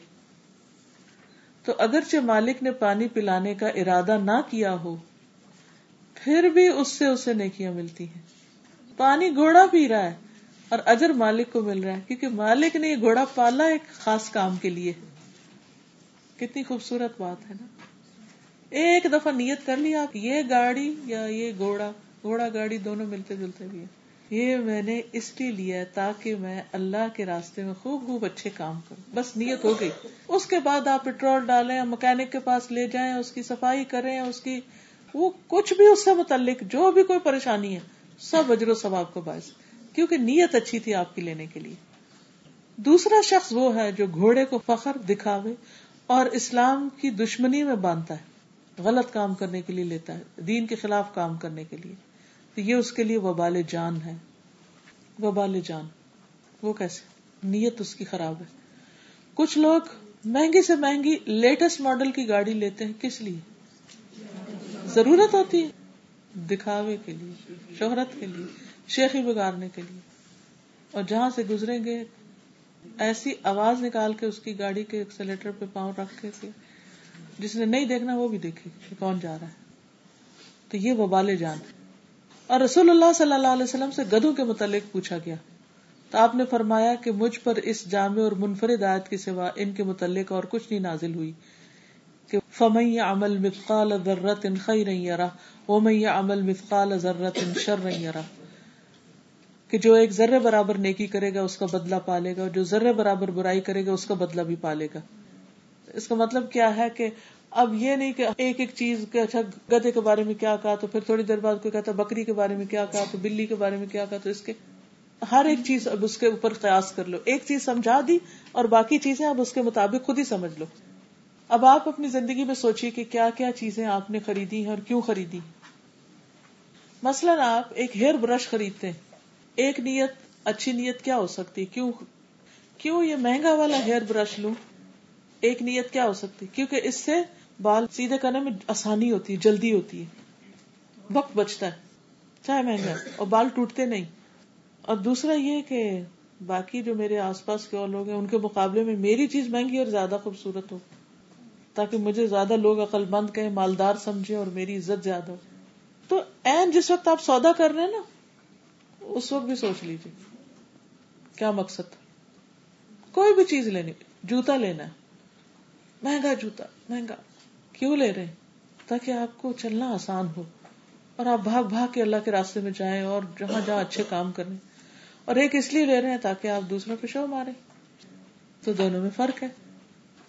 تو اگرچہ مالک نے پانی پلانے کا ارادہ نہ کیا ہو پھر بھی اس سے اسے نیکیاں ملتی ہیں۔ پانی گھوڑا پی رہا ہے اور اجر مالک کو مل رہا ہے، کیونکہ مالک نے یہ گھوڑا پالا ایک خاص کام کے لیے۔ کتنی خوبصورت بات ہے نا۔ ایک دفعہ نیت کر لی آپ، یہ گاڑی یا یہ گھوڑا گھوڑا گاڑی دونوں ملتے جلتے بھی ہیں۔ یہ میں نے اس لیے لیا تاکہ میں اللہ کے راستے میں خوب خوب اچھے کام کروں۔ بس نیت ہو گئی۔ اس کے بعد آپ پیٹرول ڈالیں مکینک کے پاس لے جائیں، اس کی صفائی کریں، اس کی وہ کچھ بھی اس سے متعلق جو بھی کوئی پریشانی ہے، سب اجر و ثواب کو باعث، کیونکہ نیت اچھی تھی آپ کی لینے کے لیے۔ دوسرا شخص وہ ہے جو گھوڑے کو فخر دکھاوے اور اسلام کی دشمنی میں باندھتا ہے، غلط کام کرنے کے لیے لیتا ہے، دین کے خلاف کام کرنے کے لیے۔ تو یہ اس کے لیے وبال جان ہے۔ وبال جان، وہ کیسے؟ نیت اس کی خراب ہے۔ کچھ لوگ مہنگی سے مہنگی لیٹسٹ ماڈل کی گاڑی لیتے ہیں، کس لیے؟ ضرورت ہوتی ہے دکھاوے کے لیے، شہرت کے لیے، شیخی بگاڑنے کے لیے۔ اور جہاں سے گزریں گے، ایسی آواز نکال کے اس کی گاڑی کے ایکسیلیٹر پہ پاؤں رکھ کے جس نے نہیں دیکھنا وہ بھی دیکھے کہ کون جا رہا ہے۔ تو یہ وبال جان۔ اور رسول اللہ صلی اللہ علیہ وسلم سے گدوں کے متعلق پوچھا گیا۔ تو آپ نے فرمایا کہ مجھ پر اس جامع اور منفرد آیت کے سوا ان کے متعلق اور کچھ نہیں نازل ہوئی۔ کہ فمئی عمل مثقال ذرت خیر یرا ومن عمل مثقال ذرت شر یرا کہ جو ایک ذرے برابر نیکی کرے گا اس کا بدلہ پالے گا جو ذرے برابر برائی کرے گا اس کا بدلہ بھی پالے گا اس کا مطلب کیا ہے کہ اب یہ نہیں کہ ایک ایک چیز کے اچھا گدے کے بارے میں کیا کہا تو پھر تھوڑی دیر بعد کوئی کہتا بکری کے بارے میں کیا کہا تو بلی کے بارے میں کیا کہا تو اس کے ہر ایک چیز اب اس کے اوپر قیاس کر لو ایک چیز سمجھا دی اور باقی چیزیں اب اس کے مطابق خود ہی سمجھ لو اب آپ اپنی زندگی میں سوچیے کہ کیا کیا چیزیں آپ نے خریدی ہیں اور کیوں خریدی؟ مثلاً آپ ایک ہیئر برش خریدتے ہیں۔ ایک نیت، اچھی نیت کیا ہو سکتی کیوں؟ کیوں یہ مہنگا والا ہیئر برش لوں؟ ایک نیت کیا ہو سکتی؟ کیونکہ اس سے بال سیدھے کرنے میں آسانی ہوتی ہے، جلدی ہوتی ہے۔ وقت بچتا ہے، چاہے مہنگا اور بال ٹوٹتے نہیں۔ اور دوسرا یہ کہ باقی جو میرے آس پاس کے اور لوگ ہیں، ان کے مقابلے میں میری چیز مہنگی اور زیادہ خوبصورت ہو۔ تاکہ مجھے زیادہ لوگ عقل مند کہیں، مالدار سمجھے اور میری عزت زیادہ ہو۔ تو این جس وقت آپ سودا کر رہے ہیں نا، اس وقت بھی سوچ لیجیے کیا مقصد تھا؟ کوئی بھی چیز لینی، جوتا لینا ہے۔ مہنگا جوتا، مہنگا۔ کیوں لے رہے تاکہ آپ کو چلنا آسان ہو۔ اور آپ بھاگ بھاگ کے اللہ کے راستے میں جائیں اور جہاں جہاں اچھے کام کریں۔ اور ایک اس لیے لے رہے ہیں تاکہ آپ دوسروں پہ شو مارے تو دونوں میں فرق ہے۔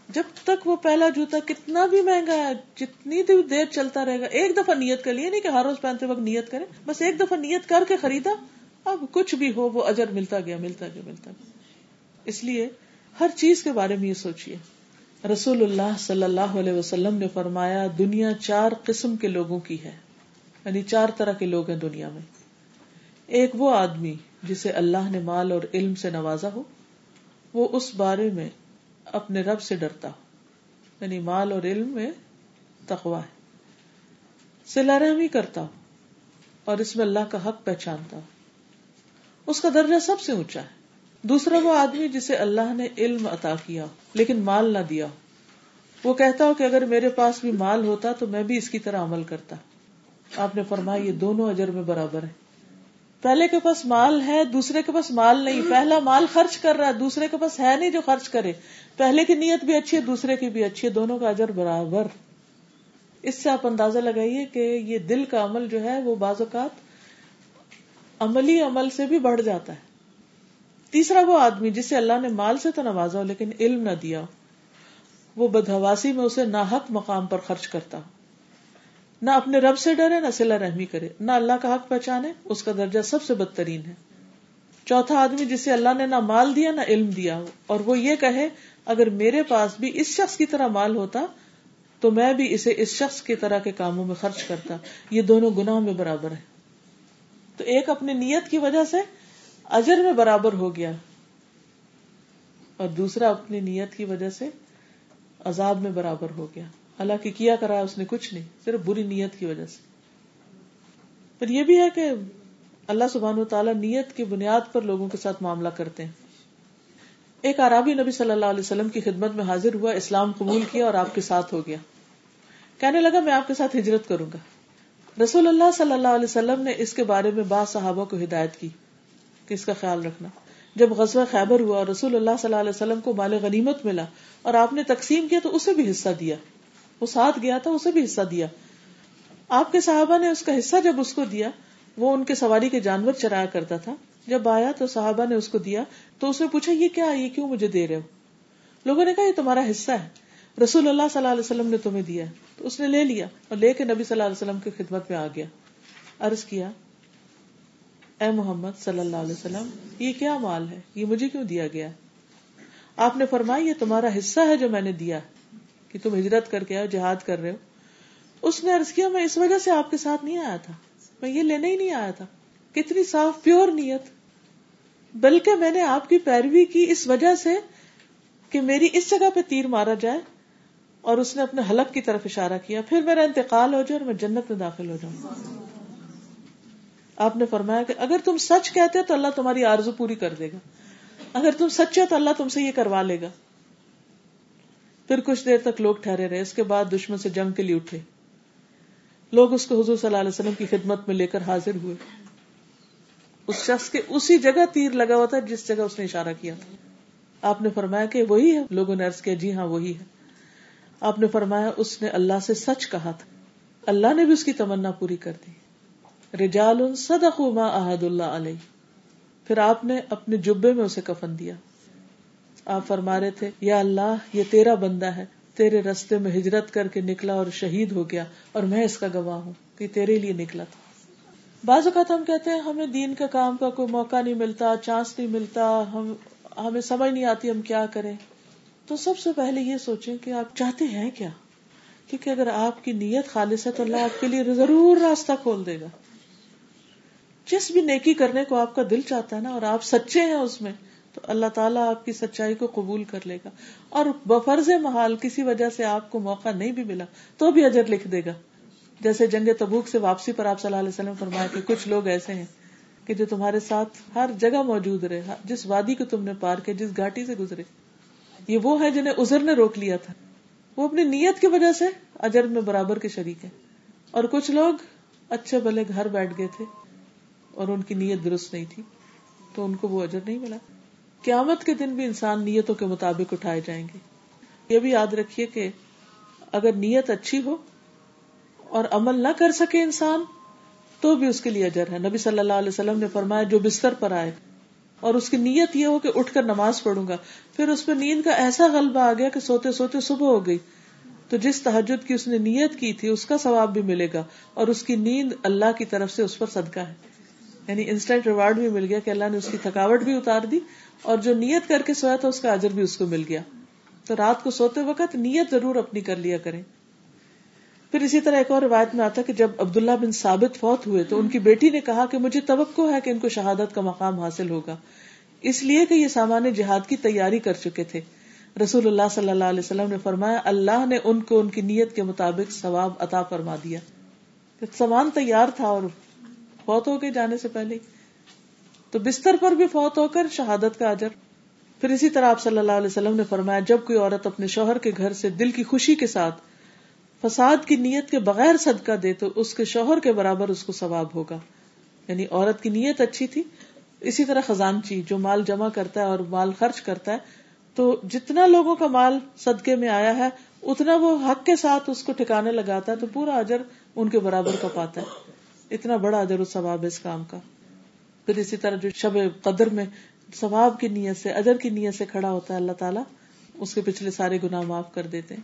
جب تک وہ پہلا جوتا کتنا بھی مہنگا ہے، جتنی بھی دیر چلتا رہے گا، ایک دفعہ نیت کر لیے نہیں کہ ہر روز پہنتے وقت نیت کرے بس ایک دفعہ نیت کر کے خریدا، اب کچھ بھی ہو، وہ اجر ملتا گیا ملتا گیا ملتا گیا۔ اس لیے ہر چیز کے بارے میں یہ سوچیے رسول اللہ صلی اللہ علیہ وسلم نے فرمایا، دنیا چار قسم کے لوگوں کی ہے۔ یعنی چار طرح کے لوگ ہیں دنیا میں۔ ایک وہ آدمی جسے اللہ نے مال اور علم سے نوازا ہو، وہ اس بارے میں اپنے رب سے ڈرتا ہو یعنی مال اور علم میں تخوا ہے۔ سلا رحمی کرتا ہو اور اس میں اللہ کا حق پہچانتا ہو اس کا درجہ سب سے اونچا ہے۔ دوسرا وہ آدمی جسے اللہ نے علم عطا کیا لیکن مال نہ دیا وہ کہتا ہو کہ اگر میرے پاس بھی مال ہوتا تو میں بھی اس کی طرح عمل کرتا۔ آپ نے فرمایا یہ دونوں اجر میں برابر ہے۔ پہلے کے پاس مال ہے، دوسرے کے پاس مال نہیں۔ پہلا مال خرچ کر رہا ہے، دوسرے کے پاس ہے نہیں جو خرچ کرے۔ پہلے کی نیت بھی اچھی ہے، دوسرے کی بھی اچھی ہے، دونوں کا اجر برابر۔ اس سے آپ اندازہ لگائیے کہ یہ دل کا عمل جو ہے، وہ بعض اوقات عملی عمل سے بھی بڑھ جاتا ہے۔ تیسرا وہ آدمی جسے اللہ نے مال سے تو نوازا ہو، لیکن علم نہ دیا وہ بدہواسی میں اسے نہ حق مقام پر خرچ کرتا ہو۔ نہ اپنے رب سے ڈرے، نہ سلا رحمی کرے۔ نہ اللہ کا حق پہچانے، اس کا درجہ سب سے بدترین ہے۔ چوتھا آدمی جسے اللہ نے نہ مال دیا، نہ علم دیا ہو۔ اور وہ یہ کہے، اگر میرے پاس بھی اس شخص کی طرح مال ہوتا، تو میں بھی اسے اس شخص کی طرح کے کاموں میں خرچ کرتا۔ یہ دونوں گناہ میں برابر ہے تو ایک اپنی نیت کی وجہ سے اجر میں برابر ہو گیا، اور دوسرا اپنی نیت کی وجہ سے عذاب میں برابر ہو گیا۔ حالانکہ کیا کرا اس نے کچھ نہیں، صرف بری نیت کی وجہ سے۔ پھر یہ بھی ہے کہ اللہ سبحان و تعالیٰ نیت کی بنیاد پر لوگوں کے ساتھ معاملہ کرتے ہیں۔ ایک عرابی نبی صلی اللہ علیہ وسلم کی خدمت میں حاضر ہوا، اسلام قبول کیا اور آپ کے ساتھ ہو گیا۔ کہنے لگا، میں آپ کے ساتھ ہجرت کروں گا۔ رسول اللہ صلی اللہ علیہ وسلم نے اس کے بارے میں بعض صحابہ کو ہدایت کی کہ اس کا خیال رکھنا۔ جب غزوہ خیبر ہوا اور رسول اللہ صلی اللہ علیہ وسلم کو مال غنیمت ملا اور آپ نے تقسیم کیا تو اسے بھی حصہ دیا۔ وہ ساتھ گیا تھا، اسے بھی حصہ دیا۔ آپ کے صحابہ نے اس کا حصہ جب اس کو دیا، وہ ان کے سواری کے جانور چرایا کرتا تھا۔ جب آیا تو صحابہ نے اس کو دیا، تو اس نے پوچھا، یہ کیا یہ کیوں مجھے دے رہے ہو؟ لوگوں نے کہا، یہ تمہارا حصہ ہے۔ رسول اللہ صلی اللہ علیہ وسلم نے تمہیں دیا تو اس نے لے لیا اور لے کے نبی صلی اللہ علیہ وسلم کی خدمت میں آ گیا۔ عرض کیا، اے محمد صلی اللہ علیہ وسلم، یہ کیا مال ہے؟ یہ مجھے کیوں دیا گیا آپ نے فرمایا، یہ تمہارا حصہ ہے جو میں نے دیا کہ تم ہجرت کر کے آؤ، جہاد کر رہے ہو۔ اس نے عرض کیا، میں اس وجہ سے آپ کے ساتھ نہیں آیا تھا۔ میں یہ لینے ہی نہیں آیا تھا۔ کتنی صاف، پیور نیت۔ بلکہ میں نے آپ کی پیروی کی اس وجہ سے کہ میری اس جگہ پہ تیر مارا جائے اور اس نے اپنے حلق کی طرف اشارہ کیا۔ پھر میرا انتقال ہو جائے اور میں جنت میں داخل ہو جاؤں۔ آپ نے فرمایا کہ اگر تم سچ کہتے تو اللہ تمہاری آرزو پوری کر دے گا۔ اگر تم سچے تو اللہ تم سے یہ کروا لے گا۔ پھر کچھ دیر تک لوگ ٹھہرے رہے، اس کے بعد دشمن سے جنگ کے لیے اٹھے۔ لوگ اس کو حضور صلی اللہ علیہ وسلم کی خدمت میں لے کر حاضر ہوئے۔ اس شخص کے اسی جگہ تیر لگا ہوا تھا جس جگہ اس نے اشارہ کیا تھا۔ آپ نے فرمایا کہ وہی ہے۔ لوگوں نے عرض کیا جی ہاں وہی ہے۔ آپ نے فرمایا، اس نے اللہ سے سچ کہا تھا۔ اللہ نے بھی اس کی تمنا پوری کر دی۔ رجال صدقوا ما عہد اللہ علیہ۔ پھر آپ نے اپنے جبے میں اسے کفن دیا۔ آپ فرما رہے تھے، یا اللہ، یہ تیرا بندہ ہے۔ تیرے رستے میں ہجرت کر کے نکلا اور شہید ہو گیا، اور میں اس کا گواہ ہوں کہ تیرے لیے نکلا تھا۔ بعض اوقات ہم کہتے ہیں، ہمیں دین کا کام کا کوئی موقع نہیں ملتا، چانس نہیں ملتا، ہم، ہمیں سمجھ نہیں آتی ہم کیا کریں۔ تو سب سے پہلے یہ سوچیں کہ آپ چاہتے ہیں کیا؟ کیونکہ اگر آپ کی نیت خالص ہے تو اللہ آپ کے لیے ضرور راستہ کھول دے گا۔ جس بھی نیکی کرنے کو آپ کا دل چاہتا ہے نا، اور آپ سچے ہیں اس میں تو اللہ تعالیٰ آپ کی سچائی کو قبول کر لے گا۔ اور بفرز محال کسی وجہ سے آپ کو موقع نہیں بھی ملا تو بھی اجر لکھ دے گا۔ جیسے جنگ تبوک سے واپسی پر آپ صلی اللہ علیہ وسلم فرمایا کہ کچھ لوگ ایسے ہیں کہ جو تمہارے ساتھ ہر جگہ موجود رہے جس وادی کو تم نے پار کیا، جس گھاٹی سے گزرے۔ یہ وہ ہے جنہیں ازر نے روک لیا تھا۔ وہ اپنی نیت کی وجہ سے اجر میں برابر کے شریک ہے اور کچھ لوگ اچھے بھلے گھر بیٹھ گئے تھے اور ان کی نیت درست نہیں تھی، تو ان کو وہ اجر نہیں ملا۔ قیامت کے دن بھی انسان نیتوں کے مطابق اٹھائے جائیں گے۔ یہ بھی یاد رکھیے کہ اگر نیت اچھی ہو اور عمل نہ کر سکے انسان، تو بھی اس کے لیے اجر ہے۔ نبی صلی اللہ علیہ وسلم نے فرمایا، جو بستر پر آئے، اور اس کی نیت یہ ہو کہ اٹھ کر نماز پڑھوں گا، پھر اس پہ نیند کا ایسا غلبہ آ گیا کہ سوتے سوتے صبح ہو گئی۔ تو جس تحجد کی اس نے نیت کی تھی، اس کا ثواب بھی ملے گا، اور اس کی نیند اللہ کی طرف سے اس پر صدقہ ہے۔ یعنی انسٹنٹ ریوارڈ بھی مل گیا کہ اللہ نے اس کی تھکاوٹ بھی اتار دی اور جو نیت کر کے سویا تھا، اس کا اجر بھی اس کو مل گیا۔ تو رات کو سوتے وقت نیت ضرور اپنی کر لیا کریں۔ پھر اسی طرح ایک اور روایت میں آتا کہ جب عبداللہ بن ثابت فوت ہوئے تو ان کی بیٹی نے کہا کہ مجھے توقع ہے کہ ان کو شہادت کا مقام حاصل ہوگا۔ اس لیے کہ یہ سامان جہاد کی تیاری کر چکے تھے۔ رسول اللہ صلی اللہ علیہ وسلم نے فرمایا، اللہ نے ان کو ان کی نیت کے مطابق ثواب عطا فرما دیا۔ سامان تیار تھا اور فوت ہو کے جانے سے پہلے تو بستر پر بھی فوت ہو کر شہادت کا اجر۔ پھر اسی طرح آپ صلی اللہ علیہ وسلم نے فرمایا، جب کوئی عورت اپنے شوہر کے گھر سے دل کی خوشی کے ساتھ فساد کی نیت کے بغیر صدقہ دے تو اس کے شوہر کے برابر اس کو ثواب ہوگا۔ یعنی عورت کی نیت اچھی تھی۔ اسی طرح خزانچی جو مال جمع کرتا ہے اور مال خرچ کرتا ہے، تو جتنا لوگوں کا مال صدقے میں آیا ہے، اتنا وہ حق کے ساتھ اس کو ٹھکانے لگاتا ہے، تو پورا اجر ان کے برابر کا پاتا ہے۔ اتنا بڑا اجر و ثواب ہے اس کام کا۔ پھر اسی طرح جو شب قدر میں ثواب کی نیت سے، اجر کی نیت سے کھڑا ہوتا ہے اللہ تعالیٰ، اس کے پچھلے سارے گناہ معاف کر دیتے ہیں۔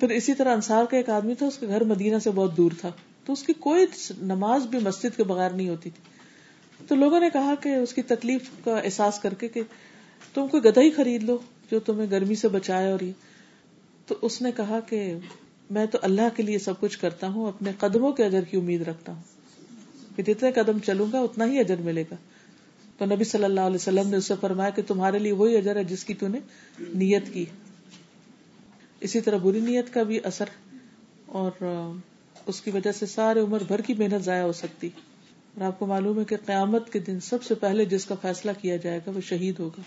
پھر اسی طرح انصار کا ایک آدمی تھا، اس کے گھر مدینہ سے بہت دور تھا۔ تو اس کی کوئی نماز بھی مسجد کے بغیر نہیں ہوتی تھی۔ تو لوگوں نے کہا کہ اس کی تکلیف کا احساس کر کے کہ تم کوئی گدھا ہی خرید لو جو تمہیں گرمی سے بچائے اور یہ۔ تو اس نے کہا کہ میں تو اللہ کے لیے سب کچھ کرتا ہوں، اپنے قدموں کے اجر کی امید رکھتا ہوں۔ کہ جتنے قدم چلوں گا اتنا ہی اجر ملے گا۔ تو نبی صلی اللہ علیہ وسلم نے اسے فرمایا کہ تمہارے لیے وہی اجر ہے جس کی تھی نیت کی۔ اسی طرح بری نیت کا بھی اثر اور اس کی وجہ سے سارے عمر بھر کی محنت ضائع ہو سکتی۔ اور آپ کو معلوم ہے کہ قیامت کے دن سب سے پہلے جس کا فیصلہ کیا جائے گا وہ شہید ہوگا۔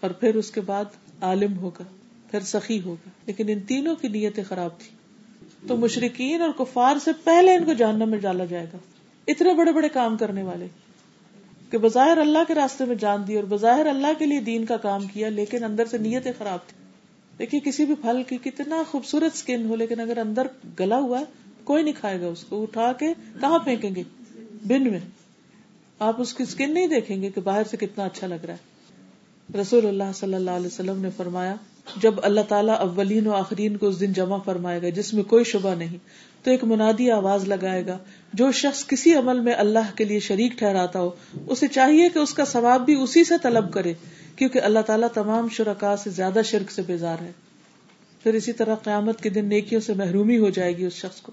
اور پھر اس کے بعد عالم ہوگا، پھر سخی ہوگا۔ لیکن ان تینوں کی نیتیں خراب تھی تو مشرقین اور کفار سے پہلے ان کو جاننا میں ڈالا جائے گا۔ اتنے بڑے بڑے کام کرنے والے کہ بظاہر اللہ کے راستے میں جان دی اور بظاہر اللہ کے لیے دین کا کام کیا، لیکن اندر سے نیتیں خراب تھی دیکھیے، کسی بھی پھل کی کتنا خوبصورت اسکن ہو، لیکن اگر اندر گلا ہوا کوئی نہیں کھائے گا اس کو۔ اٹھا کے کہاں پھینکیں گے؟ بن میں۔ آپ اس کی اسکن نہیں دیکھیں گے کہ باہر سے کتنا اچھا لگ رہا ہے۔ رسول اللہ صلی اللہ علیہ وسلم نے فرمایا، جب اللہ تعالیٰ اولین و آخرین کو اس دن جمع فرمائے گا، جس میں کوئی شبہ نہیں، تو ایک منادی آواز لگائے گا۔ جو شخص کسی عمل میں اللہ کے لیے شریک ٹھہراتا ہو، اسے چاہیے کہ اس کا ثواب بھی اسی سے طلب کرے، کیونکہ اللہ تعالیٰ تمام شرکا سے زیادہ شرک سے بیزار ہے۔ پھر اسی طرح قیامت کے دن نیکیوں سے محرومی ہو جائے گی اس شخص کو۔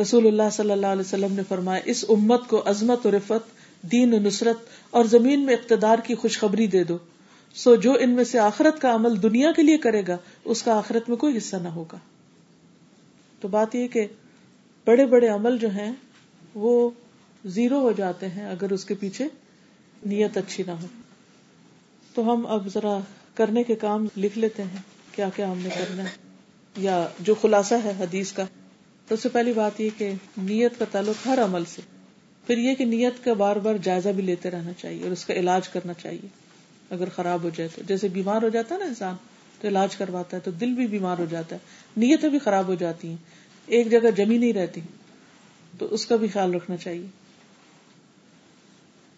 رسول اللہ صلی اللہ علیہ وسلم نے فرمایا، اس امت کو عظمت و رفت دین و نصرت اور زمین میں اقتدار کی خوشخبری دے دو۔ سو جو ان میں سے آخرت کا عمل دنیا کے لیے کرے گا، اس کا آخرت میں کوئی حصہ نہ ہوگا۔ تو بات یہ کہ بڑے بڑے عمل جو ہیں، وہ زیرو ہو جاتے ہیں اگر اس کے پیچھے نیت اچھی نہ ہو۔ تو ہم اب ذرا کرنے کے کام لکھ لیتے ہیں، کیا کیا ہم نے کرنا ہے، یا جو خلاصہ ہے حدیث کا۔ تو سب سے پہلی بات یہ کہ نیت کا تعلق ہر عمل سے۔ پھر یہ کہ نیت کا بار بار جائزہ بھی لیتے رہنا چاہیے اور اس کا علاج کرنا چاہیے۔ اگر خراب ہو جائے تو، جیسے بیمار ہو جاتا ہے نا انسان، تو علاج کرواتا ہے، تو دل بھی بیمار ہو جاتا ہے۔ نیتیں بھی خراب ہو جاتی ہیں۔ ایک جگہ جمی نہیں رہتی، تو اس کا بھی خیال رکھنا چاہیے۔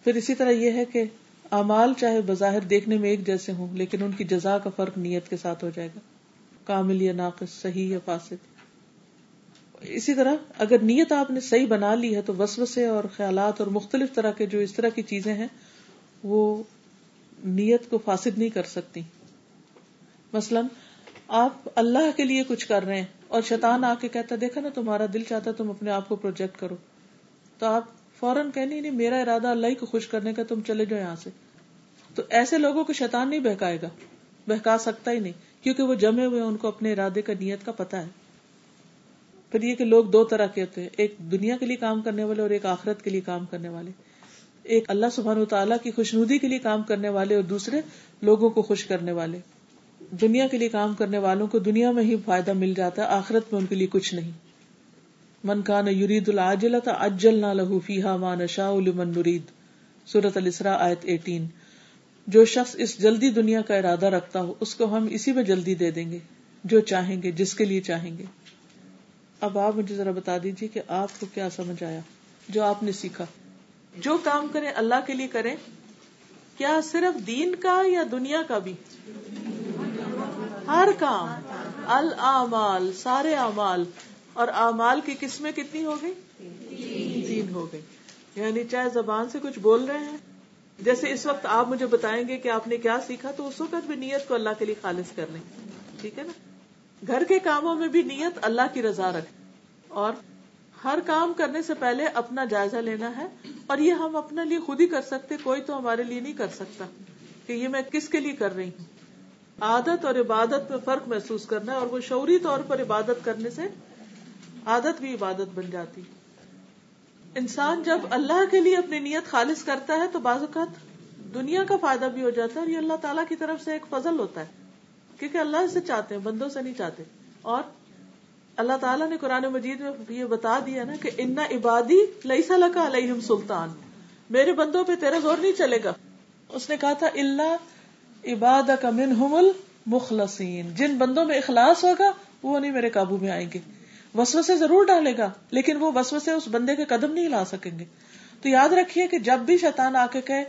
پھر اسی طرح یہ ہے کہ امال چاہے بظاہر دیکھنے میں ایک جیسے ہوں، لیکن ان کی جزا کا فرق نیت کے ساتھ ہو جائے گا۔ کامل یا ناقص، صحیح یا فاسد۔ اسی طرح اگر نیت آپ نے صحیح بنا لی ہے، تو وسوسے اور خیالات اور مختلف طرح کے جو اس طرح کی چیزیں ہیں، وہ نیت کو فاسد نہیں کر سکتی۔ مثلا آپ اللہ کے لیے کچھ کر رہے ہیں اور شیطان آ کے کہتا دیکھا نا، تمہارا دل چاہتا تم اپنے آپ کو پروجیکٹ کرو. تو آپ فوراً کہنی نہیں، میرا ارادہ اللہ ہی کو خوش کرنے کا، تم چلے جاؤ یہاں سے. تو ایسے لوگوں کو شیطان نہیں بہکائے گا، بہکا سکتا ہی نہیں، کیونکہ وہ جمے ہوئے ان کو اپنے ارادے کا، نیت کا پتا ہے۔ پھر یہ کہ لوگ دو طرح کے ہوتے ہیں، ایک دنیا کے لیے کام کرنے والے اور ایک آخرت کے لیے کام کرنے والے۔ ایک اللہ سبحان و تعالیٰ کی خوشنودی کے لیے کام کرنے والے اور دوسرے لوگوں کو خوش کرنے والے۔ دنیا کے لیے کام کرنے والوں کو دنیا میں ہی فائدہ مل جاتا ہے، آخرت میں ان کے لیے کچھ نہیں۔ من کان یرید العاجلۃ اجلنا له فیها ما نشاء لمن نريد سورۃ الاسراء ایت 18 جو شخص اس جلدی دنیا کا ارادہ رکھتا ہو، اس کو ہم اسی میں جلدی دے دیں گے، جو چاہیں گے، جس کے لیے چاہیں گے۔ اب آپ مجھے ذرا بتا دیجیے کہ آپ کو کیا سمجھ آیا، جو آپ نے سیکھا۔ جو کام کریں، اللہ کے لیے کریں، کیا صرف دین کا یا دنیا کا بھی؟ ہر کام، الامال، سارے اعمال، اور اعمال کی قسمیں کتنی ہو گئی؟ تین ہو گئی۔ یعنی چاہے زبان سے کچھ بول رہے ہیں، جیسے اس وقت آپ مجھے بتائیں گے کہ آپ نے کیا سیکھا، تو اس وقت بھی نیت کو اللہ کے لیے خالص کر لیں۔ ٹھیک ہے نا؟ گھر کے کاموں میں بھی نیت اللہ کی رضا رکھ اور ہر کام کرنے سے پہلے اپنا جائزہ لینا ہے۔ اور یہ ہم اپنے لیے خود ہی کر سکتے، کوئی تو ہمارے لیے نہیں کر سکتا کہ یہ میں کس کے لیے کر رہی ہوں۔ عادت اور عبادت میں فرق محسوس کرنا ہے اور وہ شعوری طور پر عبادت کرنے سے عادت بھی عبادت بن جاتی۔ انسان جب اللہ کے لیے اپنی نیت خالص کرتا ہے تو بعض اوقات دنیا کا فائدہ بھی ہو جاتا ہے اور یہ اللہ تعالیٰ کی طرف سے ایک فضل ہوتا ہے۔ کیونکہ اللہ سے چاہتے ہیں، بندوں سے نہیں چاہتے۔ اور اللہ تعالیٰ نے قرآن مجید میں یہ بتا دیا نا کہ ان عبادی لئی کا علیہم سلطان۔ میرے بندوں پہ تیرا زور نہیں چلے گا۔ اس نے کہا تھا اللہ عباد کا من مخلصین جن بندوں میں اخلاص ہوگا، وہ نہیں میرے قابو میں آئیں گے۔ وسو سے ضرور ڈالے گا، لیکن وہ وسو سے اس بندے کے قدم نہیں لا سکیں گے۔ تو یاد رکھیے کہ جب بھی شیطان آ کے کہے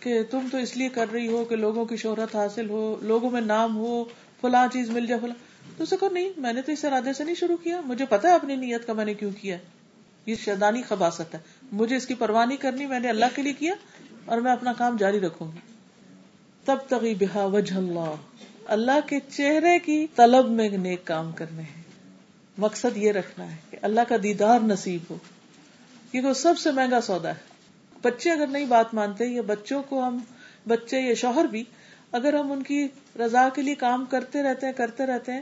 کہ تم تو اس لیے کر رہی ہو کہ لوگوں کی شہرت حاصل ہو، لوگوں میں نام ہو، فلاں چیز مل جائے، فلاں۔ تو اسے کہو، نہیں، میں نے تو اس ارادے سے نہیں شروع کیا۔ مجھے پتا ہے اپنی نیت کا میں نے کیوں کیا یہ شیدانی خباست ہے۔ مجھے اس کی پرواہ نہیں کرنی، میں نے اللہ کے لیے کیا اور میں اپنا کام جاری رکھوں گی۔ تب تغی بحا وجہ اللہ۔ اللہ کے چہرے کی طلب میں نیک کام کرنے ہیں۔ مقصد یہ رکھنا ہے کہ اللہ کا دیدار نصیب ہو۔ کیونکہ سب سے مہنگا سودا ہے۔ بچے اگر نہیں بات مانتے یا بچوں کو ہم، بچے یا شوہر بھی، اگر ہم ان کی رضا کے لیے کام کرتے رہتے ہیں، کرتے رہتے ہیں،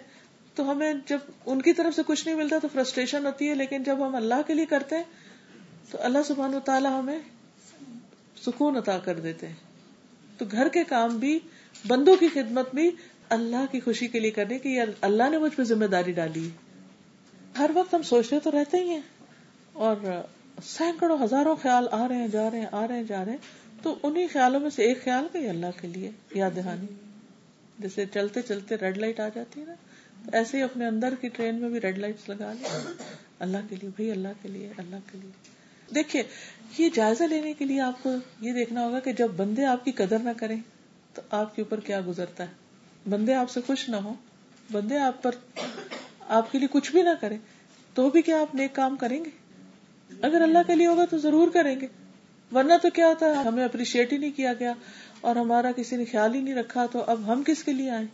تو ہمیں جب ان کی طرف سے کچھ نہیں ملتا تو فرسٹریشن ہوتی ہے، لیکن جب ہم اللہ کے لیے کرتے ہیں، تو اللہ سبحان و تعالیٰ ہمیں سکون عطا کر دیتے ہیں۔ تو گھر کے کام بھی، بندوں کی خدمت بھی اللہ کی خوشی کے لیے کرنے کی، اللہ نے مجھ پہ ذمہ داری ڈالی۔ ہے ہر وقت ہم سوچتے تو رہتے ہی ہیں۔ اور سینکڑوں، ہزاروں خیال آ رہے ہیں، جا رہے ہیں، آ رہے ہیں، جا رہے ہیں۔ تو انہیں خیالوں میں سے ایک خیال کا اللہ کے لیے، یاد دہانی۔ جیسے چلتے چلتے ریڈ لائٹ آ جاتی ہے نا۔ ایسے ہی اپنے اندر کی ٹرین میں بھی ریڈ لائٹ لگا لیں۔ اللہ کے لیے، بھائی، اللہ کے لیے، اللہ کے لیے۔ دیکھیے، یہ جائزہ لینے کے لیے آپ کو یہ دیکھنا ہوگا کہ جب بندے آپ کی قدر نہ کریں، تو آپ کے اوپر کیا گزرتا ہے؟ بندے آپ سے خوش نہ ہو بندے آپ پر آپ کے لیے کچھ بھی نہ کرے تو بھی کیا آپ نیک کام کریں گے؟ اگر اللہ کے لیے ہوگا تو ضرور کریں گے۔ ورنہ تو کیا ہوتا ہے، ہمیں اپریشیٹ ہی نہیں کیا گیا اور ہمارا کسی نے خیال ہی نہیں رکھا تو اب ہم کس کے لیے آئے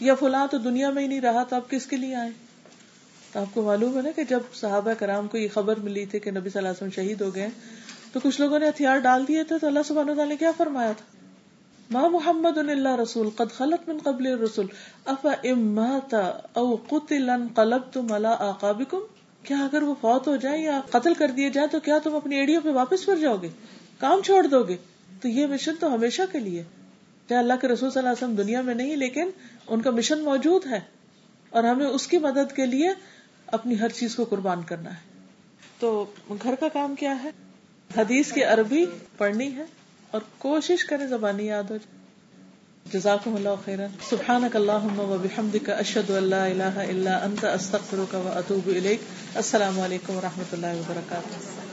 یا فلاں تو دنیا میں ہی نہیں رہا تو اب کس کے لیے آئے تو آپ کو معلوم ہے نا کہ جب صحابہ کرام کو یہ خبر ملی تھی کہ نبی صلی اللہ علیہ وسلم شہید ہو گئے تو کچھ لوگوں نے ہتھیار ڈال دیے تھے، تو اللہ سبحانہ تعالیٰ نے کیا فرمایا تھا؟ ماں محمد اللہ رسول، قد خلط من قبل رسول اف امات او قتل انقلبتم على اعقابكم کیا اگر وہ فوت ہو جائے یا قتل کر دیے جائے تو کیا تم اپنی ایڈیو پہ واپس پھر جاؤ گے؟ کام چھوڑ دو گے؟ تو یہ مشن تو ہمیشہ کے لیے چاہے اللہ کے رسول صلی اللہ علیہ وسلم دنیا میں نہیں، لیکن ان کا مشن موجود ہے۔ اور ہمیں اس کی مدد کے لیے اپنی ہر چیز کو قربان کرنا ہے۔ تو گھر کا کام کیا ہے؟ حدیث کی عربی پڑھنی ہے اور کوشش کرے زبانی یاد ہو جائے۔ جزاکم اللہ خیرا۔ سبحانک اللہم و بحمدک اشہد ان لا الہ الا انت استغفرک و اتوب الیک۔ السلام علیکم و رحمۃ اللہ وبرکاتہ۔